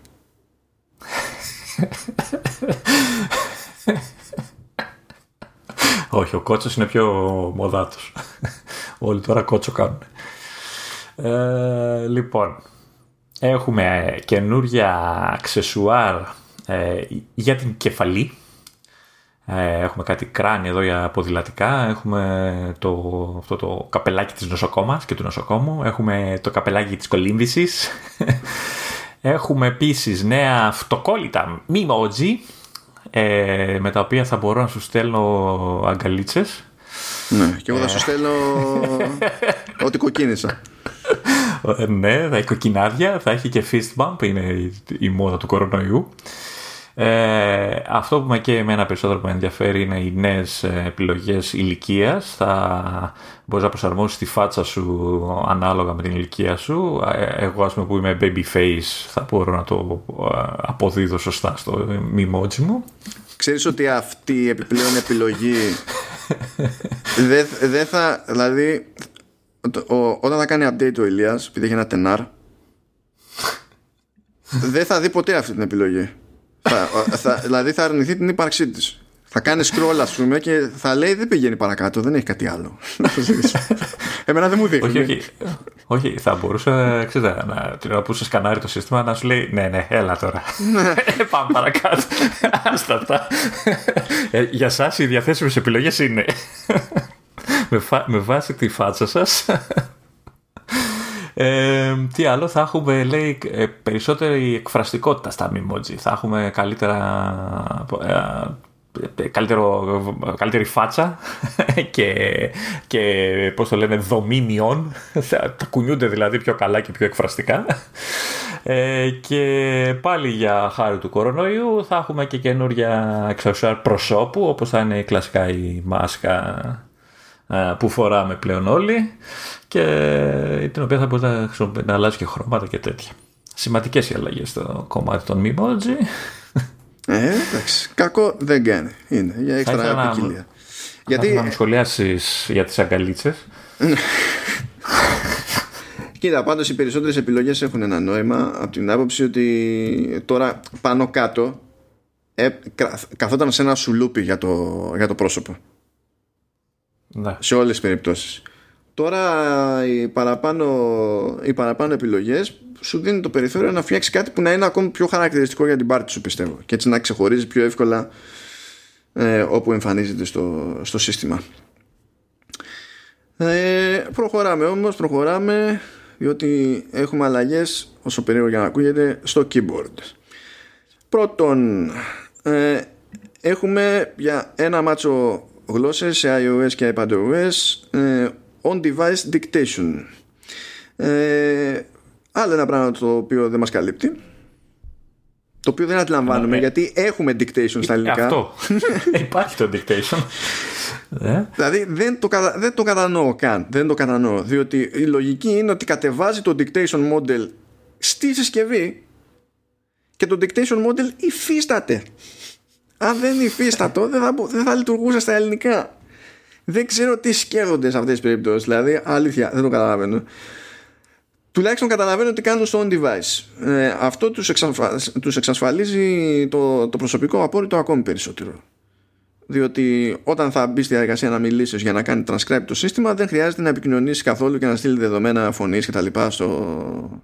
S2: Όχι, ο κότσος είναι πιο μοδάτος. Όλοι τώρα κότσο κάνουν. Ε, λοιπόν, έχουμε καινούρια αξεσουάρ ε, για την κεφαλή. Ε, έχουμε κάτι κράνη εδώ για ποδηλατικά. Έχουμε το, αυτό το καπελάκι της νοσοκόμας και του νοσοκόμου. Έχουμε το καπελάκι της κολύμβησης. Έχουμε επίσης νέα αυτοκόλλητα μιμότζι ε, με τα οποία θα μπορώ να σου στέλνω αγκαλίτσες.
S1: Ναι, και εγώ θα σου στέλνω (laughs) ό,τι κοκκίνησα.
S2: Ε, ναι, θα έχει κοκκινάδια, θα έχει και fist bump, είναι η μόδα του κορονοϊού. Ε, αυτό που με και εμένα περισσότερο που με ενδιαφέρει είναι οι νέες επιλογές ηλικίας. Θα μπορείς να προσαρμόσεις τη φάτσα σου ανάλογα με την ηλικία σου. Ε, εγώ, ας πούμε, που είμαι baby face, θα μπορώ να το ε, αποδίδω σωστά στο μιμότζι μου.
S1: Ξέρεις ότι αυτή η επιπλέον επιλογή (laughs) δεν δε θα, δηλαδή ο, όταν θα κάνει update ο Ηλίας επειδή έχει ένα τενάρ (laughs) δεν θα δει ποτέ αυτή την επιλογή θα, θα, δηλαδή θα αρνηθεί την ύπαρξή της. Θα κάνει scroll, ας πούμε, και θα λέει δεν πηγαίνει παρακάτω, δεν έχει κάτι άλλο. (laughs) Εμένα δεν μου δείχνει.
S2: Όχι, όχι. όχι θα μπορούσε ξέρετε, να, την ώρα που σε σκανάρει το σύστημα να σου λέει Ναι, ναι, έλα τώρα. Ναι. Πάμε παρακάτω. Άστα αυτά. Ε, για εσά οι διαθέσιμες επιλογές είναι με, με βάση τη φάτσα σας ε, τι άλλο, θα έχουμε λέει ε, περισσότερη εκφραστικότητα στα Mimoji. Θα έχουμε καλύτερα, ε, καλύτερο, καλύτερη φάτσα (laughs) και, και πώς το λένε δομήνιον. Θα κουνιούνται δηλαδή πιο καλά και πιο εκφραστικά. Ε, και πάλι για χάρη του κορονοϊού θα έχουμε και καινούρια εξαουσιάρ προσώπου όπως θα είναι κλασικά η μάσκα που φοράμε πλέον όλοι και την οποία θα μπορείς να, να αλλάζει και χρώματα και τέτοια. Σημαντικές οι αλλαγές στο κομμάτι των Mimoji.
S1: Ε, εντάξει. Κακό δεν κάνει. Είναι για έξτρα ποικιλία.
S2: Γιατί... Να μου σχολιάσεις για τις αγκαλίτσες. (laughs)
S1: Κοίτα, πάντως οι περισσότερες επιλογές έχουν ένα νόημα από την άποψη ότι τώρα πάνω κάτω ε, καθόταν σε ένα σουλούπι για το, για το πρόσωπο.
S2: Ναι.
S1: Σε όλες τις περιπτώσεις. Τώρα οι παραπάνω, οι παραπάνω επιλογές σου δίνουν το περιθώριο να φτιάξει κάτι που να είναι ακόμη πιο χαρακτηριστικό για την πάρτι σου πιστεύω και έτσι να ξεχωρίζει πιο εύκολα ε, όπου εμφανίζεται στο, στο σύστημα. Ε, προχωράμε όμως, προχωράμε διότι έχουμε αλλαγές όσο περίεργο για να ακούγεται στο keyboard. Πρώτον, ε, έχουμε για ένα μάτσο γλώσσες σε iOS και iPadOS ε, on-device dictation. Ε, άλλο ένα πράγμα το οποίο δεν μας καλύπτει το οποίο δεν αντιλαμβάνουμε ναι. γιατί έχουμε dictation στα ελληνικά.
S2: Αυτό. (laughs) Υπάρχει το dictation.
S1: Ε. δηλαδή δεν το, δεν το κατανοώ καν. Δεν το κατανοώ. Διότι η λογική είναι ότι κατεβάζει το dictation model στη συσκευή και το dictation model υφίσταται αν δεν υφίστατο δεν θα, δεν θα λειτουργούσε στα ελληνικά. Δεν ξέρω τι σκέφτονται σε αυτές τις περιπτώσεις. Δηλαδή αλήθεια δεν το καταλαβαίνω. Τουλάχιστον καταλαβαίνω τι κάνουν στο on device. Ε, αυτό τους, τους εξασφαλίζει το, το προσωπικό απόρριτο ακόμη περισσότερο. Διότι όταν θα μπει στη διαδικασία να μιλήσεις για να κάνει transcribe το σύστημα δεν χρειάζεται να επικοινωνήσεις καθόλου και να στείλει δεδομένα φωνής και τα λοιπά στο,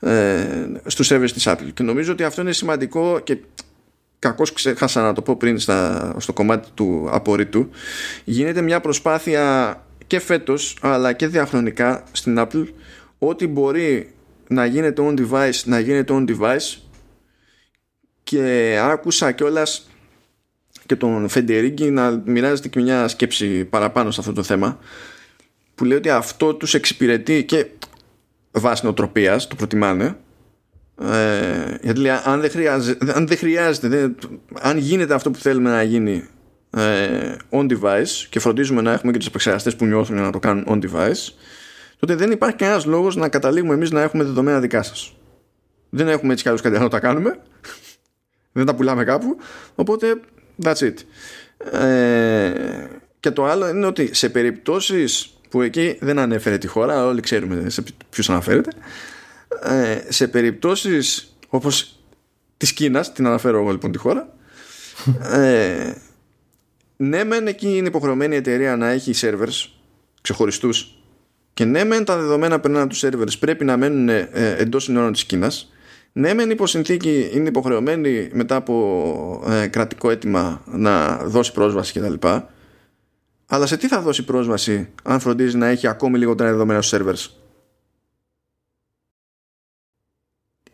S1: ε, στους servers της Apple. Και νομίζω ότι αυτό είναι σημαντικό και κακώς ξέχασα να το πω πριν στα, στο κομμάτι του απορρίτου. Γίνεται μια προσπάθεια και φέτος αλλά και διαχρονικά στην Apple. Ό,τι μπορεί να γίνεται on device να γίνεται on device. Και άκουσα κιόλας και τον Φεντερίγκη να μοιράζεται και μια σκέψη παραπάνω σε αυτό το θέμα που λέει ότι αυτό τους εξυπηρετεί και βάσει νοοτροπίας το προτιμάνε ε, γιατί λέει αν δεν χρειάζεται, αν, δεν χρειάζεται αν γίνεται αυτό που θέλουμε να γίνει ε, on device και φροντίζουμε να έχουμε και τους επεξεργαστές που νιώθουν να το κάνουν on device τότε δεν υπάρχει κανένας λόγος να καταλήγουμε εμείς να έχουμε δεδομένα δικά σας. Δεν έχουμε έτσι κι άλλους κάτι να τα κάνουμε. Δεν τα πουλάμε κάπου. Οπότε that's it. Ε, και το άλλο είναι ότι σε περιπτώσεις που εκεί δεν ανέφερε τη χώρα όλοι ξέρουμε σε ποιους αναφέρεται ε, σε περιπτώσεις όπως της Κίνας την αναφέρω εγώ λοιπόν τη χώρα ε, ναι μεν εκεί είναι υποχρεωμένη η εταιρεία να έχει servers ξεχωριστούς και ναι μεν τα δεδομένα περνάνε από τους servers πρέπει να μένουν ε, εντός συνόρων της Κίνας ναι μεν υπό συνθήκη είναι υποχρεωμένη μετά από ε, κρατικό αίτημα να δώσει πρόσβαση κτλ. Αλλά σε τι θα δώσει πρόσβαση αν φροντίζει να έχει ακόμη λιγότερα δεδομένα στους servers;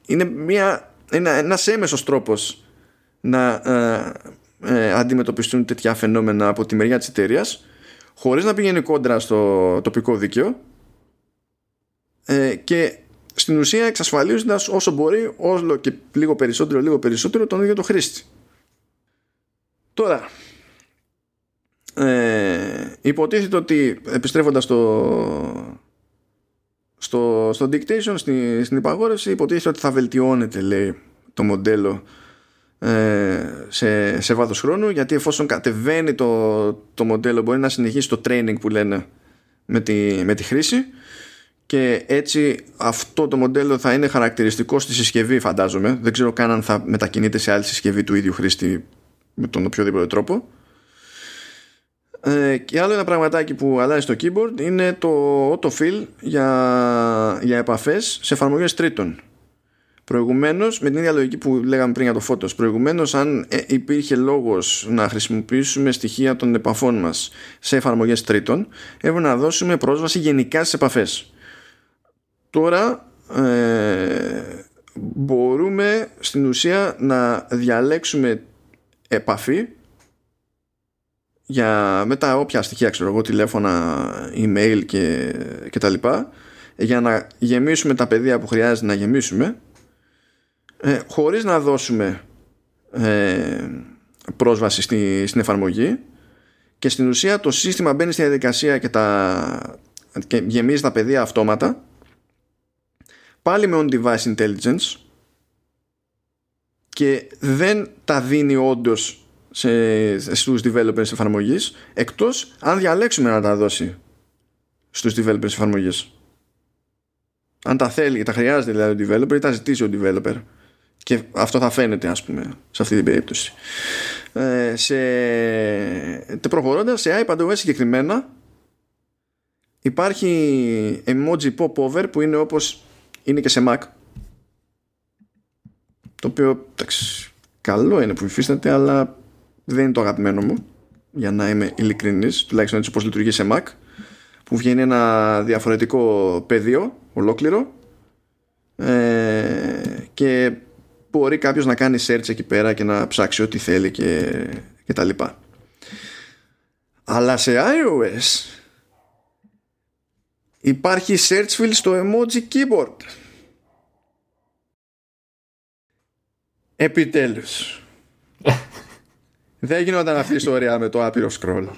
S1: Είναι μια, ένα, ένας έμεσος τρόπος να ε, ε, αντιμετωπιστούν τέτοια φαινόμενα από τη μεριά της εταιρείας, χωρίς να πηγαίνει κόντρα στο τοπικό δίκαιο ε, και στην ουσία εξασφαλίζοντας όσο μπορεί όλο και λίγο περισσότερο λίγο περισσότερο τον ίδιο το χρήστη. Τώρα ε, υποτίθεται ότι επιστρέφοντας στο στο, στο dictation στη, στην υπαγόρευση υποτίθεται ότι θα βελτιώνεται λέει το μοντέλο ε, σε, σε βάθος χρόνου γιατί εφόσον κατεβαίνει το, το μοντέλο μπορεί να συνεχίσει το training που λένε με τη, με τη χρήση. Και έτσι αυτό το μοντέλο θα είναι χαρακτηριστικό στη συσκευή φαντάζομαι. Δεν ξέρω καν αν θα μετακινείται σε άλλη συσκευή του ίδιου χρήστη με τον οποιοδήποτε τρόπο ε, και άλλο ένα πραγματάκι που αλλάζει στο keyboard είναι το autofill για, για επαφές σε εφαρμογές τρίτων. Προηγουμένως, με την ίδια λογική που λέγαμε πριν για το Photos, προηγουμένως, αν ε, υπήρχε λόγος να χρησιμοποιήσουμε στοιχεία των επαφών μας σε εφαρμογές τρίτων, έπρεπε να δώσουμε πρόσβαση γενικά στις επαφές. Τώρα ε, μπορούμε στην ουσία να διαλέξουμε επαφή για μετά όποια στοιχεία ξέρω εγώ τηλέφωνα, email και, και τα λοιπά για να γεμίσουμε τα πεδία που χρειάζεται να γεμίσουμε ε, χωρίς να δώσουμε ε, πρόσβαση στη, στην εφαρμογή και στην ουσία το σύστημα μπαίνει στη διαδικασία και, τα, και γεμίζει τα πεδία αυτόματα πάλι με on-device intelligence και δεν τα δίνει όντως σε, στους developers εφαρμογής εκτός αν διαλέξουμε να τα δώσει στους developers εφαρμογής. Αν τα θέλει, τα χρειάζεται δηλαδή ο developer ή τα ζητήσει ο developer. Και αυτό θα φαίνεται ας πούμε σε αυτή την περίπτωση. Ε, σε, προχωρώντας σε iPadOS συγκεκριμένα υπάρχει emoji pop-over που είναι όπως είναι και σε Mac. Το οποίο εντάξει, καλό είναι που υφίσταται αλλά δεν είναι το αγαπημένο μου για να είμαι ειλικρινής τουλάχιστον έτσι όπως λειτουργεί σε Mac που βγαίνει ένα διαφορετικό πεδίο ολόκληρο. Ε, και μπορεί κάποιος να κάνει search εκεί πέρα και να ψάξει ό,τι θέλει και, και τα λοιπά. Αλλά σε iOS υπάρχει search field στο emoji keyboard. Επιτέλους (laughs) δεν γινόταν αυτή η ιστορία με το άπειρο scroll.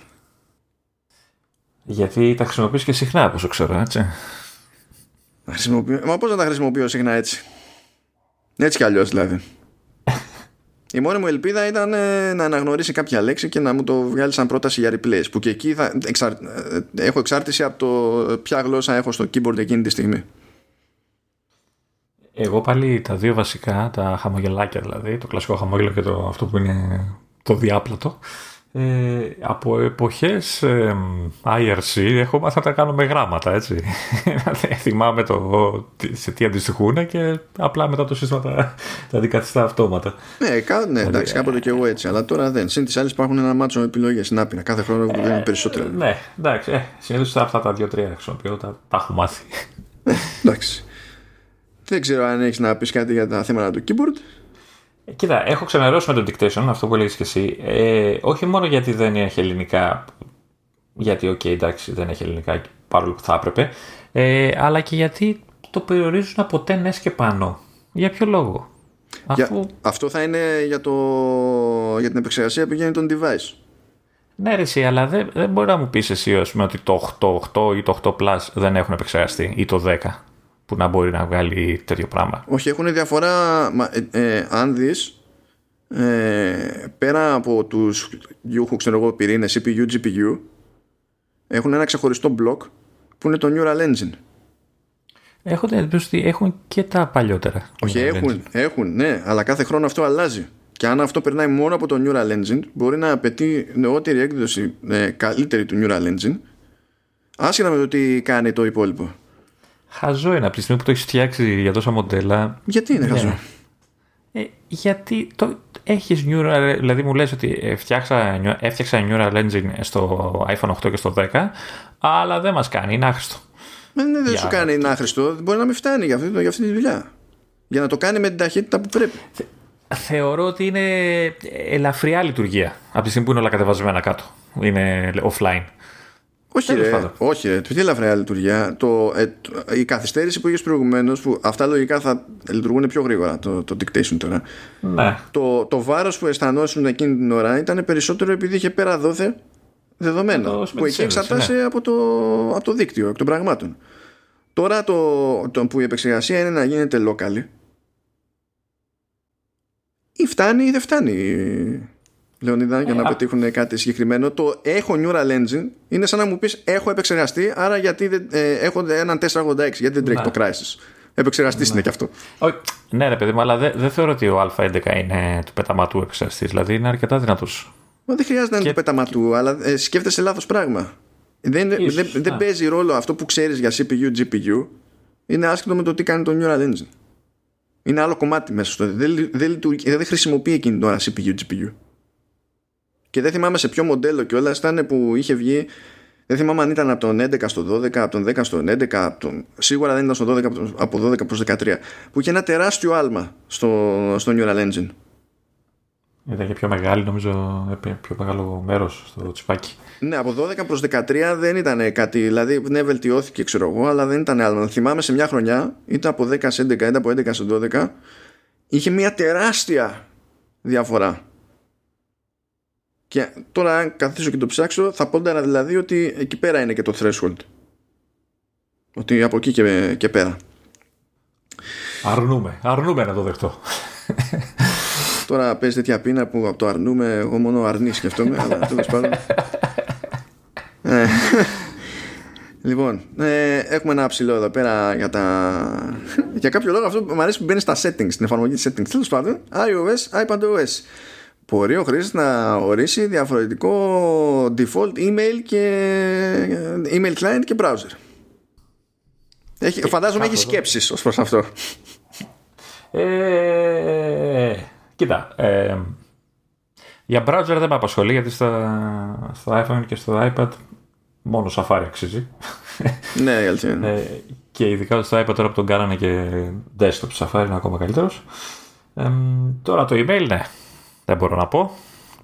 S2: Γιατί τα χρησιμοποιείς και συχνά, όπως ξέρω, έτσι.
S1: Χρησιμοποιώ... Μα πώς να τα χρησιμοποιώ συχνά έτσι; Έτσι κι αλλιώς δηλαδή. (laughs) Η μόνη μου ελπίδα ήταν ε, να αναγνωρίσει κάποια λέξη και να μου το βγάλει σαν πρόταση για replays. Που και εκεί θα εξαρ... Ε, έχω εξάρτηση από το ποια γλώσσα έχω στο keyboard εκείνη τη στιγμή.
S2: Εγώ πάλι τα δύο βασικά, τα χαμογελάκια δηλαδή, το κλασικό χαμόγελο και το αυτό που είναι το διάπλατο, Ε, από εποχές ε, IRC έχω μάθει να τα κάνω με γράμματα, έτσι. (laughs) Θυμάμαι το, σε τι αντιστοιχούν και απλά μετά το σύστημα τα, τα αντικαθιστά αυτόματα.
S1: Ναι, κα, ναι εντάξει, κάποτε και εγώ έτσι, αλλά τώρα δεν. Συν τις άλλες υπάρχουν ένα μάτσο με επιλογές, να πει, κάθε χρόνο που είναι περισσότερο.
S2: Ναι, εντάξει, ε, συνήθως αυτά τα δύο-τρία χρησιμοποιώ, τα, τα έχω μάθει.
S1: εντάξει. Δεν ξέρω αν έχεις να πεις κάτι για τα θέματα του keyboard.
S2: Ε, κοίτα, έχω ξενερώσει με το dictation, αυτό που έλεγες και εσύ. Ε, όχι μόνο γιατί δεν έχει ελληνικά, γιατί OK, okay, εντάξει, δεν έχει ελληνικά παρόλο που θα έπρεπε, ε, αλλά και γιατί το περιορίζουν από 10 και πάνω. Για ποιο λόγο;
S1: Για, Αυτό θα είναι για, το, για την επεξεργασία που γίνει τον device.
S2: Ναι, ρε, εσύ, αλλά δεν, δεν μπορεί να μου πεις εσύ ότι το 8, 8 ή το 8 Plus δεν έχουν επεξεργαστεί ή το 10 που να μπορεί να βγάλει τέτοιο πράγμα.
S1: Όχι, έχουν διαφορά. Ε, ε, αν δεις, ε, πέρα από τους γιούχου ξέρω εγώ, πυρήνες CPU, GPU, έχουν ένα ξεχωριστό μπλοκ που είναι το Neural Engine.
S2: Έχω την εντύπωση ότι έχουν και τα παλιότερα.
S1: Όχι, έχουν, έχουν, ναι, αλλά κάθε χρόνο αυτό αλλάζει. Και αν αυτό περνάει μόνο από το Neural Engine, μπορεί να απαιτεί νεότερη έκδοση ε, καλύτερη του Neural Engine, άσχετα με το τι κάνει το υπόλοιπο.
S2: Χαζό είναι από τη στιγμή που το έχεις φτιάξει για τόσα μοντέλα.
S1: Γιατί είναι ναι. χαζό;
S2: Ε, γιατί το έχεις Neural, δηλαδή μου λες ότι έφτιαξα, έφτιαξα Neural Engine στο iPhone 8 και στο 10, αλλά δεν μας κάνει, είναι άχρηστο.
S1: Ε, ναι, δεν σου κάνει, είναι άχρηστο, μπορεί να μην φτάνει για αυτή, για αυτή τη δουλειά. Για να το κάνει με την ταχύτητα που πρέπει.
S2: θεωρώ ότι είναι ελαφριά λειτουργία από τη στιγμή που είναι όλα κατεβασμένα κάτω. Είναι offline.
S1: Όχι, ρε, όχι, ρε, τι ελαφριά λειτουργία. Το, ε, το, η καθυστέρηση που είχες προηγουμένως, που αυτά λογικά θα λειτουργούν πιο γρήγορα, το, το dictation τώρα.
S2: Ναι.
S1: Το, το βάρος που αισθανόσουν εκείνη την ώρα ήταν περισσότερο επειδή είχε πέρα δόθε δεδομένο. που εκεί εξαρτάσαι ναι. από, το, από το δίκτυο, εκ των πραγμάτων. Τώρα το, το που η επεξεργασία είναι να γίνεται local. Ή φτάνει ή δεν φτάνει Λεωνίδα, για να ε, πετύχουν κάτι συγκεκριμένο. Το έχω Neural Engine είναι σαν να μου πεις έχω επεξεργαστεί, άρα γιατί δεν, ε, έχω έναν 486, γιατί δεν τρέχει ναι. το Crisis. Επεξεργαστής ναι. είναι και αυτό.
S2: ναι, ρε παιδί μου, αλλά δεν, δεν θεωρώ ότι ο Α11 είναι του πεταματού επεξεργαστής. Δηλαδή είναι αρκετά δυνατός.
S1: δεν χρειάζεται να είναι του πεταματού, αλλά ε, σκέφτεσαι λάθος πράγμα. Δεν, δεν, δεν παίζει ρόλο αυτό που ξέρεις για CPU, GPU. Είναι άσχετο με το τι κάνει το Neural Engine. Είναι άλλο κομμάτι μέσα στο. Δεν, δεν, δεν χρησιμοποιεί εκείνη την ώρα CPU, GPU και δεν θυμάμαι σε ποιο μοντέλο και όλα ήταν που είχε βγει. Δεν θυμάμαι αν ήταν από τον 11 στο 12 από τον 10 στο 11 από τον... σίγουρα δεν ήταν στο 12 από 12 προς 13 που είχε ένα τεράστιο άλμα στο, στο Neural Engine.
S2: Ήταν και πιο μεγάλη νομίζω πιο μεγάλο μέρος στο τσιπάκι.
S1: Ναι από 12 προς 13 δεν ήταν κάτι δηλαδή ναι βελτιώθηκε ξέρω εγώ αλλά δεν ήταν άλμα. Θυμάμαι σε μια χρονιά είτε από 10 σε 11 είτε από 11 σε 12 είχε μια τεράστια διαφορά και τώρα, αν καθίσω και το ψάξω, θα πόνταρα δηλαδή ότι εκεί πέρα είναι και το threshold. Ότι από εκεί και, και πέρα.
S2: Αρνούμε. Αρνούμε να το δεχτώ.
S1: Τώρα παίζει τέτοια πείνα που από το αρνούμε, εγώ μόνο αρνή σκεφτόμαι, αλλά τέλος πάντων. Ε, λοιπόν, ε, έχουμε ένα ψηλό εδώ πέρα για τα. για κάποιο λόγο αυτό που μου αρέσει που μπαίνει στα settings, στην εφαρμογή settings. Τέλος πάντων, iOS, iPadOS μπορεί ο χρήστης να ορίσει διαφορετικό default email και email client και browser. Έχει, φαντάζομαι έχει σκέψεις ως προς αυτό.
S2: Ε, κοίτα, ε, για browser δεν με απασχολεί γιατί στα, στο iPhone και στο iPad μόνο Safari αξίζει.
S1: ναι, η ε,
S2: και ειδικά στο iPad τώρα που τον κάνανε και desktop Safari είναι ακόμα καλύτερος. Ε, τώρα το email, ναι, δεν μπορώ να πω.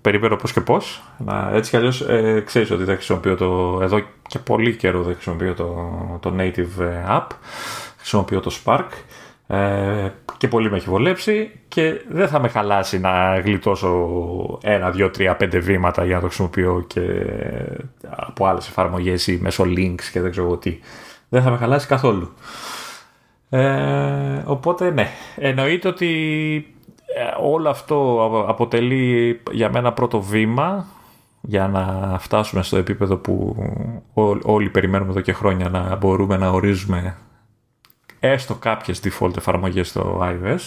S2: Περιμένω πώς και πώς. Έτσι κι αλλιώς ε, ξέρεις ότι δεν χρησιμοποιώ το. Εδώ και πολύ καιρό δεν χρησιμοποιώ το, το native ε, app. Χρησιμοποιώ το Spark. Ε, και πολύ με έχει βολέψει και δεν θα με χαλάσει να γλιτώσω ένα, δύο, τρία, πέντε βήματα για να το χρησιμοποιώ και από άλλες εφαρμογές ή μέσω links και δεν ξέρω τι. Δεν θα με χαλάσει καθόλου. Ε, οπότε ναι, εννοείται ότι ε, όλο αυτό αποτελεί για μένα πρώτο βήμα για να φτάσουμε στο επίπεδο που όλοι περιμένουμε εδώ και χρόνια να μπορούμε να ορίζουμε έστω κάποιες default εφαρμογές στο iOS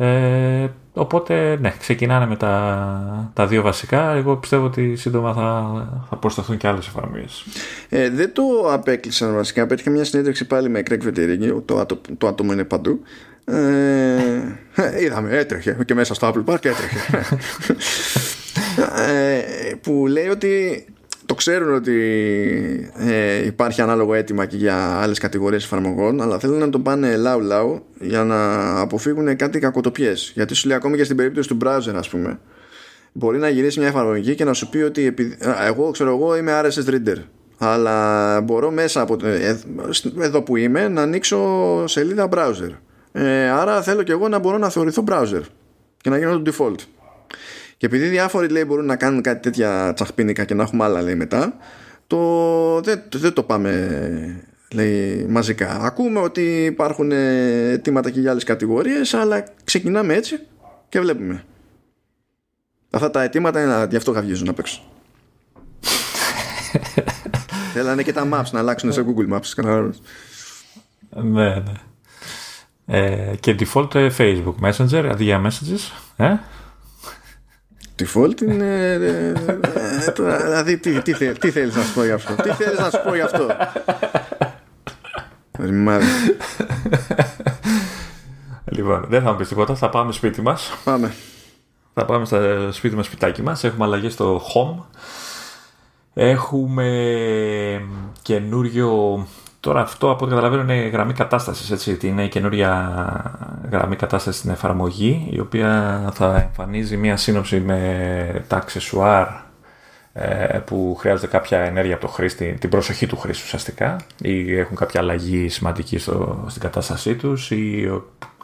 S2: Ε, οπότε, ναι, ξεκινάνε με τα, τα δύο βασικά. Εγώ πιστεύω ότι σύντομα θα, θα προσταθούν και άλλες εφαρμογές.
S1: Ε, δεν το απέκλεισαν βασικά. Πέτυχα μια συνέντευξη πάλι με Craig Veterini, το, το, το άτομο είναι παντού. Ε, είδαμε, έτρεχε και μέσα στο Apple Park έτρεχε. (laughs) ε, που λέει ότι το ξέρουν ότι ε, υπάρχει ανάλογο αίτημα και για άλλες κατηγορίες εφαρμογών αλλά θέλουν να το πάνε λαου λαου για να αποφύγουν κάτι κακοτοπιές. Γιατί σου λέει ακόμη και στην περίπτωση του browser ας πούμε μπορεί να γυρίσει μια εφαρμογή και να σου πει ότι εγώ ξέρω εγώ είμαι RSS reader αλλά μπορώ μέσα από ε, εδώ που είμαι να ανοίξω σελίδα browser. Ε, άρα θέλω και εγώ να μπορώ να θεωρηθώ browser και να γίνω το default και επειδή διάφοροι λέει μπορούν να κάνουν κάτι τέτοια τσαχπίνικα και να έχουμε άλλα λέει μετά, το, δεν, δεν το πάμε λέει μαζικά. Ακούμε ότι υπάρχουν αιτήματα και για άλλες κατηγορίες, αλλά ξεκινάμε έτσι και βλέπουμε. Αυτά τα αιτήματα είναι γι' αυτό γαυγίζουν απ' έξω. (laughs) Θέλανε και τα maps να αλλάξουν σε Google Maps.
S2: Ναι, ναι. Ε, και default ε, Facebook Messenger αντί για messages. Ε;
S1: Default είναι. Ε, ε, δηλαδή, τι, τι, τι θέλεις να σου πω γι' αυτό; Τι θέλεις να σου πω γι' αυτό; Ρημάδι.
S2: Λοιπόν, δεν θα μου πεις τίποτα. Θα πάμε σπίτι μας.
S1: Πάμε.
S2: Θα πάμε στο σπίτι μας, σπιτάκι μας. Έχουμε αλλαγέ στο home. Έχουμε καινούριο Τώρα αυτό από ό,τι καταλαβαίνω είναι γραμμή κατάστασης. Έτσι, είναι η καινούρια γραμμή κατάστασης στην εφαρμογή, η οποία θα εμφανίζει μία σύνοψη με τα αξεσουάρ ε, που χρειάζεται κάποια ενέργεια από το χρήστη, την προσοχή του χρήστη ουσιαστικά, ή έχουν κάποια αλλαγή σημαντική στο, στην κατάστασή τους, ή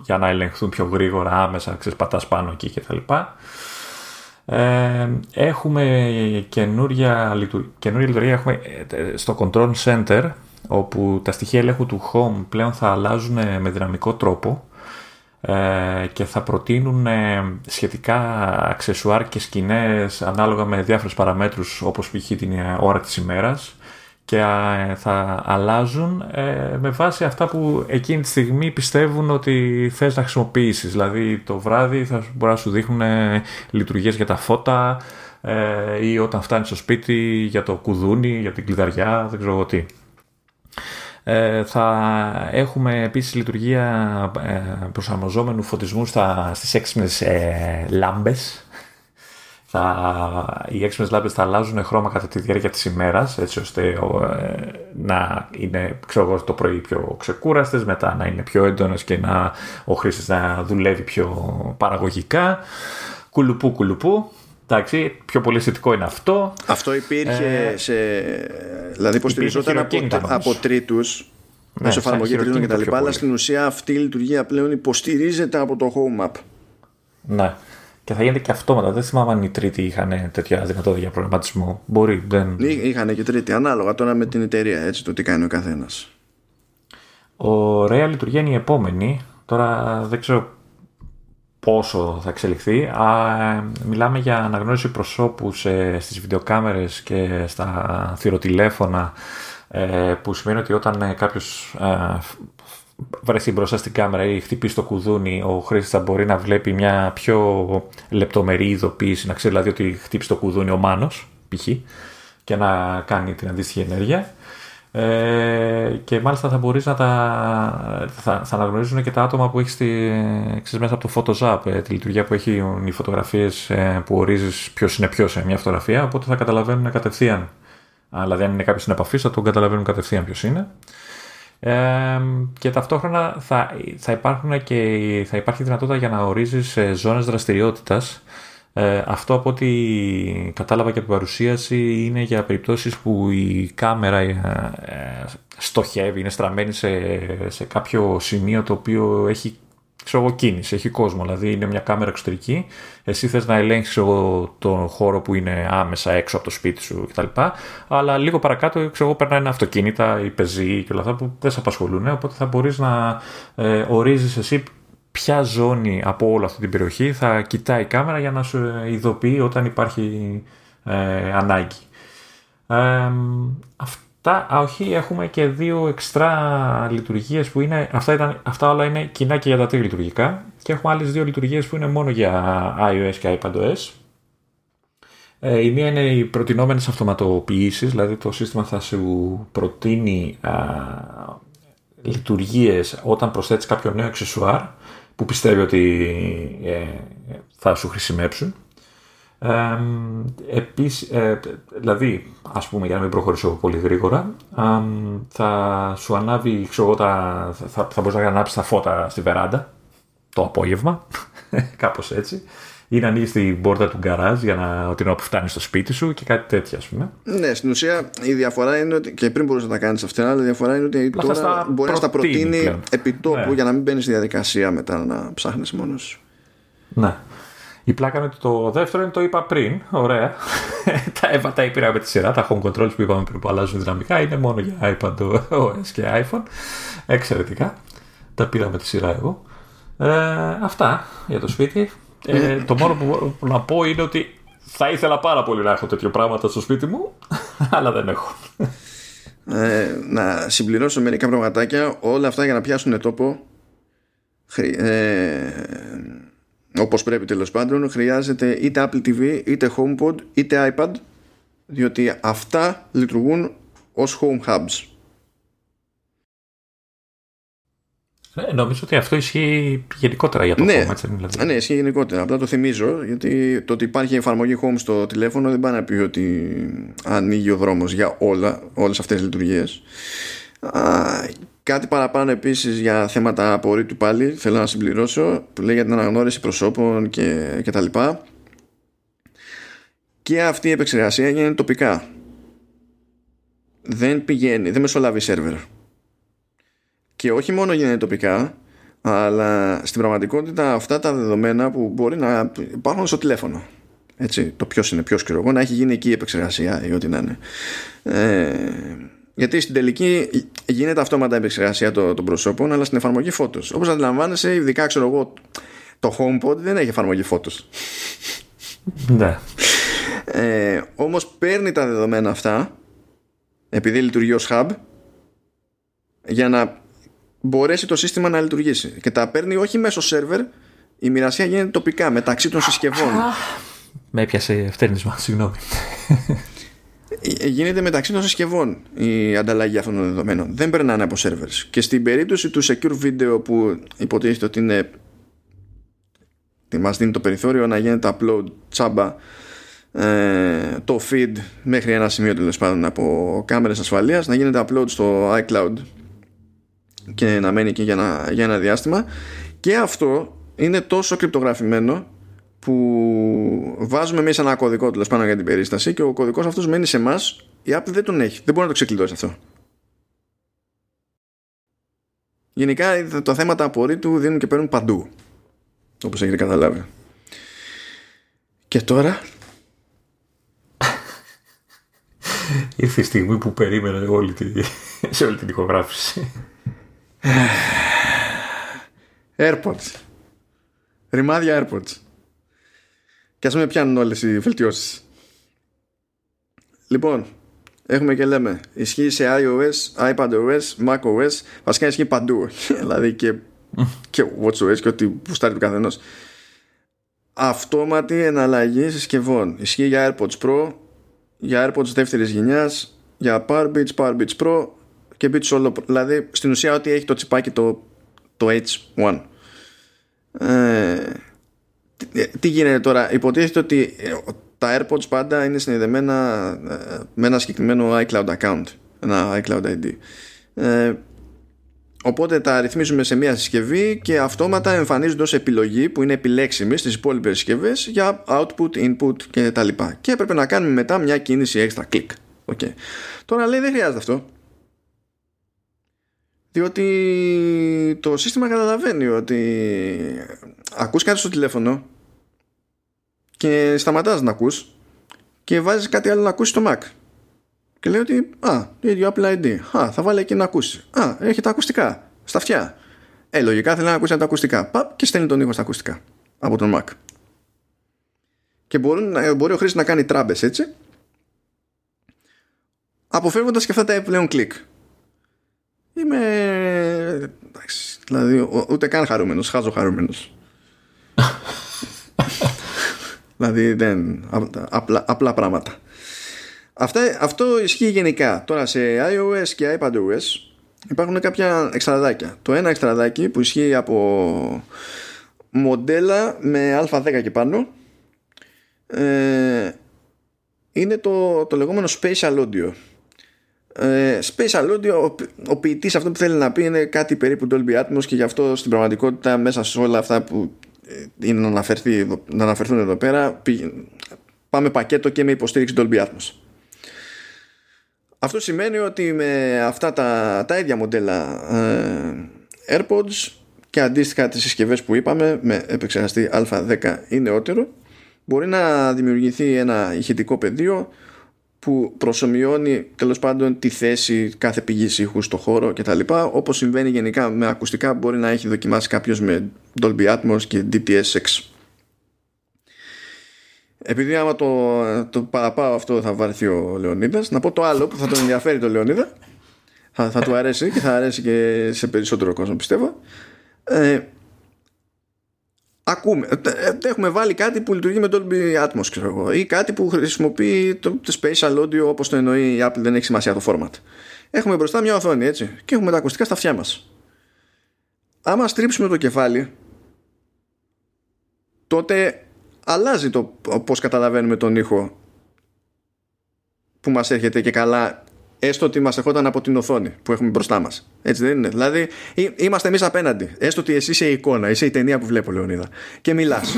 S2: για να ελεγχθούν πιο γρήγορα άμεσα, ξεσπατάς πάνω εκεί κτλ. Ε, έχουμε καινούρια, καινούρια λειτουργία έχουμε ε, στο Control Center όπου τα στοιχεία ελέγχου του Home πλέον θα αλλάζουν με δυναμικό τρόπο ε, και θα προτείνουν ε, σχετικά αξεσουάρ και σκηνές ανάλογα με διάφορες παραμέτρους όπως π.χ. την ώρα της ημέρας και θα αλλάζουν ε, με βάση αυτά που εκείνη τη στιγμή πιστεύουν ότι θες να χρησιμοποιήσεις. Δηλαδή το βράδυ θα μπορεί να σου δείχνουν λειτουργίες για τα φώτα ή όταν φτάνεις στο σπίτι για το κουδούνι, για την κλειδαριά, δεν ξέρω τι. Ε, θα έχουμε επίσης λειτουργία ε, προσαρμοζόμενου φωτισμού στα, στις έξυπνες ε, λάμπες. Θα, οι έξυπνες λάμπες θα αλλάζουν χρώμα κατά τη διάρκεια της ημέρας έτσι ώστε ε, να είναι ξέρω, το πρωί πιο ξεκούραστες μετά να είναι πιο έντονες και να, ο χρήστης να δουλεύει πιο παραγωγικά κουλουπού κουλουπού Εντάξει, πιο πολύ αισθητικό είναι αυτό.
S1: Αυτό υπήρχε ε, σε. Δηλαδή, υποστηριζόταν από, από τρίτους. Ναι, μέσω εφαρμογή τρίτων κτλ. Αλλά στην ουσία αυτή η λειτουργία πλέον υποστηρίζεται από το Home App.
S2: Ναι. Και θα γίνεται και αυτόματα. Δεν θυμάμαι αν οι τρίτοι είχαν τέτοια δυνατότητα για προγραμματισμό. Μπορεί, δεν.
S1: Είχαν και τρίτη. Ανάλογα τώρα με την εταιρεία, έτσι το τι κάνει ο καθένας.
S2: Ωραία λειτουργία είναι η επόμενη. Τώρα δεν ξέρω πόσο θα εξελιχθεί. Α, μιλάμε για αναγνώριση προσώπου σε, στις βιντεοκάμερες και στα θηροτηλέφωνα ε, που σημαίνει ότι όταν ε, κάποιος ε, βρεθεί μπροστά στην κάμερα ή χτυπήσει το κουδούνι, ο χρήστης θα μπορεί να βλέπει μια πιο λεπτομερή ειδοποίηση, να ξέρει δηλαδή ότι χτύπησε το κουδούνι ο Μάνος, π.χ. και να κάνει την αντίστοιχη ενέργεια. Ε, και μάλιστα θα μπορείς να τα θα, θα αναγνωρίζουν και τα άτομα που έχεις μέσα από το Photoshop ε, τη λειτουργία που έχει οι φωτογραφίες ε, που ορίζεις ποιος είναι ποιος σε μια φωτογραφία οπότε θα καταλαβαίνουν κατευθείαν. Δηλαδή αν είναι κάποιος στην επαφή θα τον καταλαβαίνουν κατευθείαν ποιος είναι. Ε, και ταυτόχρονα θα, θα, υπάρχουν και, θα υπάρχει δυνατότητα για να ορίζεις ε, ζώνες δραστηριότητας ε, αυτό από ό,τι κατάλαβα και από την παρουσίαση είναι για περιπτώσεις που η κάμερα ε, ε, στοχεύει, είναι στραμμένη σε, σε κάποιο σημείο το οποίο έχει ξέρω κίνηση, έχει κόσμο. Δηλαδή είναι μια κάμερα εξωτερική. Εσύ θες να ελέγξεις τον χώρο που είναι άμεσα έξω από το σπίτι σου κτλ. Αλλά λίγο παρακάτω ξέρω περνάει ένα αυτοκίνητα, η πεζή και όλα αυτά που δεν σε απασχολούν. Οπότε θα μπορείς να ε, ορίζεις εσύ ποια ζώνη από όλη αυτή την περιοχή θα κοιτάει η κάμερα για να σου ειδοποιεί όταν υπάρχει ε, ανάγκη. αυτά, α, όχι, έχουμε και δύο εξτρά λειτουργίες που είναι. Αυτά, ήταν, αυτά όλα είναι κοινά και για τα τρία λειτουργικά. Και έχουμε άλλες δύο λειτουργίες που είναι μόνο για iOS και iPadOS. Ε, η μία είναι οι προτινόμενες αυτοματοποιήσεις, δηλαδή το σύστημα θα σου προτείνει λειτουργίες όταν προσθέτεις κάποιο νέο εξεσουάρ που πιστεύει ότι ε, θα σου χρησιμεύσουν. Ε, επίσης, ε, δηλαδή, ας πούμε, για να μην προχωρήσω πολύ γρήγορα, θα σου ανάβει, ξέρω, τα, θα, θα μπορείς να ανάψεις τα φώτα στη βεράντα το απόγευμα, (laughs) κάπως έτσι ή να ανοίγεις την πόρτα του γκαράζ για να, την ώρα που φτάνεις στο σπίτι σου και κάτι τέτοιο, ας πούμε.
S1: Ναι, στην ουσία η διαφορά είναι ότι. και πριν μπορούσες να τα κάνεις αυτά, αλλά η διαφορά είναι ότι τώρα μπορεί να τα προτείνει επί τόπου ναι. για να μην μπαίνεις στη διαδικασία μετά να ψάχνεις μόνος σου.
S2: Ναι. Η πλάκα είναι ότι το δεύτερο είναι το είπα πριν. Ωραία. (laughs) τα έβα τα πήρα με τη σειρά. Τα home controls που είπαμε πριν που αλλάζουν δυναμικά είναι μόνο για iPad OS και iPhone. Εξαιρετικά. Τα πήρα με τη σειρά εγώ. Ε, αυτά για το σπίτι. Ε, το μόνο που μπορώ να πω είναι ότι θα ήθελα πάρα πολύ να έχω τέτοιο πράγματα στο σπίτι μου, (laughs) αλλά δεν έχω.
S1: Ε, να συμπληρώσω μερικά πραγματάκια. Όλα αυτά για να πιάσουν τόπο, ε, όπως πρέπει τέλος πάντων, χρειάζεται είτε Apple TV, είτε HomePod, είτε iPad, διότι αυτά λειτουργούν ως home hubs.
S2: Ε, νομίζω ότι αυτό ισχύει γενικότερα για το
S1: ναι,
S2: home.
S1: δηλαδή. Ναι, ισχύει γενικότερα. Απλά το θυμίζω γιατί το ότι υπάρχει εφαρμογή home στο τηλέφωνο δεν πάει να πει ότι ανοίγει ο δρόμος για όλα, όλες αυτές τις λειτουργίες. κάτι παραπάνω επίσης για θέματα απορρίτου πάλι θέλω να συμπληρώσω που λέει για την αναγνώριση προσώπων και, και τα λοιπά. Και αυτή η επεξεργασία γίνεται τοπικά. Δεν πηγαίνει, δεν μεσολαβεί σερβερ και όχι μόνο γίνεται τοπικά αλλά στην πραγματικότητα αυτά τα δεδομένα που μπορεί να υπάρχουν στο τηλέφωνο. Έτσι, το ποιος είναι ποιος ξέρω εγώ να έχει γίνει εκεί η επεξεργασία ή ό,τι να είναι. Ε, γιατί στην τελική γίνεται αυτόματα η επεξεργασία των, προσώπων αλλά στην εφαρμογή φώτος. Όπως αντιλαμβάνεσαι ειδικά ξέρω εγώ το HomePod δεν έχει εφαρμογή φώτος.
S2: Ναι.
S1: Ε, όμως παίρνει τα δεδομένα αυτά επειδή λειτουργεί ως hub για να μπορέσει το σύστημα να λειτουργήσει. Και τα παίρνει όχι μέσω σερβερ, η μοιρασία γίνεται τοπικά μεταξύ των συσκευών.
S2: Με έπιασε φτέρνισμα, (laughs) συγγνώμη.
S1: Ε, γίνεται μεταξύ των συσκευών η ανταλλαγή αυτών των δεδομένων. Δεν περνάνε από servers. Και στην περίπτωση του secure video που υποτίθεται ότι είναι. Μας δίνει το περιθώριο να γίνεται upload τσάμπα ε, το feed μέχρι ένα σημείο τέλος πάντων από κάμερες ασφαλείας να γίνεται upload στο iCloud και να μένει εκεί για ένα, για ένα διάστημα και αυτό είναι τόσο κρυπτογραφημένο που βάζουμε εμεί ένα κωδικό τέλος πάνω για την περίσταση και ο κωδικός αυτός μένει σε εμάς. Η Apple δεν τον έχει. Δεν μπορεί να το ξεκλειδώσει αυτό. Γενικά τα θέματα απορρίτου δίνουν και παίρνουν παντού. Όπως έχετε καταλάβει. Και τώρα...
S2: Ήρθε η στιγμή που περίμενα όλη τη, σε όλη την ηχογράφηση.
S1: AirPods. Ρημάδια AirPods. Και ας με πιάνουν όλες οι βελτιώσεις. Λοιπόν, έχουμε και λέμε, ισχύει σε iOS, iPadOS, macOS, βασικά ισχύει παντού. (laughs) δηλαδή και, και WatchOS και ό,τι πουστάρει του καθενός. Αυτόματη εναλλαγή συσκευών. Ισχύει για AirPods Pro, για AirPods δεύτερης γενιάς, για Powerbeats, Powerbeats Pro, και bit solo. Δηλαδή στην ουσία ότι έχει το τσιπάκι το, το H1. Ε, τι, γίνεται τώρα, υποτίθεται ότι ε, τα AirPods πάντα είναι συνδεδεμένα ε, με ένα συγκεκριμένο iCloud account, ένα iCloud ID. Ε, οπότε τα ρυθμίζουμε σε μια συσκευή και αυτόματα εμφανίζονται ως επιλογή που είναι επιλέξιμη στις υπόλοιπες συσκευές για output, input και τα λοιπά. Και έπρεπε να κάνουμε μετά μια κίνηση έξτρα κλικ. Okay. Τώρα λέει δεν χρειάζεται αυτό διότι το σύστημα καταλαβαίνει ότι ακούς κάτι στο τηλέφωνο και σταματάς να ακούς και βάζεις κάτι άλλο να ακούσεις στο Mac. Και λέει ότι α, το ίδιο Apple ID α, θα βάλει εκεί να ακούσεις. Α, έχει τα ακουστικά στα αυτιά ε, λογικά θέλει να ακούσει τα ακουστικά. Παπ, και στέλνει τον ήχο στα ακουστικά από τον Mac. Και μπορεί, μπορεί ο χρήστης να κάνει τράμπες έτσι αποφεύγοντας και αυτά τα επιπλέον κλικ. Είμαι. Εντάξει, δηλαδή, ούτε καν χαρούμενος, χάζω χαρούμενος. (laughs) δηλαδή, δεν. Απλά, απλά πράγματα. Αυτά, αυτό ισχύει γενικά. Τώρα σε iOS και iPadOS υπάρχουν κάποια εξτραδάκια. Το ένα εξτραδάκι που ισχύει από μοντέλα με α10 και πάνω ε, είναι το, το λεγόμενο Spatial Audio. Ε, Spatial Audio, ο, ο ποιητής αυτό που θέλει να πει είναι κάτι περίπου Dolby Atmos και γι' αυτό στην πραγματικότητα μέσα σε όλα αυτά που ε, είναι να, αναφερθεί, να αναφερθούν εδώ πέρα πάμε πακέτο και με υποστήριξη Dolby Atmos. Αυτό σημαίνει ότι με αυτά τα, τα ίδια μοντέλα ε, AirPods και αντίστοιχα τις συσκευές που είπαμε με επεξεργαστή α10 ή νεότερο μπορεί να δημιουργηθεί ένα ηχητικό πεδίο που προσωμιώνει τέλος πάντων τη θέση κάθε πηγής ήχου στο χώρο κτλ. Όπως συμβαίνει γενικά με ακουστικά, μπορεί να έχει δοκιμάσει κάποιος με Dolby Atmos και DTS6. Επειδή άμα το, το παραπάω αυτό θα βαρθεί ο Λεωνίδας Να πω το άλλο που θα τον ενδιαφέρει το Λεωνίδα θα, θα του αρέσει και θα αρέσει και σε περισσότερο κόσμο πιστεύω ε, ακούμε. Ε, ε, έχουμε βάλει κάτι που λειτουργεί με Dolby Atmos ξέρω εγώ, ή κάτι που χρησιμοποιεί το, το Spatial Audio όπως το εννοεί η Apple δεν έχει σημασία το format. Έχουμε μπροστά μια οθόνη έτσι και έχουμε τα ακουστικά στα αυτιά μας. Άμα στρίψουμε το κεφάλι τότε αλλάζει το πώς καταλαβαίνουμε τον ήχο που μας έρχεται και καλά έστω ότι μας ερχόταν από την οθόνη που έχουμε μπροστά μας. Έτσι δεν είναι. Δηλαδή, είμαστε εμείς απέναντι. Έστω ότι εσύ είσαι η εικόνα, είσαι η ταινία που βλέπω, Λεωνίδα. Και μιλάς.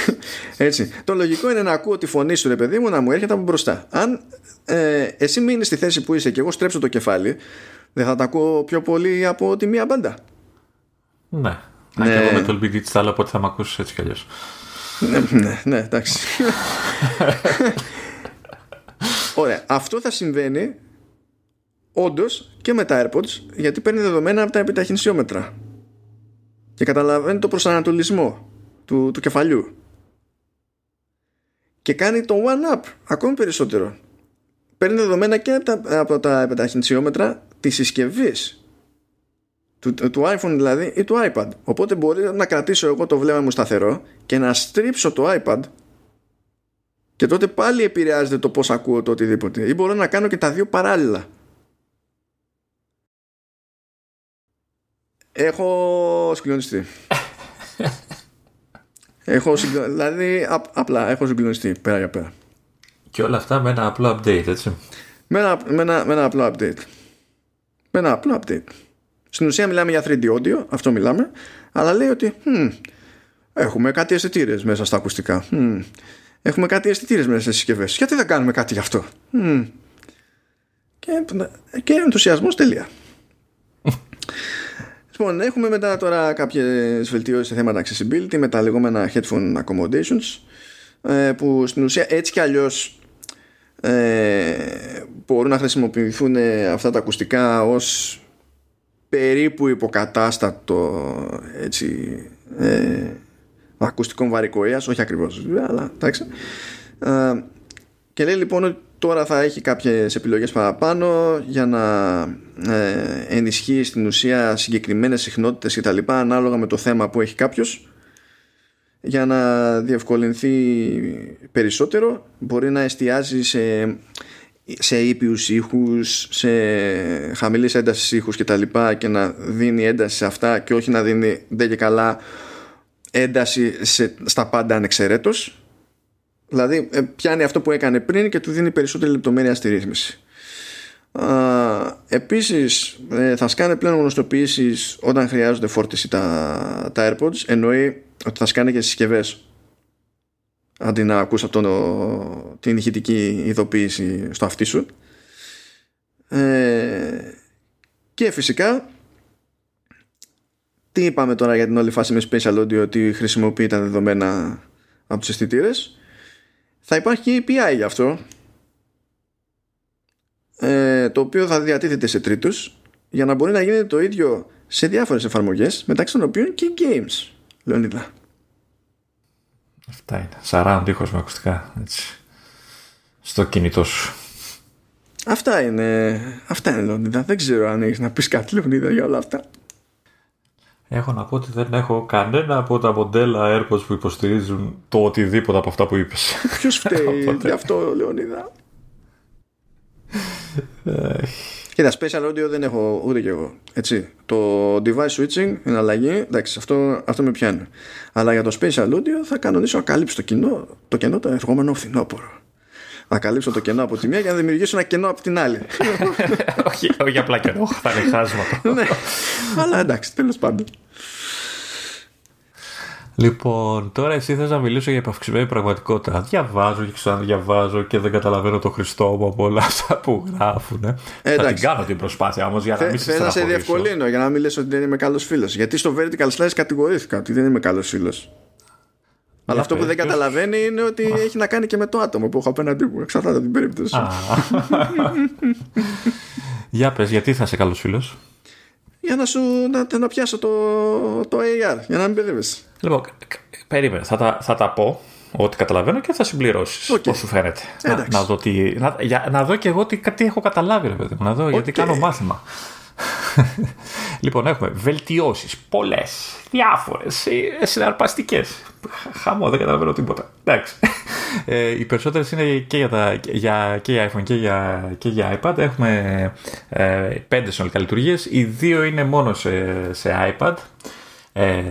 S1: (laughs) Έτσι. Το λογικό είναι να ακούω τη φωνή σου, ρε παιδί μου, να μου έρχεται από μπροστά. Αν ε, εσύ μείνεις στη θέση που είσαι και εγώ στρέψω το κεφάλι, δεν θα τα ακούω πιο πολύ από τη μία μπάντα.
S2: Ναι. Αν και εγώ με το LB Digital, οπότε θα με ακούσεις έτσι κι αλλιώς.
S1: ναι, ναι, ναι, εντάξει. (laughs) Ωραία. Αυτό θα συμβαίνει όντως και με τα AirPods γιατί παίρνει δεδομένα από τα επιταχυνσιόμετρα. Και καταλαβαίνει το προσανατολισμό του, του κεφαλιού. Και κάνει το one up ακόμη περισσότερο. Παίρνει δεδομένα και από τα, από τα επιταχυνσιόμετρα της συσκευής. Του, του iPhone δηλαδή ή του iPad. Οπότε μπορεί να κρατήσω εγώ το βλέμμα μου σταθερό και να στρίψω το iPad και τότε πάλι επηρεάζεται το πώς ακούω το οτιδήποτε. Ή μπορώ να κάνω και τα δύο παράλληλα Έχω συγκλονιστεί. (laughs) έχω συγκλονιστεί. Δηλαδή, απλά έχω συγκλονιστεί πέρα για πέρα.
S2: Και όλα αυτά με ένα απλό update, έτσι.
S1: Με ένα, με ένα, με ένα απλό update. Με ένα απλό update. Στην ουσία μιλάμε για 3D audio, αυτό μιλάμε, αλλά λέει ότι hm, έχουμε κάτι αισθητήρες μέσα στα ακουστικά. Hm, έχουμε κάτι αισθητήρες μέσα στις συσκευές. Γιατί δεν κάνουμε κάτι γι' αυτό; Hm. Και, και ενθουσιασμός τελεία. (laughs) Λοιπόν, έχουμε μετά τώρα κάποιες βελτιώσεις σε θέματα accessibility με τα λεγόμενα headphone accommodations ε, που στην ουσία έτσι κι αλλιώς ε, μπορούν να χρησιμοποιηθούν αυτά τα ακουστικά ως περίπου υποκατάστατο έτσι ε, ακουστικών βαρικοίας όχι ακριβώς αλλά εντάξει. Ε, και λέει λοιπόν ότι τώρα θα έχει κάποιες επιλογές παραπάνω για να ε, ενισχύει στην ουσία συγκεκριμένες συχνότητες και τα λοιπά ανάλογα με το θέμα που έχει κάποιος. Για να διευκολυνθεί περισσότερο μπορεί να εστιάζει σε, σε ήπιους ήχους σε χαμηλής έντασης ήχους και τα λοιπά και να δίνει ένταση σε αυτά και όχι να δίνει δεν και καλά ένταση σε, στα πάντα ανεξαιρέτως Δηλαδή ε, πιάνει αυτό που έκανε πριν και του δίνει περισσότερη λεπτομέρεια στη ρύθμιση. Α, επίσης ε, θα σκάνε πλέον γνωστοποιήσεις όταν χρειάζονται φόρτιση τα, τα AirPods. Εννοεί ότι θα σκάνε και συσκευές. Αντί να ακούς από το, την ηχητική ειδοποίηση στο αυτί σου. Ε, και φυσικά τι είπαμε τώρα για την όλη φάση με Special Audio ότι χρησιμοποιεί τα δεδομένα από τους αισθητήρες θα υπάρχει και API γι' αυτό ε, το οποίο θα διατίθεται σε τρίτους για να μπορεί να γίνεται το ίδιο σε διάφορες εφαρμογές μεταξύ των οποίων και games Λεωνίδα
S2: Αυτά είναι. Σαράν ήχος με ακουστικά έτσι. Στο κινητό σου.
S1: Αυτά είναι, αυτά είναι Λεωνίδα. Δεν ξέρω αν έχεις να πεις κάτι Λεωνίδα για όλα αυτά.
S2: Έχω να πω ότι δεν έχω κανένα από τα μοντέλα AirPods που υποστηρίζουν το οτιδήποτε από αυτά που είπες.
S1: Ποιος φταίει (laughs) γι' αυτό Λεωνίδα; Κοίτα, special audio δεν έχω ούτε κι εγώ. Έτσι. Το device switching είναι αλλαγή. Εντάξει, αυτό, αυτό με πιάνει. Αλλά για το special audio θα κανονίσω να καλύψω το, κοινό, το κενό το ερχόμενο φθινόπωρο. Να καλύψω το κενό από τη μία και να δημιουργήσω ένα κενό από την άλλη. (laughs)
S2: όχι, όχι απλά κενό, θα είναι χάσμα. (laughs)
S1: ναι, αλλά εντάξει, τέλος πάντων.
S2: Λοιπόν, τώρα εσύ θες να μιλήσω για επαυξημένη πραγματικότητα. Διαβάζω και ξαναδιαβάζω και δεν καταλαβαίνω το Χριστό μου από όλα αυτά που γράφουν. Ε, θα την κάνω την προσπάθεια όμως για να μην σε
S1: να σε διευκολύνω, για να μην λες ότι δεν είμαι καλός φίλος. Γιατί στο Vertical Slice κατηγορήθηκα ότι δεν είμαι καλός φίλος. Αλλά αυτό που δεν καταλαβαίνει είναι ότι έχει να κάνει και με το άτομο που έχω απέναντί μου. Εξαρτάται από την περίπτωση.
S2: Για πες, γιατί θα είσαι καλός φίλος;
S1: Για να σου να, να πιάσω το, το AR, για να μην μπερδεύεσαι.
S2: Λοιπόν, περίμενε, θα τα, θα τα πω ό,τι καταλαβαίνω και θα συμπληρώσεις. Okay. Πώ σου φαίνεται. Να, να, δω τι, να, για, να δω και εγώ τι, τι έχω καταλάβει, ρε παιδί μου. Να δω okay. γιατί κάνω μάθημα. (laughs) λοιπόν, έχουμε βελτιώσεις πολλές, διάφορες, ε, συναρπαστικές. Χαμό, δεν καταλαβαίνω τίποτα. Εντάξει. Ε, οι περισσότερες είναι και για, τα, για, και για iPhone και για, και για iPad. Έχουμε ε, πέντε συνολικά λειτουργίες. Οι δύο είναι μόνο σε, σε iPad. Ε,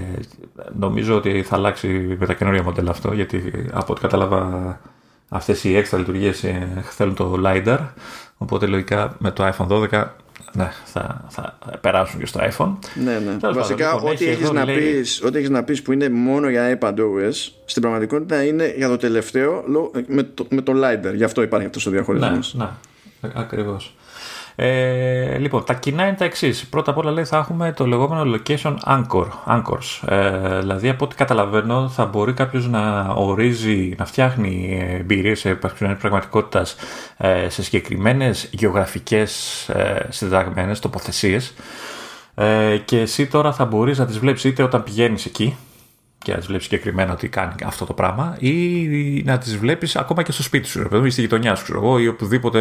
S2: νομίζω ότι θα αλλάξει με τα καινούργια μοντέλα αυτό γιατί από ό,τι κατάλαβα αυτές οι έξτρα λειτουργίες ε, θέλουν το LiDAR οπότε λογικά με το iPhone 12 ναι, θα, θα περάσουν και στο iPhone.
S1: Ναι, ναι. Βασικά, λοιπόν, ό,τι έχει να, λέει... πεις, να πεις που είναι μόνο για iPadOS, στην πραγματικότητα είναι για το τελευταίο με το, με το LiDAR. Γι' αυτό υπάρχει αυτός ο διαχωρισμός.
S2: Ναι, ναι, ακριβώς. Ε, λοιπόν, τα κοινά είναι τα εξής. Πρώτα απ' όλα λέει θα έχουμε το λεγόμενο location anchor, anchors. Ε, δηλαδή από ό,τι καταλαβαίνω θα μπορεί κάποιος να ορίζει, να φτιάχνει εμπειρίες πραγματικότητας ε, σε συγκεκριμένες γεωγραφικές ε, συνταγμένες τοποθεσίες. Ε, και εσύ τώρα θα μπορείς να τις βλέπεις είτε όταν πηγαίνεις εκεί και να τι βλέπεις συγκεκριμένα ότι κάνει αυτό το πράγμα, ή να τις βλέπεις ακόμα και στο σπίτι σου, ρε, ή στη γειτονιά σου, ξέρω εγώ, ή οπουδήποτε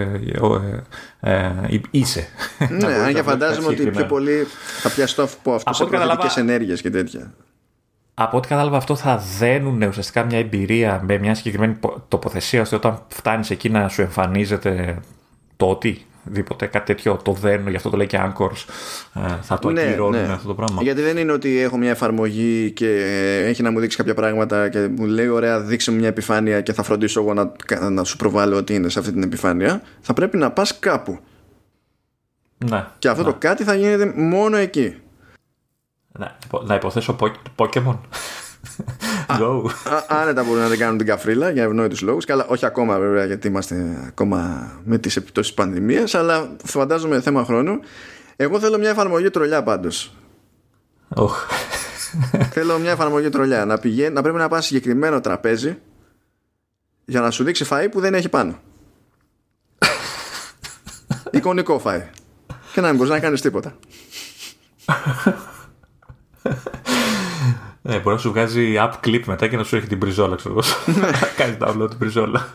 S2: ε, ε, ε είσαι.
S1: Ναι, (laughs) αν και φαντάζομαι ότι πιο πολύ θα πιάσει το από αυτό σε προθετικέ ενέργειες και τέτοια.
S2: Από ό,τι κατάλαβα, αυτό θα δένουν ουσιαστικά μια εμπειρία με μια συγκεκριμένη τοποθεσία, ώστε όταν φτάνεις εκεί να σου εμφανίζεται το ότι οτιδήποτε, κάτι τέτοιο το δένουν, γι' αυτό το λέει και Anchors, ε, θα το ναι, ακυρώνουν ναι. αυτό το πράγμα.
S1: Γιατί δεν είναι ότι έχω μια εφαρμογή και έχει να μου δείξει κάποια πράγματα και μου λέει ωραία δείξε μου μια επιφάνεια και θα φροντίσω εγώ να, να σου προβάλλω ότι είναι σε αυτή την επιφάνεια. Θα πρέπει να πας κάπου.
S2: Ναι,
S1: και αυτό
S2: ναι.
S1: το κάτι θα γίνεται μόνο εκεί.
S2: Ναι, να υποθέσω Pokemon.
S1: Go. Άνετα μπορούν να δεν κάνουν την καφρίλα για ευνόητους λόγους. Καλά, όχι ακόμα βέβαια, γιατί είμαστε ακόμα με τις επιπτώσεις της πανδημίας, αλλά φαντάζομαι θέμα χρόνου. Εγώ θέλω μια εφαρμογή τρολιά πάντως.
S2: Oh.
S1: θέλω μια εφαρμογή τρολιά. Να, πηγαίνει, να πρέπει να πας συγκεκριμένο τραπέζι για να σου δείξει φαΐ που δεν έχει πάνω. Εικονικό φαΐ. Και να μην μπορείς να κάνεις τίποτα.
S2: Ναι, μπορεί να σου βγάζει app clip μετά και να σου έχει την πριζόλα, ξέρω εγώ. (laughs) Κάνει download την πριζόλα.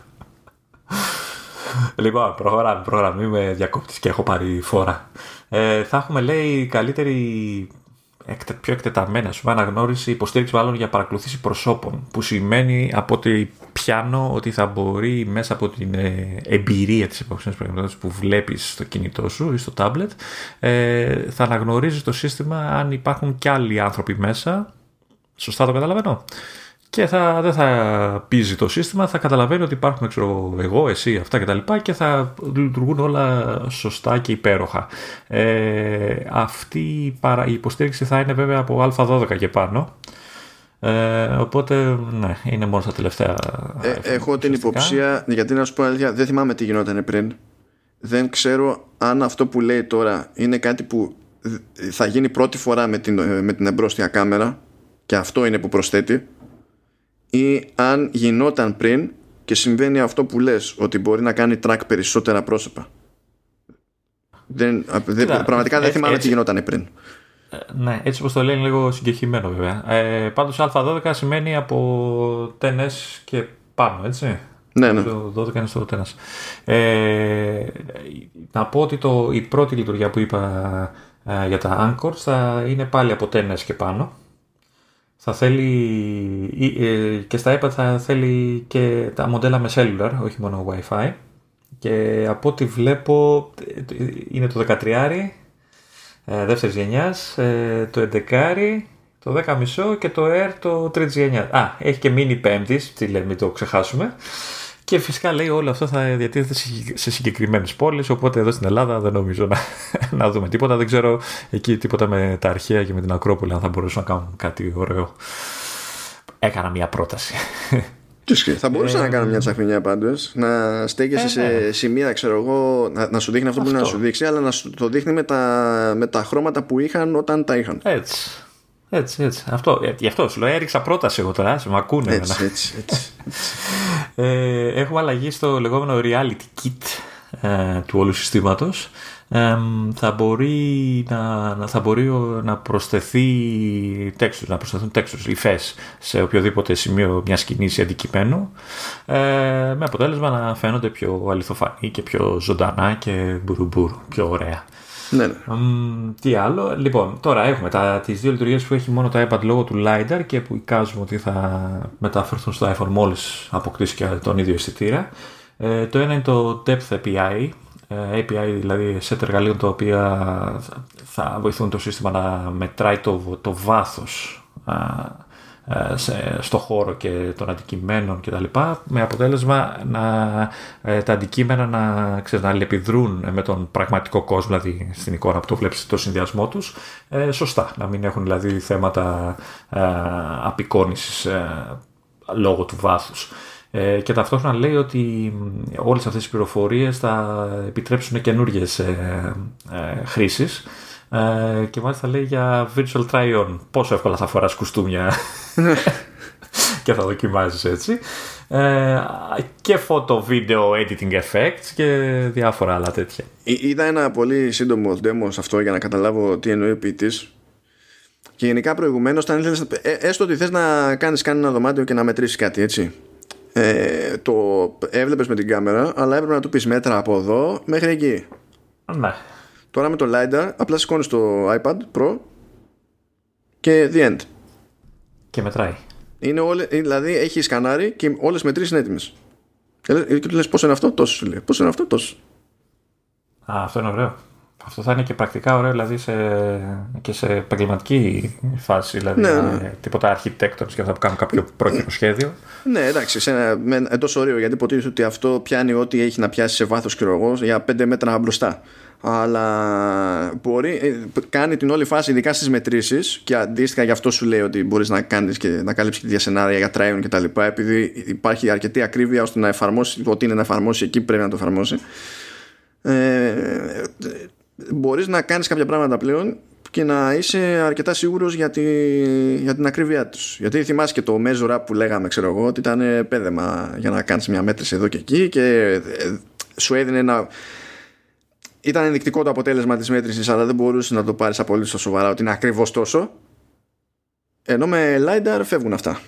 S2: λοιπόν, προχωράμε, προχωράμε. Είμαι διακόπτη και έχω πάρει φορά. Ε, θα έχουμε, λέει, καλύτερη πιο εκτεταμένα σου αναγνώριση, υποστήριξη μάλλον για παρακολουθήσει προσώπων που σημαίνει από ότι πιάνω ότι θα μπορεί μέσα από την ε, εμπειρία της επόμενης πραγματικότητας που βλέπεις στο κινητό σου ή στο tablet ε, θα αναγνωρίζεις το σύστημα αν υπάρχουν και άλλοι άνθρωποι μέσα Σωστά το καταλαβαίνω. Και θα, δεν θα πίζει το σύστημα, θα καταλαβαίνει ότι υπάρχουν ξέρω, εγώ, εσύ, αυτά κτλ. Και, και θα λειτουργούν όλα σωστά και υπέροχα. Ε, αυτή η, παρα, η υποστήριξη θα είναι βέβαια από α12 και πάνω. Ε, οπότε, ναι, είναι μόνο στα τελευταία.
S1: Ε, έχω την υποψία, γιατί να σου πω αλήθεια, δεν θυμάμαι τι γινόταν πριν. Δεν ξέρω αν αυτό που λέει τώρα είναι κάτι που θα γίνει πρώτη φορά με την, με την εμπρόστια κάμερα και αυτό είναι που προσθέτει ή αν γινόταν πριν και συμβαίνει αυτό που λες ότι μπορεί να κάνει track περισσότερα πρόσωπα δεν, πραγματικά δεν θυμάμαι τι γινόταν πριν
S2: ε, ναι, έτσι όπως το λένε λίγο συγκεκριμένο βέβαια. Ε, πάντως α12 σημαίνει από 10 και πάνω, έτσι.
S1: Ναι, ναι.
S2: Το 12 είναι στο τένας. Ε, να πω ότι το, η πρώτη λειτουργία που είπα ε, για τα Anchors θα είναι πάλι από τένας και πάνω. Θα θέλει ε, και στα iPad θα θέλει και τα μοντέλα με cellular, όχι μόνο Wi-Fi. Και από ό,τι βλέπω είναι το 13 ε, δεύτερης γενιάς, ε, το 11 το 10,5 και το Air το 3 γενιάς. Α, έχει και μείνει πέμπτη, τι λέμε, μην το ξεχάσουμε. Και φυσικά λέει όλο αυτό θα διατίθεται σε συγκεκριμένες πόλεις. Οπότε εδώ στην Ελλάδα δεν νομίζω να, (laughs) να δούμε τίποτα. Δεν ξέρω εκεί τίποτα με τα αρχαία και με την Ακρόπολη αν θα μπορούσαν να κάνουν κάτι ωραίο. Έκανα μια πρόταση.
S1: Θα μπορούσα να κάνω μια τσαφινιά πάντως. Να στέκεσαι σε ναι. σημεία, ξέρω εγώ, να, να σου δείχνει αυτό, που είναι να σου δείξει, αλλά να σου το δείχνει με τα, με τα χρώματα που είχαν όταν τα είχαν.
S2: Έτσι. Έτσι, έτσι. Αυτό, ε, γι' αυτό σου λέω, έριξα πρόταση εγώ τώρα, σε με ακούνε.
S1: Έτσι, έτσι, έτσι. (laughs)
S2: ε, έχουμε αλλαγή στο λεγόμενο reality kit ε, του όλου συστήματος. Ε, θα, μπορεί να, θα μπορεί να προσθεθεί textures, να προσθεθούν textures, υφές σε οποιοδήποτε σημείο μιας σκηνής ή αντικειμένου ε, με αποτέλεσμα να φαίνονται πιο αληθοφανή και πιο ζωντανά και μπουρουμπουρου, πιο ωραία.
S1: Ναι, ναι.
S2: τι άλλο. Λοιπόν, τώρα έχουμε τα, τις δύο λειτουργίες που έχει μόνο το iPad λόγω του LiDAR και που εικάζουμε ότι θα μεταφερθούν στο iPhone μόλις αποκτήσει και τον ίδιο αισθητήρα. Ε, το ένα είναι το Depth API, ε, API δηλαδή σε εργαλείων τα οποία θα βοηθούν το σύστημα να μετράει το, το βάθος ε, σε, στο χώρο και των αντικειμένων κτλ. Με αποτέλεσμα να, ε, τα αντικείμενα να, ξέρεις, να αλληλεπιδρούν με τον πραγματικό κόσμο, δηλαδή στην εικόνα που το βλέπεις το συνδυασμό τους, ε, σωστά. Να μην έχουν δηλαδή θέματα ε, απεικόνησης λόγω του βάθους. και ταυτόχρονα λέει ότι όλες αυτές οι πληροφορίες θα επιτρέψουν καινούργιες ε, χρήσεις ε, και μάλιστα λέει για virtual try-on. Πόσο εύκολα θα φοράς κουστούμια (laughs) και θα δοκιμάζεις έτσι. Ε, και photo video editing effects και διάφορα άλλα τέτοια.
S1: Είδα ένα πολύ σύντομο demo σε αυτό για να καταλάβω τι εννοεί ο ποιητής. Και γενικά προηγουμένως, ε, έστω ότι θες να κάνεις κάνει ένα δωμάτιο και να μετρήσεις κάτι, έτσι. Ε, το έβλεπες με την κάμερα, αλλά έπρεπε να του πεις μέτρα από εδώ μέχρι εκεί.
S2: Ναι.
S1: Τώρα με το LiDAR απλά σηκώνεις το iPad Pro και the end.
S2: Και μετράει.
S1: Είναι όλε, δηλαδή έχεις σκανάρι και όλες με τρει είναι έτοιμες. Και του λες πόσο είναι αυτό, τόσο σου λέει. Πόσο είναι αυτό, τόσο.
S2: Α, αυτό είναι ωραίο. Αυτό θα είναι και πρακτικά ωραίο δηλαδή σε, και σε επαγγελματική φάση. Δηλαδή ναι, ναι. τίποτα architectors και αυτά που κάνουν κάποιο πρόκειτο σχέδιο.
S1: Ναι, εντάξει, σε ένα, εντός ωραίο γιατί υποτίθεται ότι αυτό πιάνει ό,τι έχει να πιάσει σε βάθος και για πέντε μέτρα μπροστά αλλά μπορεί, ε, κάνει την όλη φάση ειδικά στις μετρήσεις και αντίστοιχα γι' αυτό σου λέει ότι μπορείς να κάνεις και να καλύψεις και σενάρια για τράιον και τα λοιπά επειδή υπάρχει αρκετή ακρίβεια ώστε να εφαρμόσει ό,τι είναι να εφαρμόσει εκεί πρέπει να το εφαρμόσει. Ε, μπορείς να κάνεις κάποια πράγματα πλέον και να είσαι αρκετά σίγουρος για, τη, για την ακρίβειά τους. Γιατί θυμάσαι και το measure up που λέγαμε ξέρω εγώ ότι ήταν πέδεμα για να κάνεις μια μέτρηση εδώ και εκεί και ε, σου έδινε ένα ήταν ενδεικτικό το αποτέλεσμα της μέτρησης αλλά δεν μπορούσες να το πάρεις απολύτως στο σοβαρά ότι είναι ακριβώς τόσο. Ενώ με LiDAR φεύγουν αυτά.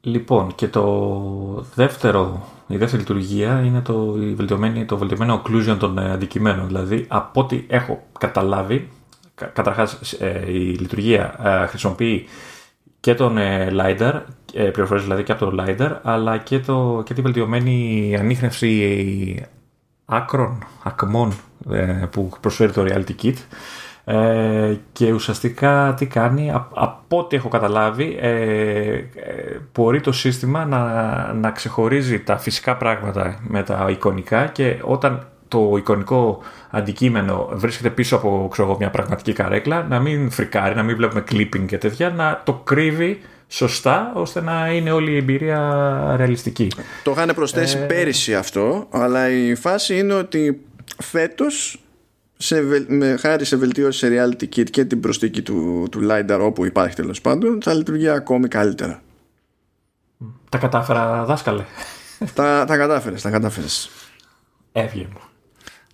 S2: Λοιπόν και το δεύτερο η δεύτερη λειτουργία είναι το, η το βελτιωμένο occlusion των ε, αντικειμένων. Δηλαδή από ό,τι έχω καταλάβει καταρχάς ε, η λειτουργία ε, χρησιμοποιεί και τον ε, LiDAR, ε, πληροφορίες δηλαδή και από το LiDAR, αλλά και, το, και τη βελτιωμένη ανείχνευση άκρων, ακμών ε, που προσφέρει το Reality Kit. Ε, και ουσιαστικά τι κάνει, από ό,τι έχω καταλάβει, ε, μπορεί το σύστημα να, να ξεχωρίζει τα φυσικά πράγματα με τα εικονικά και όταν το εικονικό αντικείμενο βρίσκεται πίσω από ξέρω, μια πραγματική καρέκλα, να μην φρικάρει, να μην βλέπουμε clipping και τέτοια, να το κρύβει σωστά ώστε να είναι όλη η εμπειρία ρεαλιστική.
S1: Το είχαν προσθέσει ε... πέρυσι αυτό, αλλά η φάση είναι ότι φέτος σε, με, χάρη σε βελτίωση σε reality kit και την προσθήκη του, του LiDAR όπου υπάρχει τέλος πάντων θα λειτουργεί ακόμη καλύτερα.
S2: Τα κατάφερα δάσκαλε.
S1: τα, τα κατάφερες, τα κατάφερες.
S2: Έβγαινε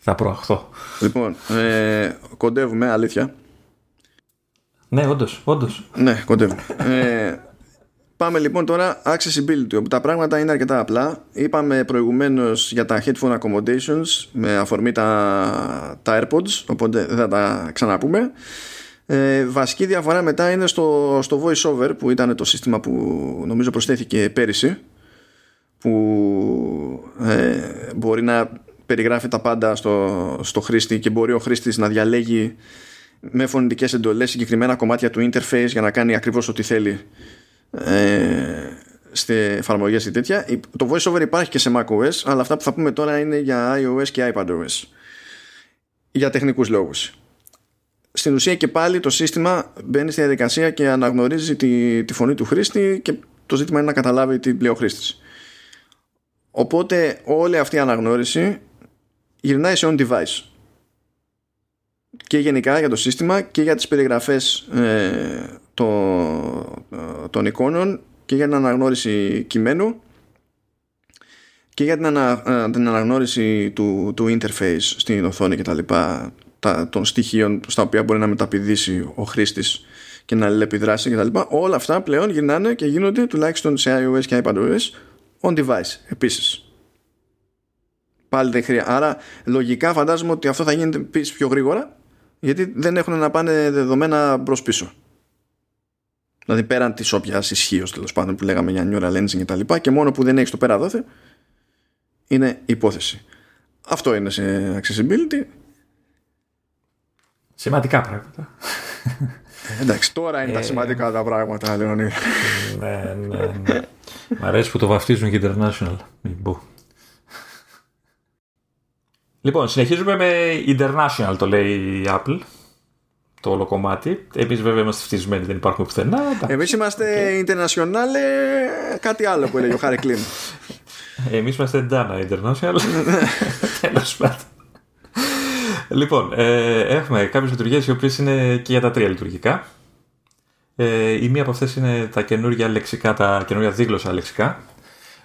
S2: θα προαχθώ.
S1: Λοιπόν, ε, κοντεύουμε, αλήθεια.
S2: Ναι, όντως, όντως.
S1: Ναι, κοντεύουμε. ε, Πάμε λοιπόν τώρα accessibility, όπου τα πράγματα είναι αρκετά απλά. Είπαμε προηγουμένως για τα headphone accommodations με αφορμή τα, τα AirPods, οπότε δεν θα τα ξαναπούμε. Ε, βασική διαφορά μετά είναι στο, στο voiceover που ήταν το σύστημα που νομίζω προσθέθηκε πέρυσι που ε, μπορεί να περιγράφει τα πάντα στο, στο χρήστη και μπορεί ο χρήστης να διαλέγει με φωνητικές εντολές συγκεκριμένα κομμάτια του interface για να κάνει ακριβώς ό,τι θέλει ε, σε εφαρμογές ή τέτοια. Το voiceover υπάρχει και σε macOS, αλλά αυτά που θα πούμε τώρα είναι για iOS και iPadOS. Για τεχνικούς λόγους. Στην ουσία και πάλι το σύστημα μπαίνει στη διαδικασία και αναγνωρίζει τη, τη φωνή του χρήστη και το ζήτημα είναι να καταλάβει τι λέει ο χρήστης. Οπότε όλη αυτή η αναγνώριση γυρνάει σε on device. Και γενικά για το σύστημα και για τις περιγραφές ε, των εικόνων και για την αναγνώριση κειμένου και για την, ανα, ε, την αναγνώριση του, του interface στην οθόνη και τα λοιπά των στοιχείων στα οποία μπορεί να μεταπηδήσει ο χρήστης και να επιδράσει και τα λοιπά. Όλα αυτά πλέον γυρνάνε και γίνονται τουλάχιστον σε iOS και iPadOS on device επίσης πάλι δεν χρειάζεται άρα λογικά φαντάζομαι ότι αυτό θα γίνεται επίσης πιο γρήγορα γιατί δεν έχουν να πάνε δεδομένα μπρος πίσω Δηλαδή πέραν της όποιας ισχύος τέλος πάντων που λέγαμε για neural engine και τα λοιπά και μόνο που δεν έχεις το πέρα δώθε είναι υπόθεση. Αυτό είναι σε accessibility.
S2: Σημαντικά πράγματα.
S1: Ε, εντάξει, τώρα είναι τα ε, σημαντικά τα πράγματα, Λεωνίδη.
S2: ναι, ναι, ναι. Μ' αρέσει που το βαφτίζουν και international. Λοιπόν, συνεχίζουμε με international το λέει η Apple το όλο κομμάτι. Εμείς βέβαια είμαστε φτισμένοι, δεν υπάρχουμε πουθενά.
S1: Εμείς είμαστε okay. international, κάτι άλλο που έλεγε ο Χάρη Κλίν. (laughs)
S2: Εμείς είμαστε Dana International. (laughs) Τέλος πάντων. Λοιπόν, ε, έχουμε κάποιες λειτουργίες οι οποίες είναι και για τα τρία λειτουργικά. Ε, η μία από αυτές είναι τα καινούργια λεξικά, τα καινούργια δίγλωσσα λεξικά,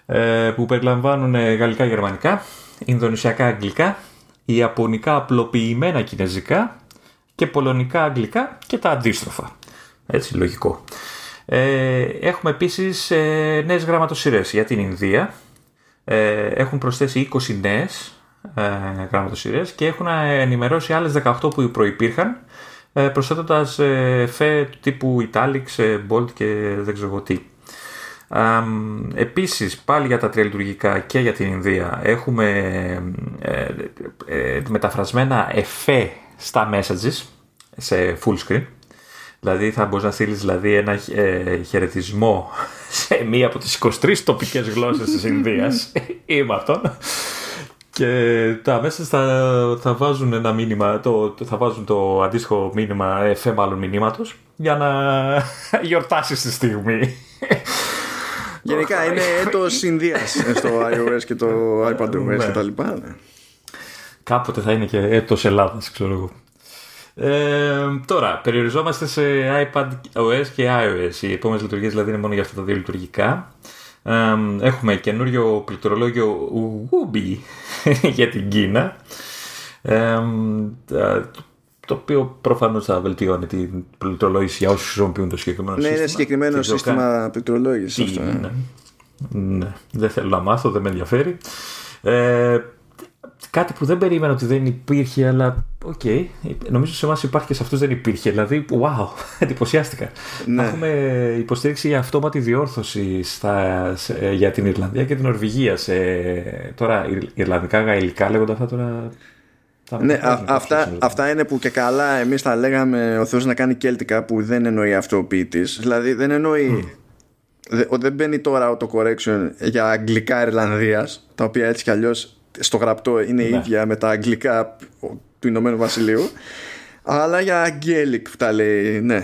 S2: ε, που περιλαμβάνουν γαλλικά-γερμανικά, ινδονησιακά-αγγλικά, ιαπωνικά απλοποιημένα κινέζικα, και πολωνικά αγγλικά και τα αντίστροφα. Έτσι, λογικό. Ε, έχουμε επίσης ε, νέες γραμματοσυρές για την Ινδία. Ε, έχουν προσθέσει 20 νέες ε, γραμματοσυρές και έχουν ενημερώσει άλλες 18 που προϋπήρχαν ε, προσθέτοντας ε, φε τύπου Italics, ε, Bold και δεν ξέρω τι. Ε, επίσης πάλι για τα τρία και για την Ινδία έχουμε ε, ε, μεταφρασμένα εφέ στα messages σε full screen. Δηλαδή θα μπορείς να στείλεις δηλαδή, ένα ε, χαιρετισμό (laughs) σε μία από τις 23 τοπικές γλώσσες της Ινδίας. (laughs) Είμαι αυτόν. Και τα μέσα θα, θα βάζουν ένα μήνυμα, το, θα βάζουν το αντίστοιχο μήνυμα, εφέ μάλλον μηνύματος, για να (laughs) γιορτάσεις τη στιγμή.
S1: Γενικά είναι έτος Ινδίας στο iOS και το iPadOS ναι. και τα λοιπά. Ναι.
S2: Κάποτε θα είναι και έτος Ελλάδας, ξέρω εγώ. Ε, τώρα, περιοριζόμαστε σε iPad OS και iOS. Οι επόμενες λειτουργίες δηλαδή είναι μόνο για αυτά τα δύο λειτουργικά. Ε, έχουμε καινούριο πληκτρολόγιο Woobi (laughs) για την Κίνα. Ε, το οποίο προφανώς θα βελτιώνει την πληκτρολόγηση για όσους χρησιμοποιούν το συγκεκριμένο
S1: ναι,
S2: σύστημα.
S1: Ναι, είναι συγκεκριμένο σύστημα πληκτρολόγησης αυτό.
S2: Ναι. ναι. Δεν θέλω να μάθω, δεν με ενδιαφέρει. Ε, κάτι που δεν περίμενα ότι δεν υπήρχε, αλλά OK. Okay. Νομίζω σε εμάς υπάρχει και σε αυτούς δεν υπήρχε. Δηλαδή, wow, (laughs) εντυπωσιάστηκα. Ναι. Έχουμε υποστήριξη για αυτόματη διόρθωση στα, σε, για την Ιρλανδία και την Νορβηγία. Σε, τώρα, Ιρλανδικά, γαλλικά λέγονται αυτά τώρα.
S1: Ναι, α, αυτά, αυτά είναι που και καλά εμείς τα λέγαμε ο Θεός να κάνει κέλτικα που δεν εννοεί αυτό ο ποιητής. Δηλαδή δεν εννοεί mm. δεν μπαίνει τώρα το correction για αγγλικά Ιρλανδίας τα οποία έτσι κι αλλιώς στο γραπτό είναι ναι. ίδια με τα αγγλικά του Ηνωμένου Βασιλείου αλλά για αγγέλικ που τα λέει ναι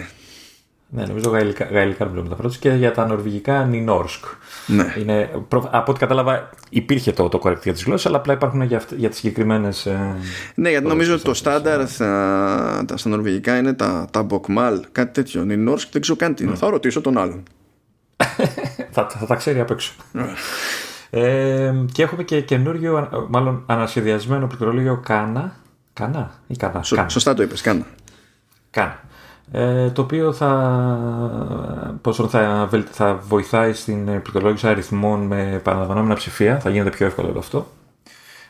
S2: ναι, νομίζω γαλλικά, γαλλικά νομίζω μεταφράσει και για τα νορβηγικά Νινόρσκ. Ναι. Είναι, από ό,τι κατάλαβα υπήρχε το, το correct για τις γλώσσες, αλλά απλά υπάρχουν για, για τις συγκεκριμένες... Ε,
S1: ναι, γιατί νομίζω ότι το στάνταρ στα, στα νορβηγικά είναι τα, τα Bokmal, κάτι τέτοιο. Νινόρσκ δεν ξέρω καν τι είναι. Ναι. Θα ρωτήσω τον άλλον. (laughs)
S2: θα, θα, τα ξέρει απ' έξω. Ναι. Ε, και έχουμε και καινούριο, μάλλον ανασχεδιασμένο πληκτρολόγιο Κάνα. Κάνα ή Κάνα.
S1: Σωστά το είπες, Κάνα.
S2: Κάνα. Ε, το οποίο θα, πόσο θα, θα βοηθάει στην πληκτρολόγηση αριθμών με επαναλαμβανόμενα ψηφία, θα γίνεται πιο εύκολο αυτό.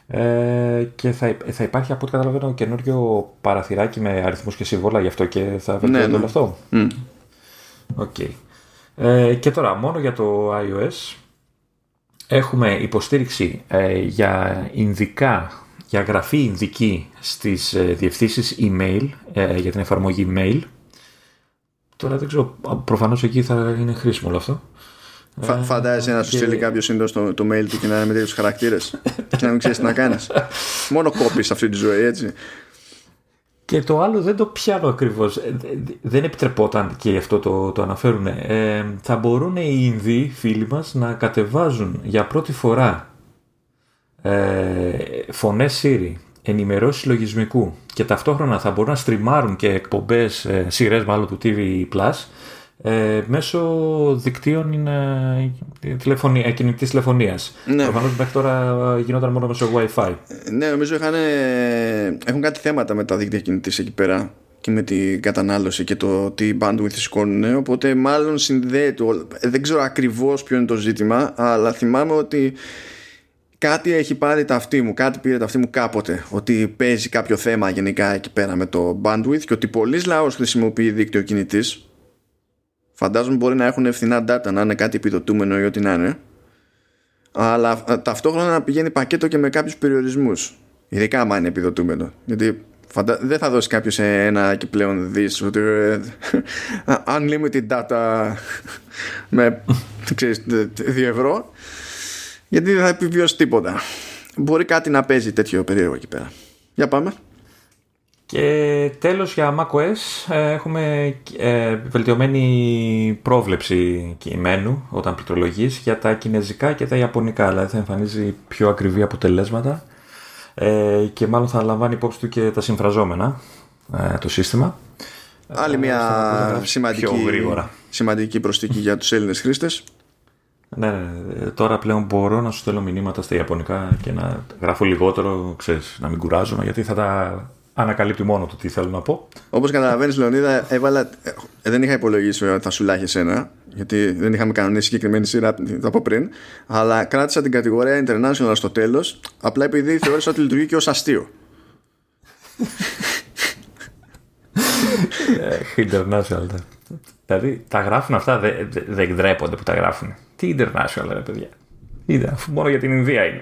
S2: Ε, και θα, θα υπάρχει από ό,τι καταλαβαίνω καινούριο παραθυράκι με αριθμούς και συμβόλα γι' αυτό και θα βελτιώνει ναι, ναι. όλο αυτό. Mm. Okay. Ε, και τώρα μόνο για το iOS έχουμε υποστήριξη ε, για ινδικά, για γραφή ινδική στις ε, διευθύνσεις email, ε, για την εφαρμογή mail. Τώρα δεν ξέρω, προφανώς εκεί θα είναι χρήσιμο όλο αυτό.
S1: Φα, ε, φαντάζεσαι να σου στείλει κάποιος σύντομα το, το mail του και να είναι με τέτοιους χαρακτήρες και να μην ξέρεις τι να κάνεις. (laughs) Μόνο κόπης αυτή τη ζωή, έτσι.
S2: Και το άλλο δεν το πιάνω ακριβώς. Ε, δεν επιτρεπόταν και γι' αυτό το, το αναφέρουν. Ε, θα μπορούν οι Ινδοί φίλοι μας να κατεβάζουν για πρώτη φορά ε, φωνές Siri, ενημερώσεις λογισμικού και ταυτόχρονα θα μπορούν να στριμάρουν και εκπομπές, ε, σειρές μάλλον του TV Plus ε, μέσω δικτύων είναι τηλεφωνία, κινητής τηλεφωνίας. Ναι. Προφανώς μέχρι τώρα γινόταν μόνο μέσω Wi-Fi.
S1: Ναι, νομίζω είχαν, έχουν κάτι θέματα με τα δίκτυα κινητής εκεί πέρα και με την κατανάλωση και το τι bandwidth σηκώνουν οπότε μάλλον συνδέεται δεν ξέρω ακριβώς ποιο είναι το ζήτημα αλλά θυμάμαι ότι κάτι έχει πάρει τα αυτή μου κάτι πήρε τα αυτή μου κάποτε ότι παίζει κάποιο θέμα γενικά εκεί πέρα με το bandwidth και ότι πολλοί λαός χρησιμοποιεί δίκτυο κινητής Φαντάζομαι μπορεί να έχουν ευθυνά data, να είναι κάτι επιδοτούμενο ή ό,τι να είναι. Αλλά ε, ταυτόχρονα να πηγαίνει πακέτο και με κάποιους περιορισμούς. Ειδικά άμα είναι επιδοτούμενο. Γιατί φαντα... δεν θα δώσει κάποιος ένα και πλέον δι ότι ε, (laughs) unlimited data (laughs) με ξέρεις, 2 ευρώ. Γιατί δεν θα επιβιώσει τίποτα. Μπορεί κάτι να παίζει τέτοιο περίεργο εκεί πέρα. Για πάμε.
S2: Και τέλος για macOS ε, έχουμε ε, βελτιωμένη πρόβλεψη κειμένου όταν πληκτρολογείς για τα κινέζικα και τα ιαπωνικά, δηλαδή θα εμφανίζει πιο ακριβή αποτελέσματα ε, και μάλλον θα λαμβάνει υπόψη του και τα συμφραζόμενα το σύστημα.
S1: Άλλη μια σημαντική, σημαντική προστίκη για τους Έλληνες χρήστες.
S2: Ναι, ναι, τώρα πλέον μπορώ να σου στέλνω μηνύματα στα Ιαπωνικά και να γράφω λιγότερο, ξέρεις, να μην κουράζομαι, γιατί θα τα ανακαλύπτει μόνο του τι θέλω να πω.
S1: Όπως καταλαβαίνεις, Λεωνίδα, έβαλα. Ε, δεν είχα υπολογίσει ότι θα σου λάχει εσένα, γιατί δεν είχαμε κανονίσει συγκεκριμένη σειρά από πριν. Αλλά κράτησα την κατηγορία International στο τέλος, απλά επειδή θεώρησα ότι λειτουργεί και ως αστείο.
S2: Ε, international. Δηλαδή τα γράφουν αυτά, δεν δε, ντρέπονται που τα γράφουν. Τι international, ρε παιδιά. Είδα, αφού μόνο για την Ινδία είναι.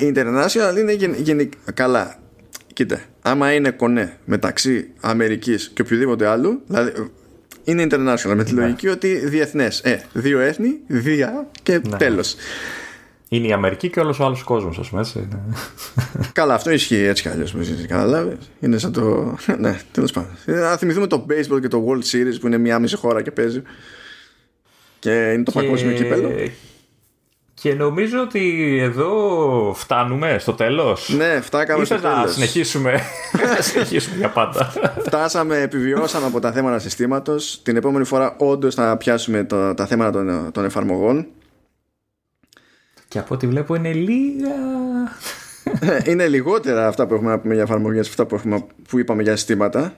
S1: Η international είναι γενικά. Καλά, Κοίτα, άμα είναι κονέ μεταξύ Αμερικής και οποιοδήποτε άλλου, δηλαδή είναι international με τη ναι. λογική ότι διεθνές. Ε, δύο έθνη, δία και ναι. τέλος.
S2: Είναι η Αμερική και όλος ο άλλος κόσμος, ας πούμε. Έτσι.
S1: Καλά, αυτό ισχύει έτσι κι αλλιώς. Καταλάβεις. Είναι σαν το. ναι, τέλος πάντων. Να θυμηθούμε το baseball και το World Series που είναι μία μισή χώρα και παίζει. Και είναι το και... παγκόσμιο κύπελο.
S2: Και νομίζω ότι εδώ φτάνουμε στο τέλος.
S1: Ναι, φτάκαμε στο τέλος.
S2: να συνεχίσουμε, (laughs) να συνεχίσουμε για πάντα.
S1: Φτάσαμε, επιβιώσαμε από τα θέματα συστήματος. Την επόμενη φορά όντως θα πιάσουμε το, τα θέματα των, των εφαρμογών.
S2: Και από ό,τι βλέπω είναι λίγα...
S1: Ε, είναι λιγότερα αυτά που έχουμε να πούμε για εφαρμογές αυτά που, έχουμε, που είπαμε για συστήματα.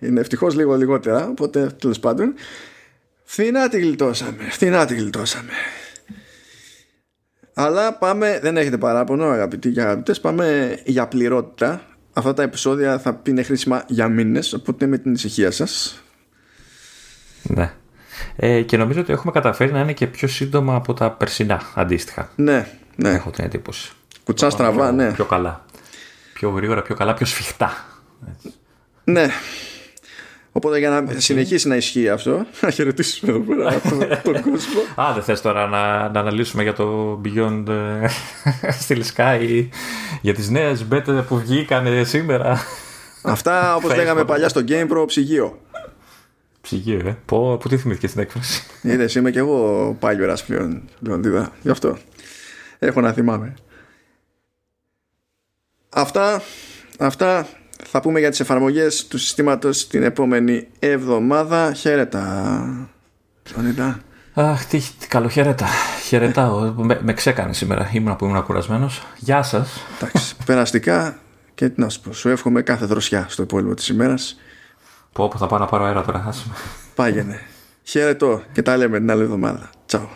S1: Είναι ευτυχώς λίγο λιγότερα, οπότε τέλος πάντων. Φθηνά τη γλιτώσαμε. Φθηνά τη γλιτώσαμε. Αλλά πάμε, δεν έχετε παράπονο αγαπητοί και αγαπητές, πάμε για πληρότητα. Αυτά τα επεισόδια θα είναι χρήσιμα για μήνες, οπότε με την ησυχία σας.
S2: Ναι. Ε, και νομίζω ότι έχουμε καταφέρει να είναι και πιο σύντομα από τα περσινά αντίστοιχα.
S1: Ναι, ναι.
S2: Έχω την εντύπωση.
S1: Κουτσά στραβά, ναι.
S2: Πιο καλά. Πιο γρήγορα, πιο καλά, πιο σφιχτά.
S1: Ναι. Οπότε για να συνεχίσει να ισχύει αυτό, (laughs) να χαιρετήσουμε εδώ πέρα (laughs) τον, κόσμο.
S2: Α, δεν θες τώρα να, να αναλύσουμε για το Beyond ε, (laughs) στη Sky, για τις νέες μπέτε που βγήκαν σήμερα;
S1: Αυτά όπως λέγαμε παλιά στο Game Pro, ψυγείο.
S2: Ψυγείο, ε. Πω, πού τι θυμήθηκες στην έκφραση;
S1: Είδες, είμαι και εγώ πάλι πλέον, Λεοντίδα. Γι' αυτό. Έχω να θυμάμαι. Αυτά, αυτά θα πούμε για τις εφαρμογές του συστήματος την επόμενη εβδομάδα. Χαίρετα. Ψωνίτα.
S2: Αχ, τι, τι καλοχαίρετα. Χαιρετάω. με, με ξέκανε σήμερα. Ήμουν που ήμουν κουρασμένος. Γεια σας.
S1: Εντάξει. περαστικά και τι να σου πω. Σου εύχομαι κάθε δροσιά στο υπόλοιπο της ημέρας.
S2: Πω, πω θα πάω να πάρω αέρα τώρα. Άσε με.
S1: Πάγαινε. Χαίρετο και τα λέμε την άλλη εβδομάδα. Τσαου.